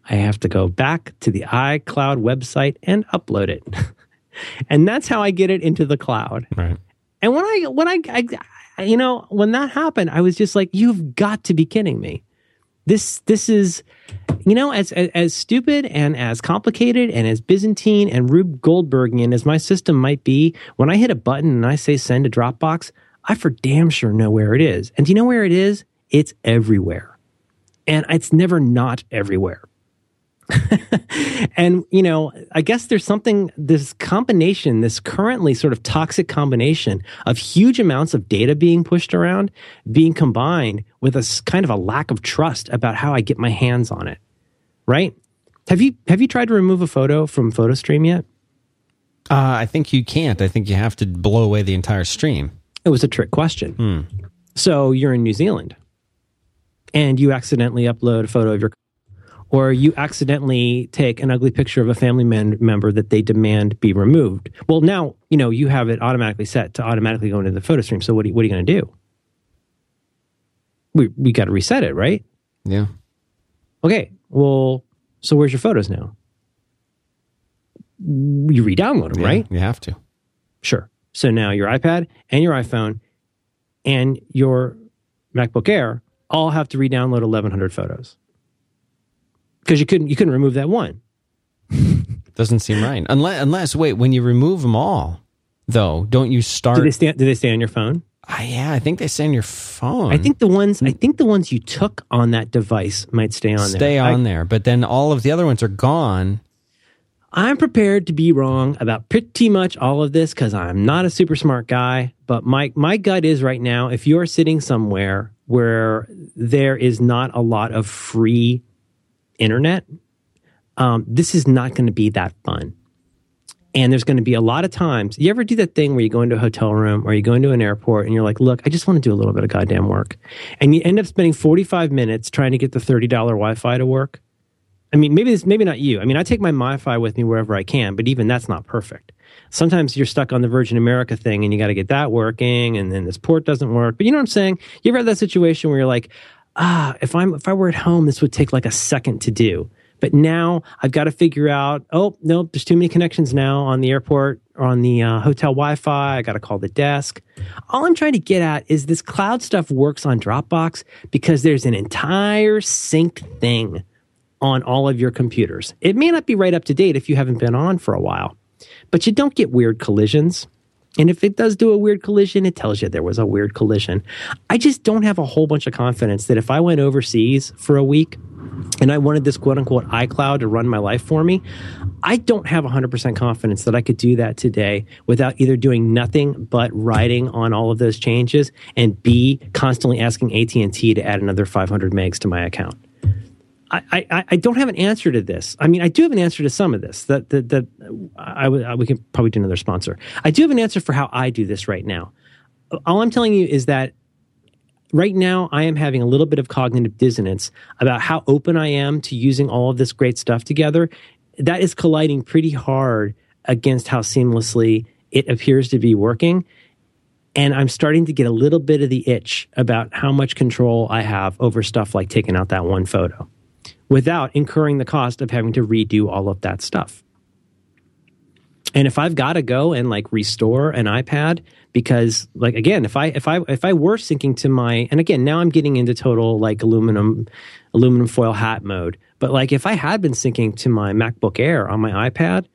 I have to go back to the iCloud website and upload it. (laughs) and that's how I get it into the cloud. Right. And when I when I, I you know, when that happened, I was just like you've got to be kidding me. This this is you know, as, as, as stupid and as complicated and as Byzantine and Rube Goldbergian as my system might be, when I hit a button and I say send to Dropbox, I for damn sure know where it is. And do you know where it is? It's everywhere. And it's never not everywhere. (laughs) and you know i guess there's something this combination this currently sort of toxic combination of huge amounts of data being pushed around being combined with a kind of a lack of trust about how i get my hands on it right have you have you tried to remove a photo from photostream yet Uh, I think you can't. I think you have to blow away the entire stream. it was a trick question so you're in new zealand and you accidentally upload a photo of your or you accidentally take an ugly picture of a family man- member that they demand be removed. Well, now you know you have it automatically set to automatically go into the photo stream. So what are you, what are you going to do? We we got to reset it, right? Yeah. Okay. Well, so where's your photos now? You re-download them, Yeah, right? You have to. Sure. So now your iPad and your iPhone and your MacBook Air all have to re-download 1100 photos. Cuz you couldn't you couldn't remove that one. (laughs) Doesn't seem right. Unless, unless, wait, when you remove them all, though, don't you start? Do they stay do they stay on your phone? Ah, yeah, I think they stay on your phone. I think the ones I think the ones you took on that device might stay on there. stay I- on there, but then all of the other ones are gone. I'm prepared to be wrong about pretty much all of this because I'm not a super smart guy. But my my gut is right now, if you're sitting somewhere where there is not a lot of free internet, um, this is not going to be that fun. And there's going to be a lot of times. You ever do that thing where you go into a hotel room or you go into an airport and you're like, look, I just want to do a little bit of goddamn work. And you end up spending 45 minutes trying to get the $30 Wi Fi to work. I mean, maybe this, maybe not you. I mean, I take my Wi-Fi with me wherever I can, but even that's not perfect. Sometimes you're stuck on the Virgin America thing, and you got to get that working, and then this port doesn't work. But you know what I'm saying? You ever had that situation where you're like, ah, if I'm if I were at home, this would take like a second to do. But now I've got to figure out. Oh nope, there's too many connections now on the airport or on the uh, hotel Wi-Fi. I got to call the desk. All I'm trying to get at is this cloud stuff works on Dropbox because there's an entire sync thing on all of your computers. It may not be right up to date if you haven't been on for a while, but you don't get weird collisions. And if it does do a weird collision, it tells you there was a weird collision. I just don't have a whole bunch of confidence that if I went overseas for a week and I wanted this quote unquote iCloud to run my life for me, I don't have 100% confidence that I could do that today without either doing nothing but writing on all of those changes and B, constantly asking AT&T to add another 500 megs to my account. I, I, I don't have an answer to this. I mean, I do have an answer to some of this. That that, that I, I we can probably do another sponsor. I do have an answer for how I do this right now. All I'm telling you is that right now I am having a little bit of cognitive dissonance about how open I am to using all of this great stuff together. That is colliding pretty hard against how seamlessly it appears to be working. And I'm starting to get a little bit of the itch about how much control I have over stuff like taking out that one photo without incurring the cost of having to redo all of that stuff. And if I've got to go and like restore an iPad because like again, if I if I if I were syncing to my and again, now I'm getting into total like aluminum aluminum foil hat mode, but like if I had been syncing to my MacBook Air on my iPad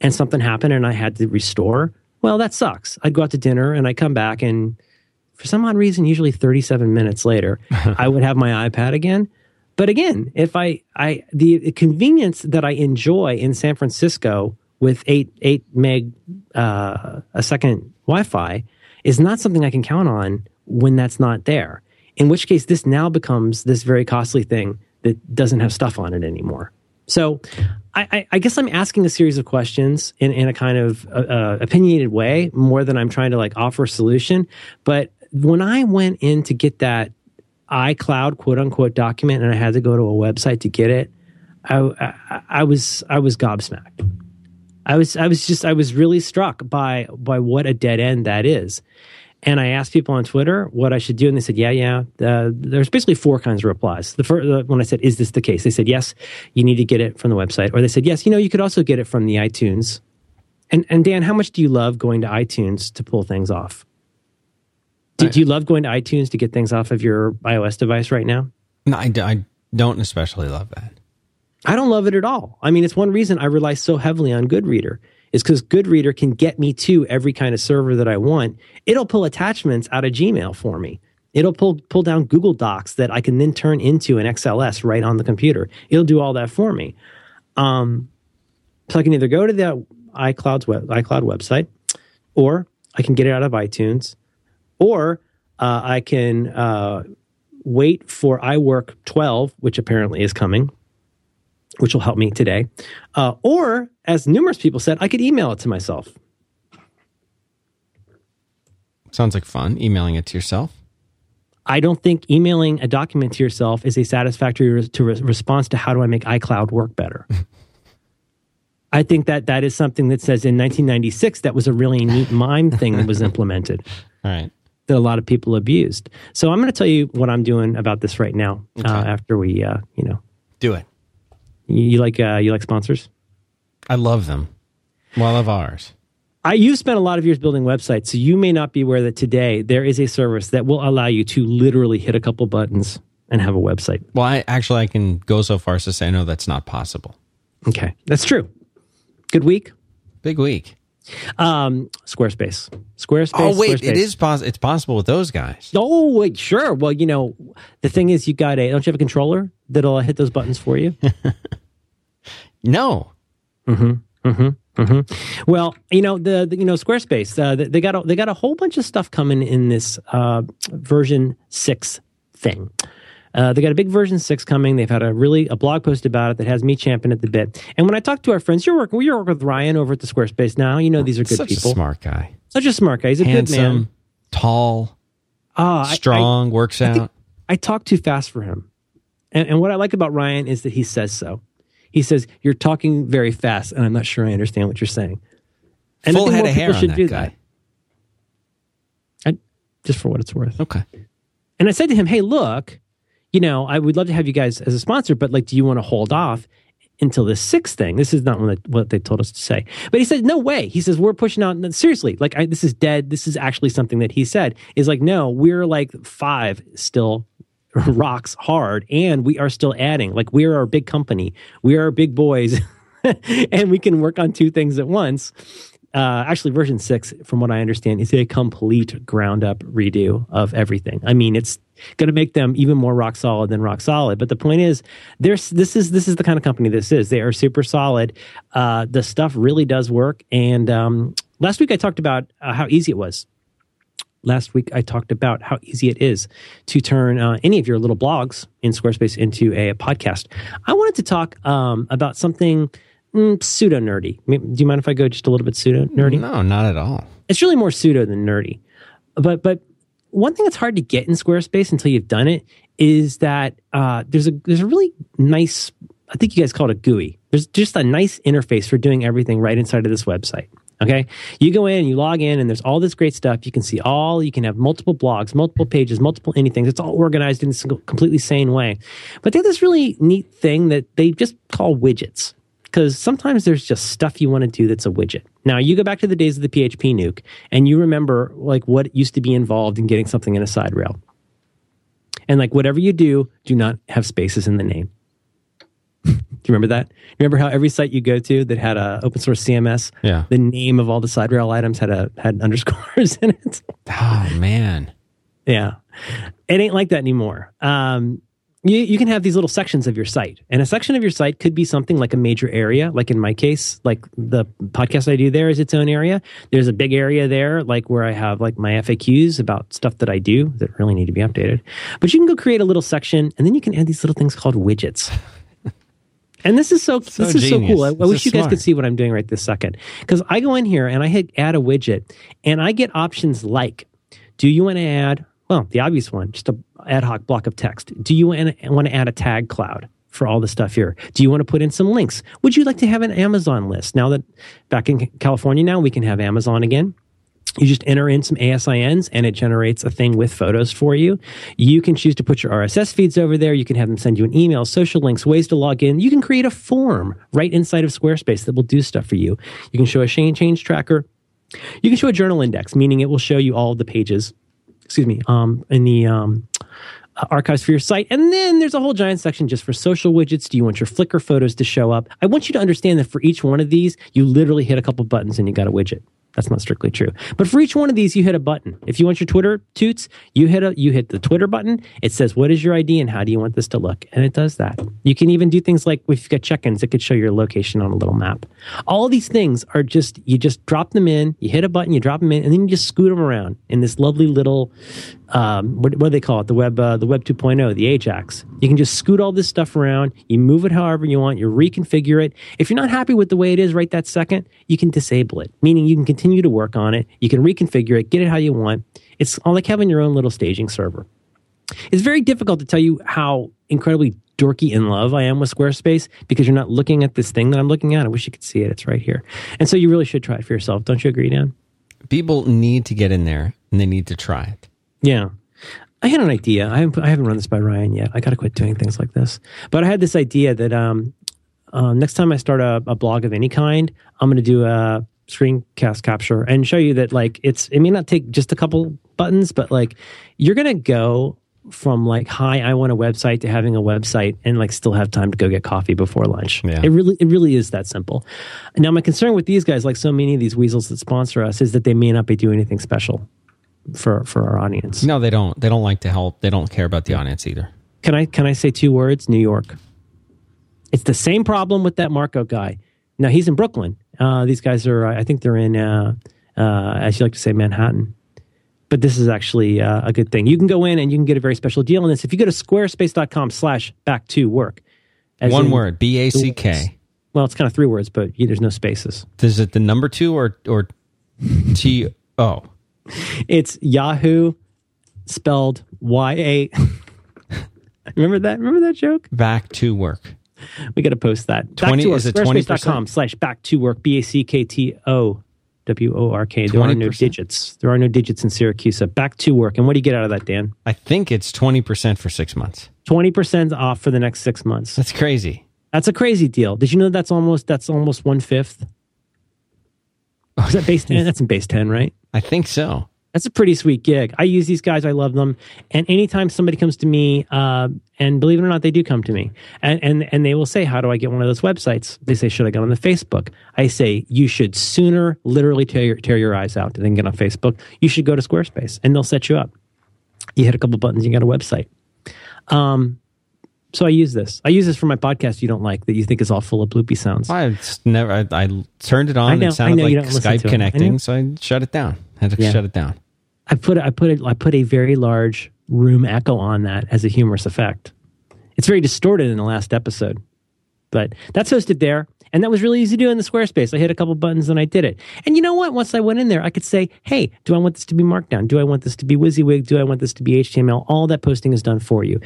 and something happened and I had to restore, well, that sucks. I'd go out to dinner and I'd come back and for some odd reason, usually 37 minutes later, (laughs) I would have my iPad again. But again, if I, I, the convenience that I enjoy in San Francisco with eight eight meg uh, a second Wi-Fi is not something I can count on when that's not there. In which case, this now becomes this very costly thing that doesn't have stuff on it anymore. So, I, I, I guess I'm asking a series of questions in, in a kind of uh, uh, opinionated way, more than I'm trying to like offer a solution. But when I went in to get that iCloud quote unquote document, and I had to go to a website to get it, I, I, I was I was gobsmacked. I was I was just I was really struck by by what a dead end that is. And I asked people on Twitter what I should do, and they said, "Yeah, yeah." Uh, there's basically four kinds of replies. The first, when I said, "Is this the case?" They said, "Yes, you need to get it from the website," or they said, "Yes, you know, you could also get it from the iTunes." And and Dan, how much do you love going to iTunes to pull things off? Do, do you love going to iTunes to get things off of your iOS device right now? No, I, I don't especially love that. I don't love it at all. I mean, it's one reason I rely so heavily on GoodReader is because GoodReader can get me to every kind of server that I want. It'll pull attachments out of Gmail for me. It'll pull pull down Google Docs that I can then turn into an XLS right on the computer. It'll do all that for me. Um, so I can either go to the iCloud's web, iCloud website, or I can get it out of iTunes, or uh, I can uh, wait for iWork 12, which apparently is coming, which will help me today. Uh, or, as numerous people said, I could email it to myself. Sounds like fun. Emailing it to yourself. I don't think emailing a document to yourself is a satisfactory re- to re- response to how do I make iCloud work better. (laughs) I think that that is something that says in 1996 that was a really neat mime thing that was implemented (laughs) All right. That a lot of people abused. So I'm going to tell you what I'm doing about this right now. Uh, after we, uh, you know, Do it. you, you like uh, you like sponsors. I love them. Well, I love ours. I you've spent a lot of years building websites, so you may not be aware that today there is a service that will allow you to literally hit a couple buttons and have a website. Well, I actually I can go so far as to say no, that's not possible. Okay, that's true. Good week. Big week. Um, Squarespace. Squarespace. oh wait, Squarespace. it is pos- It's possible with those guys. Oh, wait, sure. Well, you know, the thing is, you got a. Don't you have a controller that'll hit those buttons for you? (laughs) No. Mm-hmm. Mm-hmm. Mm-hmm. Well, you know the, the you know Squarespace. Uh, they, they got a, they got a whole bunch of stuff coming in this uh, version six thing. Uh, they got a big version six coming. They've had a really a blog post about it that has me champing at the bit. And when I talk to our friends, you're working you're working with Ryan over at the Squarespace now. You know these are good Such people. a smart guy. Such a smart guy. He's a good man. Handsome, tall, Ah, I- I- strong, works out. I talk too fast for him. And, and what I like about Ryan is that he says so. He says, You're talking very fast, and I'm not sure I understand what you're saying. And I Full head of hair on that guy. that. I, just for what it's worth. Okay. And I said to him, Hey, look, you know, I would love to have you guys as a sponsor, but like, do you want to hold off until the sixth thing? This is not what they, told us to say. But he said, No way. He says, We're pushing out. Seriously, like, I, this is dead. This is actually something that he said is like, No, we're like five still (laughs) rocks hard and we are still adding like we are a big company we are big boys (laughs) and we can work on two things at once uh, actually version 6 from what i understand is a complete ground up redo of everything. I mean it's going to make them even more rock solid than rock solid but the point is there's this is this is the kind of company this is. They are super solid. Uh, the stuff really does work and um, last week i talked about uh, how easy it was. Last week I talked about how easy it is to turn uh, any of your little blogs in Squarespace into a, podcast. I wanted to talk um, about something mm, pseudo nerdy. Do you mind if I go just a little bit pseudo nerdy? No, not at all. It's really more pseudo than nerdy. But but one thing that's hard to get in Squarespace until you've done it is that uh, there's a there's a really nice I think you guys call it a GUI. There's just a nice interface for doing everything right inside of this website. Okay. You go in, you log in, and there's all this great stuff. You can see all, you can have multiple blogs, multiple pages, multiple anything. It's all organized in this completely sane way. But they have this really neat thing that they just call widgets. Because sometimes there's just stuff you want to do that's a widget. Now you go back to the days of the PHP nuke and you remember like what used to be involved in getting something in a side rail. And like whatever you do, do not have spaces in the name. (laughs) Do you remember that? Remember how every site you go to that had a open source CMS, Yeah. the name of all the side rail items had a had (laughs) underscores in it. Oh man. yeah, it ain't like that anymore. Um, you, you can have these little sections of your site and a section of your site could be something like a major area. Like in my case like the podcast i do there is its own area. There's a big area there like where i have like my faqs about stuff that i do that really need to be updated. But you can go create a little section and then you can add these little things called widgets. (laughs) And this is so, So this is so cool. I, I wish is you guys smart. could see what i'm doing right this second. Because i go in here and i hit add a widget and i get options like do you want to add well the obvious one just a ad hoc block of text do you want to add a tag cloud for all the stuff here do you want to put in some links would you like to have an amazon list now that back in california now we can have amazon again you just enter in some ASINs and it generates a thing with photos for you. You can choose to put your RSS feeds over there. You can have them send you an email, social links, ways to log in. You can create a form right inside of Squarespace that will do stuff for you. You can show a change tracker. You can show a journal index, meaning it will show you all the pages, excuse me, um, in the um, archives for your site. And then there's a whole giant section just for social widgets. Do you want your Flickr photos to show up? I want you to understand that for each one of these, you literally hit a couple buttons and you got a widget. That's not strictly true. But for each one of these, you hit a button. If you want your Twitter toots, you hit a you hit the Twitter button. It says what is your ID and how do you want this to look, and it does that. You can even do things like if you've got check-ins, it could show your location on a little map. All these things are just you just drop them in, you hit a button, you drop them in, and then you just scoot them around in this lovely little um, what, what do they call it? The web, uh, the web 2.0, the Ajax. You can just scoot all this stuff around. You move it however you want. You reconfigure it. If you're not happy with the way it is right that second, you can disable it, meaning you can continue to work on it. You can reconfigure it, get it how you want. It's all like having your own little staging server. It's very difficult to tell you how incredibly dorky in love I am with Squarespace because you're not looking at this thing that I'm looking at. I wish you could see it. It's right here. And so you really should try it for yourself. Don't you agree, Dan? People need to get in there and they need to try it. Yeah. I had an idea. I haven't, I haven't run this by Ryan yet. I got to quit doing things like this. But I had this idea that um, uh, next time I start a, a blog of any kind, I'm going to do a screencast capture and show you that like it's it may not take just a couple buttons, but like you're going to go from like hi I want a website to having a website and like still have time to go get coffee before lunch. Yeah. It really it really is that simple. Now my concern with these guys like so many of these weasels that sponsor us is that they may not be doing anything special for for our audience. No, they don't. They don't like to help. They don't care about the audience either. Can I can I say two words? New York. It's the same problem with that Marco guy. Now he's in Brooklyn. Uh, these guys are, I think they're in, uh, uh, as you like to say, Manhattan. But this is actually uh, a good thing. You can go in and you can get a very special deal on this. If you go to squarespace.com slash back to work. as One word: B A C K. Well, it's kind of three words, but there's no spaces. Is it the number two or or T O? It's Yahoo spelled Y A. (laughs) Remember that? Remember that joke? Back to work. We got to post that. Back 20 to work. is it 20%? Squarespace.com slash back to work. B A C K T O W O R K. There are no digits. There are no digits in Syracuse. Back to work. And what do you get out of that, Dan? I think it's twenty percent for six months. 20% off for the next six months. That's crazy. That's a crazy deal. Did you know that's almost that's almost one fifth? Is that base 10? (laughs) That's in base 10, right? I think so. That's a pretty sweet gig. I use these guys. I love them. And anytime somebody comes to me, uh, and believe it or not, they do come to me, and, and and they will say, "How do I get one of those websites?" They say, "Should I get on the Facebook?" I say, "You should sooner literally tear your, tear your eyes out than get on Facebook. You should go to Squarespace, and they'll set you up. You hit a couple buttons, you got a website." Um, so I use this. I use this for my podcast. You don't like that? You think is all full of bloopy sounds. I never. I, I turned it on. I know- it sounded I know like Skype it. I connecting, so I shut it down. Had to Yeah. shut it down. I put I put a, I put a very large room echo on that as a humorous effect. It's very distorted in the last episode, but that's hosted there, and that was really easy to do in the Squarespace. I hit a couple buttons and I did it. And you know what? Once I went in there, I could say, "Hey, do I want this to be Markdown? Do I want this to be WYSIWYG? Do I want this to be HTML?" All that posting is done for you.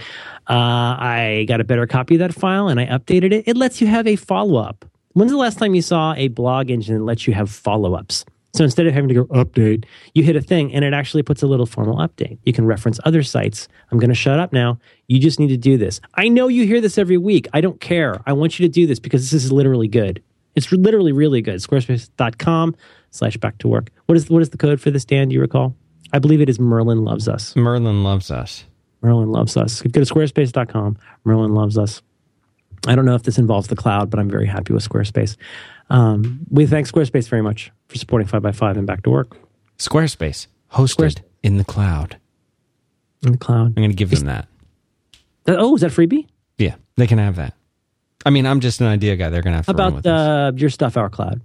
Uh, I got a better copy of that file and I updated it. It lets you have a follow up. When's the last time you saw a blog engine that lets you have follow ups? So instead of having to go update, you hit a thing and it actually puts a little formal update. You can reference other sites. I'm going to shut up now. You just need to do this. I know you hear this every week. I don't care. I want you to do this because this is literally good. It's literally really good. Squarespace.com slash back to work. What is, what is the code for this, Dan? Do you recall? I believe it is Merlin loves us. Merlin loves us. Merlin loves us. Go to squarespace.com. Merlin loves us. I don't know if this involves the cloud, but I'm very happy with Squarespace. Um, we thank Squarespace very much for supporting 5x5 and back to work Squarespace hosted Squares- in the cloud. in the cloud. I'm going to give them that. Uh, Oh, is that freebie? Yeah, they can have that. I mean, I'm just an idea guy. They're have to How run about uh, your stuff, our cloud?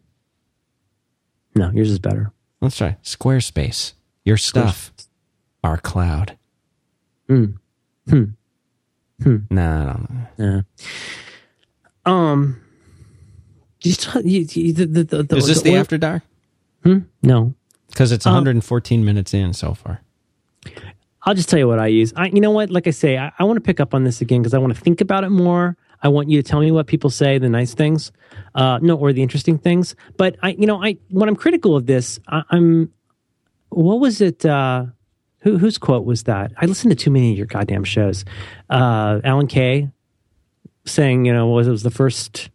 No, yours is better. Let's try Squarespace. Your stuff, our cloud. Hmm. Hmm. Hmm. Nah, I don't know. Yeah. Um. You, you, you, the, the, the, Is this the after dark? Hmm? No. Because it's Um, 114 minutes in so far. I'll just tell you what I use. I, you know what? Like I say, I, I want to pick up on this again because I want to think about it more. I want you to tell me what people say, the nice things, uh, no, or the interesting things. But I, you know, I when I'm critical of this, I, I'm. What was it? Uh, who whose quote was that? I listened to too many of your goddamn shows. Uh, Alan Kay saying, you know, was it was the first.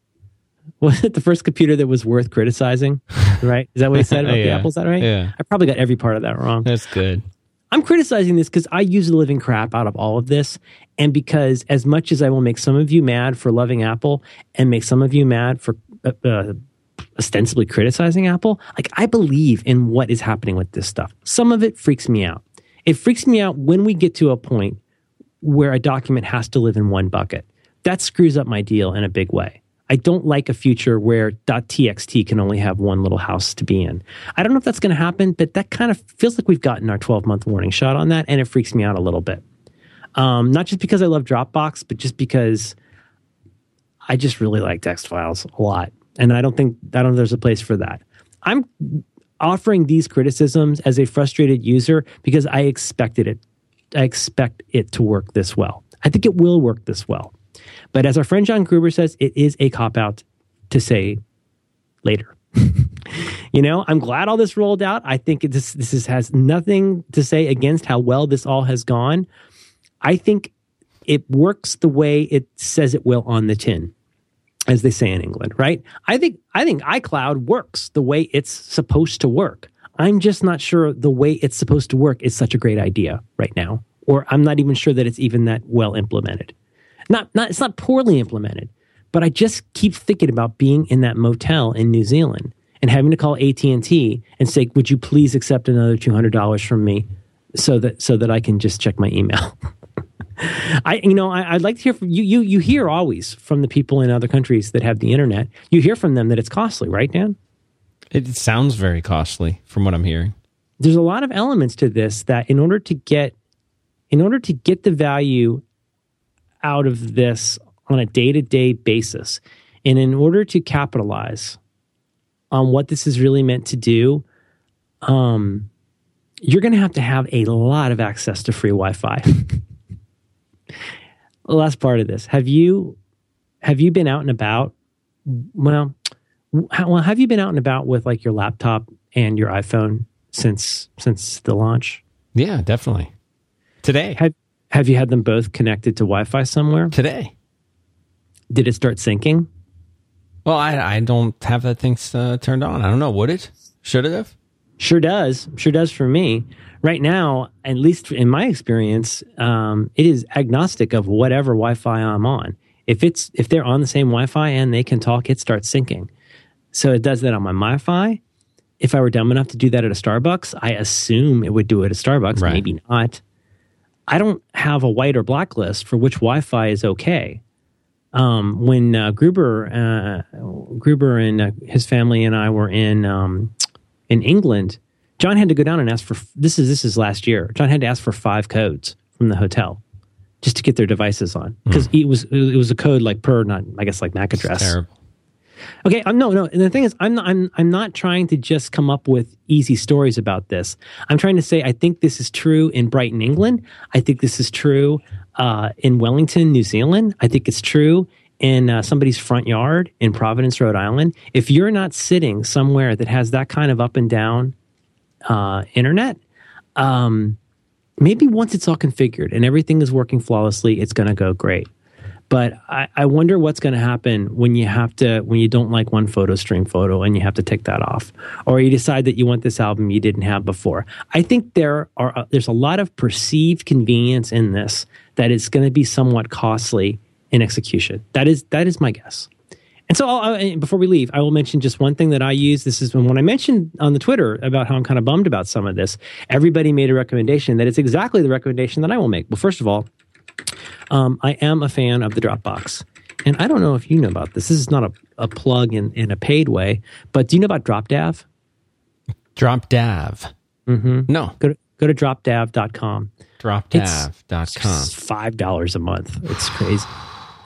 Was (laughs) it the first computer that was worth criticizing? Right? Is that what he said about (laughs) the Apple? Is that right? Yeah. I probably got every part of that wrong. That's good. I'm criticizing this because I use the living crap out of all of this. And because as much as I will make some of you mad for loving Apple and make some of you mad for uh, uh, ostensibly criticizing Apple, like I believe in what is happening with this stuff. Some of it freaks me out. It freaks me out when we get to a point where a document has to live in one bucket. That screws up my deal in a big way. I don't like a future where .txt can only have one little house to be in. I don't know if that's going to happen, but that kind of feels like we've gotten our 12 month warning shot on that, and it freaks me out a little bit. Um, not just because I love Dropbox, but just because I just really like text files a lot, and I don't think I don't know there's a place for that. I'm offering these criticisms as a frustrated user because I expected it. I expect it to work this well. I think it will work this well. But as our friend John Gruber says, it is a cop out to say later. (laughs) you know, I'm glad all this rolled out. I think this this is, has nothing to say against how well this all has gone. I think it works the way it says it will on the tin, as they say in England, right? I think I think iCloud works the way it's supposed to work. I'm just not sure the way it's supposed to work is such a great idea right now, or I'm not even sure that it's even that well implemented. Not not it's not poorly implemented, but I just keep thinking about being in that motel in New Zealand and having to call AT&T and say, "Would you please accept another $200 from me so that so that I can just check my email?" (laughs) I, you know, I, I'd like to hear from you. You, you hear always from the people in other countries that have the internet. You hear from them that it's costly, right, Dan? It sounds very costly from what I'm hearing. There's a lot of elements to this that, in order to get, in order to get the value out of this on a day to day basis, and in order to capitalize on what this is really meant to do, um, you're going to have to have a lot of access to free Wi-Fi. the (laughs) last part of this have you have you been out and about well how, well have you been out and about with like your laptop and your iphone since since the launch Yeah, definitely. Today. have have you had them both connected to wi-fi somewhere Today. did it start syncing Well, I, I don't have that thing uh, turned on. I don't know. Would it? Should it have? Sure does. Sure does for me. Right now, at least in my experience, um, it is agnostic of whatever Wi-Fi I'm on. If it's if they're on the same Wi-Fi and they can talk, it starts syncing. So it does that on my Wi-Fi. If I were dumb enough to do that at a Starbucks, I assume it would do it at Starbucks. Right. Maybe not. I don't have a white or black list for which Wi-Fi is okay. Um, when uh, Gruber, uh, Gruber and uh, his family and I were in um, in England, John had to go down and ask for this is this is last year. John had to ask for five codes from the hotel just to get their devices on because it was it was a code like per not I guess like MAC address. Terrible. Okay, um, no, no. And the thing is, I'm not, I'm I'm not trying to just come up with easy stories about this. I'm trying to say I think this is true in Brighton, England. I think this is true uh, in Wellington, New Zealand. I think it's true in uh, somebody's front yard in Providence, Rhode Island. If you're not sitting somewhere that has that kind of up and down uh, internet, um, maybe once it's all configured and everything is working flawlessly, it's going to go great. But I, I wonder what's going to happen when you have to when you don't like one photo stream photo and you have to take that off, or you decide that you want this album you didn't have before. I think there are there's a lot of perceived convenience in this that is going to be somewhat costly in execution. That is that is my guess. And so, I'll, before we leave, I will mention just one thing that I use. This is when, when I mentioned on the Twitter about how I'm kind of bummed about some of this. Everybody made a recommendation that it's exactly the recommendation that I will make. Well, first of all, Um, I am a fan of the Dropbox. And I don't know if you know about this. This is not a, a plug in, in a paid way, but do you know about DropDav? DropDav. Mm-hmm. No. Go to, go to dropdav.com. DropDav.com. It's five dollars a month. It's crazy.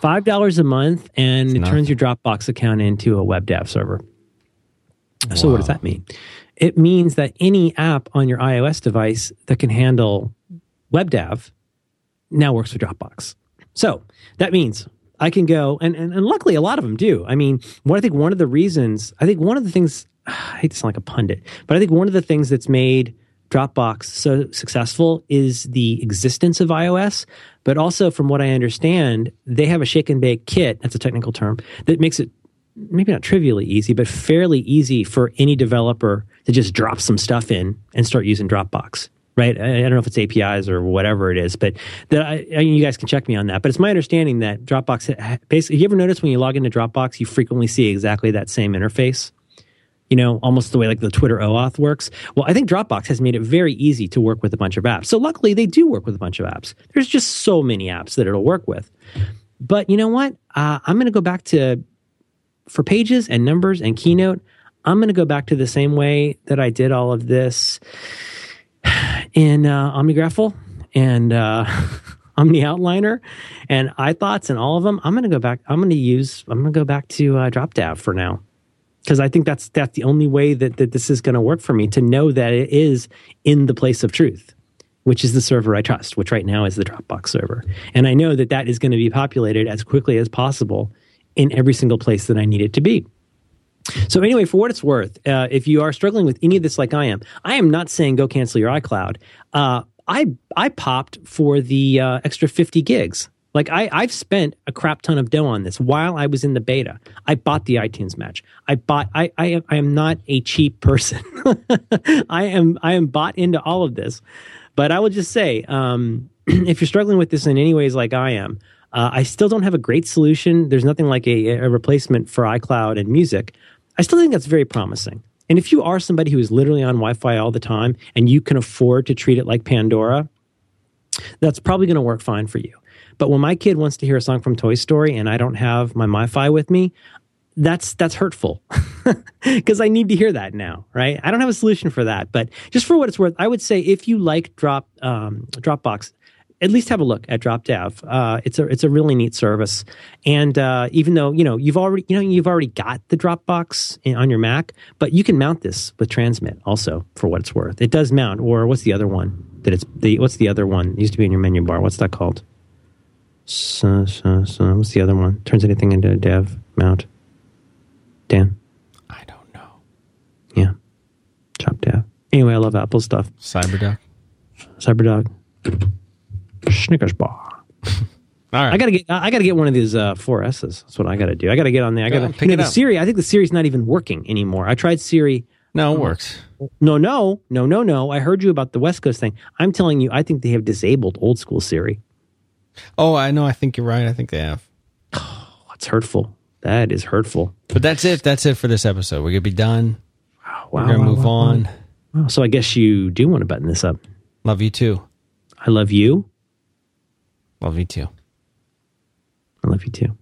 Five dollars a month, and it nothing. turns your Dropbox account into a WebDAV server. So what does that mean? It means that any app on your iOS device that can handle WebDAV now works with Dropbox. So that means I can go, and, and, and luckily a lot of them do. I mean, what I think one of the reasons, I think one of the things, (sighs) I hate to sound like a pundit, but I think one of the things that's made Dropbox so successful is the existence of iOS, but also from what I understand, they have a shake and bake kit, that's a technical term, that makes it maybe not trivially easy, but fairly easy for any developer to just drop some stuff in and start using Dropbox. Right? I, I don't know if it's APIs or whatever it is, but that I, I, you guys can check me on that. But it's my understanding that Dropbox basically. You ever notice when you log into Dropbox, you frequently see exactly that same interface? You know, almost the way like the Twitter OAuth works. Well, I think Dropbox has made it very easy to work with a bunch of apps. So luckily, they do work with a bunch of apps. There's just so many apps that it'll work with. But you know what? Uh, I'm going to go back to for pages and numbers and keynote, I'm going to go back to the same way that I did all of this in uh, OmniGraffle and uh, (laughs) OmniOutliner and iThoughts and all of them. I'm going to go back. I'm going to use. I'm going to go back to uh, DropDAV for now because I think that's that's the only way that, that this is going to work for me to know that it is in the place of truth, which is the server I trust, which right now is the Dropbox server, and I know that that is going to be populated as quickly as possible in every single place that I need it to be. So anyway, for what it's worth, uh, if you are struggling with any of this like I am, I am not saying go cancel your iCloud. Uh, I I popped for the uh, extra fifty gigs. Like I I've spent a crap ton of dough on this while I was in the beta. I bought the iTunes match. I bought. I I, I am not a cheap person. (laughs) I am I am bought into all of this. But I will just say, um, (clears throat) if you're struggling with this in any ways like I am, uh, I still don't have a great solution. There's nothing like a, a replacement for iCloud and music. I still think that's very promising. And if you are somebody who is literally on Wi Fi all the time and you can afford to treat it like Pandora, that's probably going to work fine for you. But when my kid wants to hear a song from Toy Story and I don't have my Wi-Fi with me, that's that's hurtful (laughs) because I need to hear that now, right? I don't have a solution for that, but just for what it's worth, I would say if you like Drop um, Dropbox, at least have a look at DropDAV. Uh, it's a it's a really neat service, and uh, even though you know you've already you know you've already got the Dropbox in, on your Mac, but you can mount this with Transmit also for what it's worth. It does mount, or what's the other one that it's the what's the other one it used to be in your menu bar? What's that called? So, so, so, what's the other one? Turns anything into a DAV mount. Dan, I don't know. yeah, chop dev. Anyway, I love Apple stuff. Cyberduck. Cyberdog, Snickers bar. All right. I gotta get. I gotta get one of these uh, 4S's. That's what I gotta do. I gotta get on there. I Go gotta pick you know, it the up. Siri. I think the Siri's not even working anymore. I tried Siri. no, it works. No, no, no, no, no. I heard you about the West Coast thing. I'm telling you, I think they have disabled old school Siri. Oh, I know. I think you're right. I think they have. (sighs) That's hurtful. That is hurtful. But that's it. That's it for this episode. We're gonna be done. Wow, We're gonna wow, move wow, on. So I guess you do want to button this up. Love you too. I love you. Love you too. I love you too.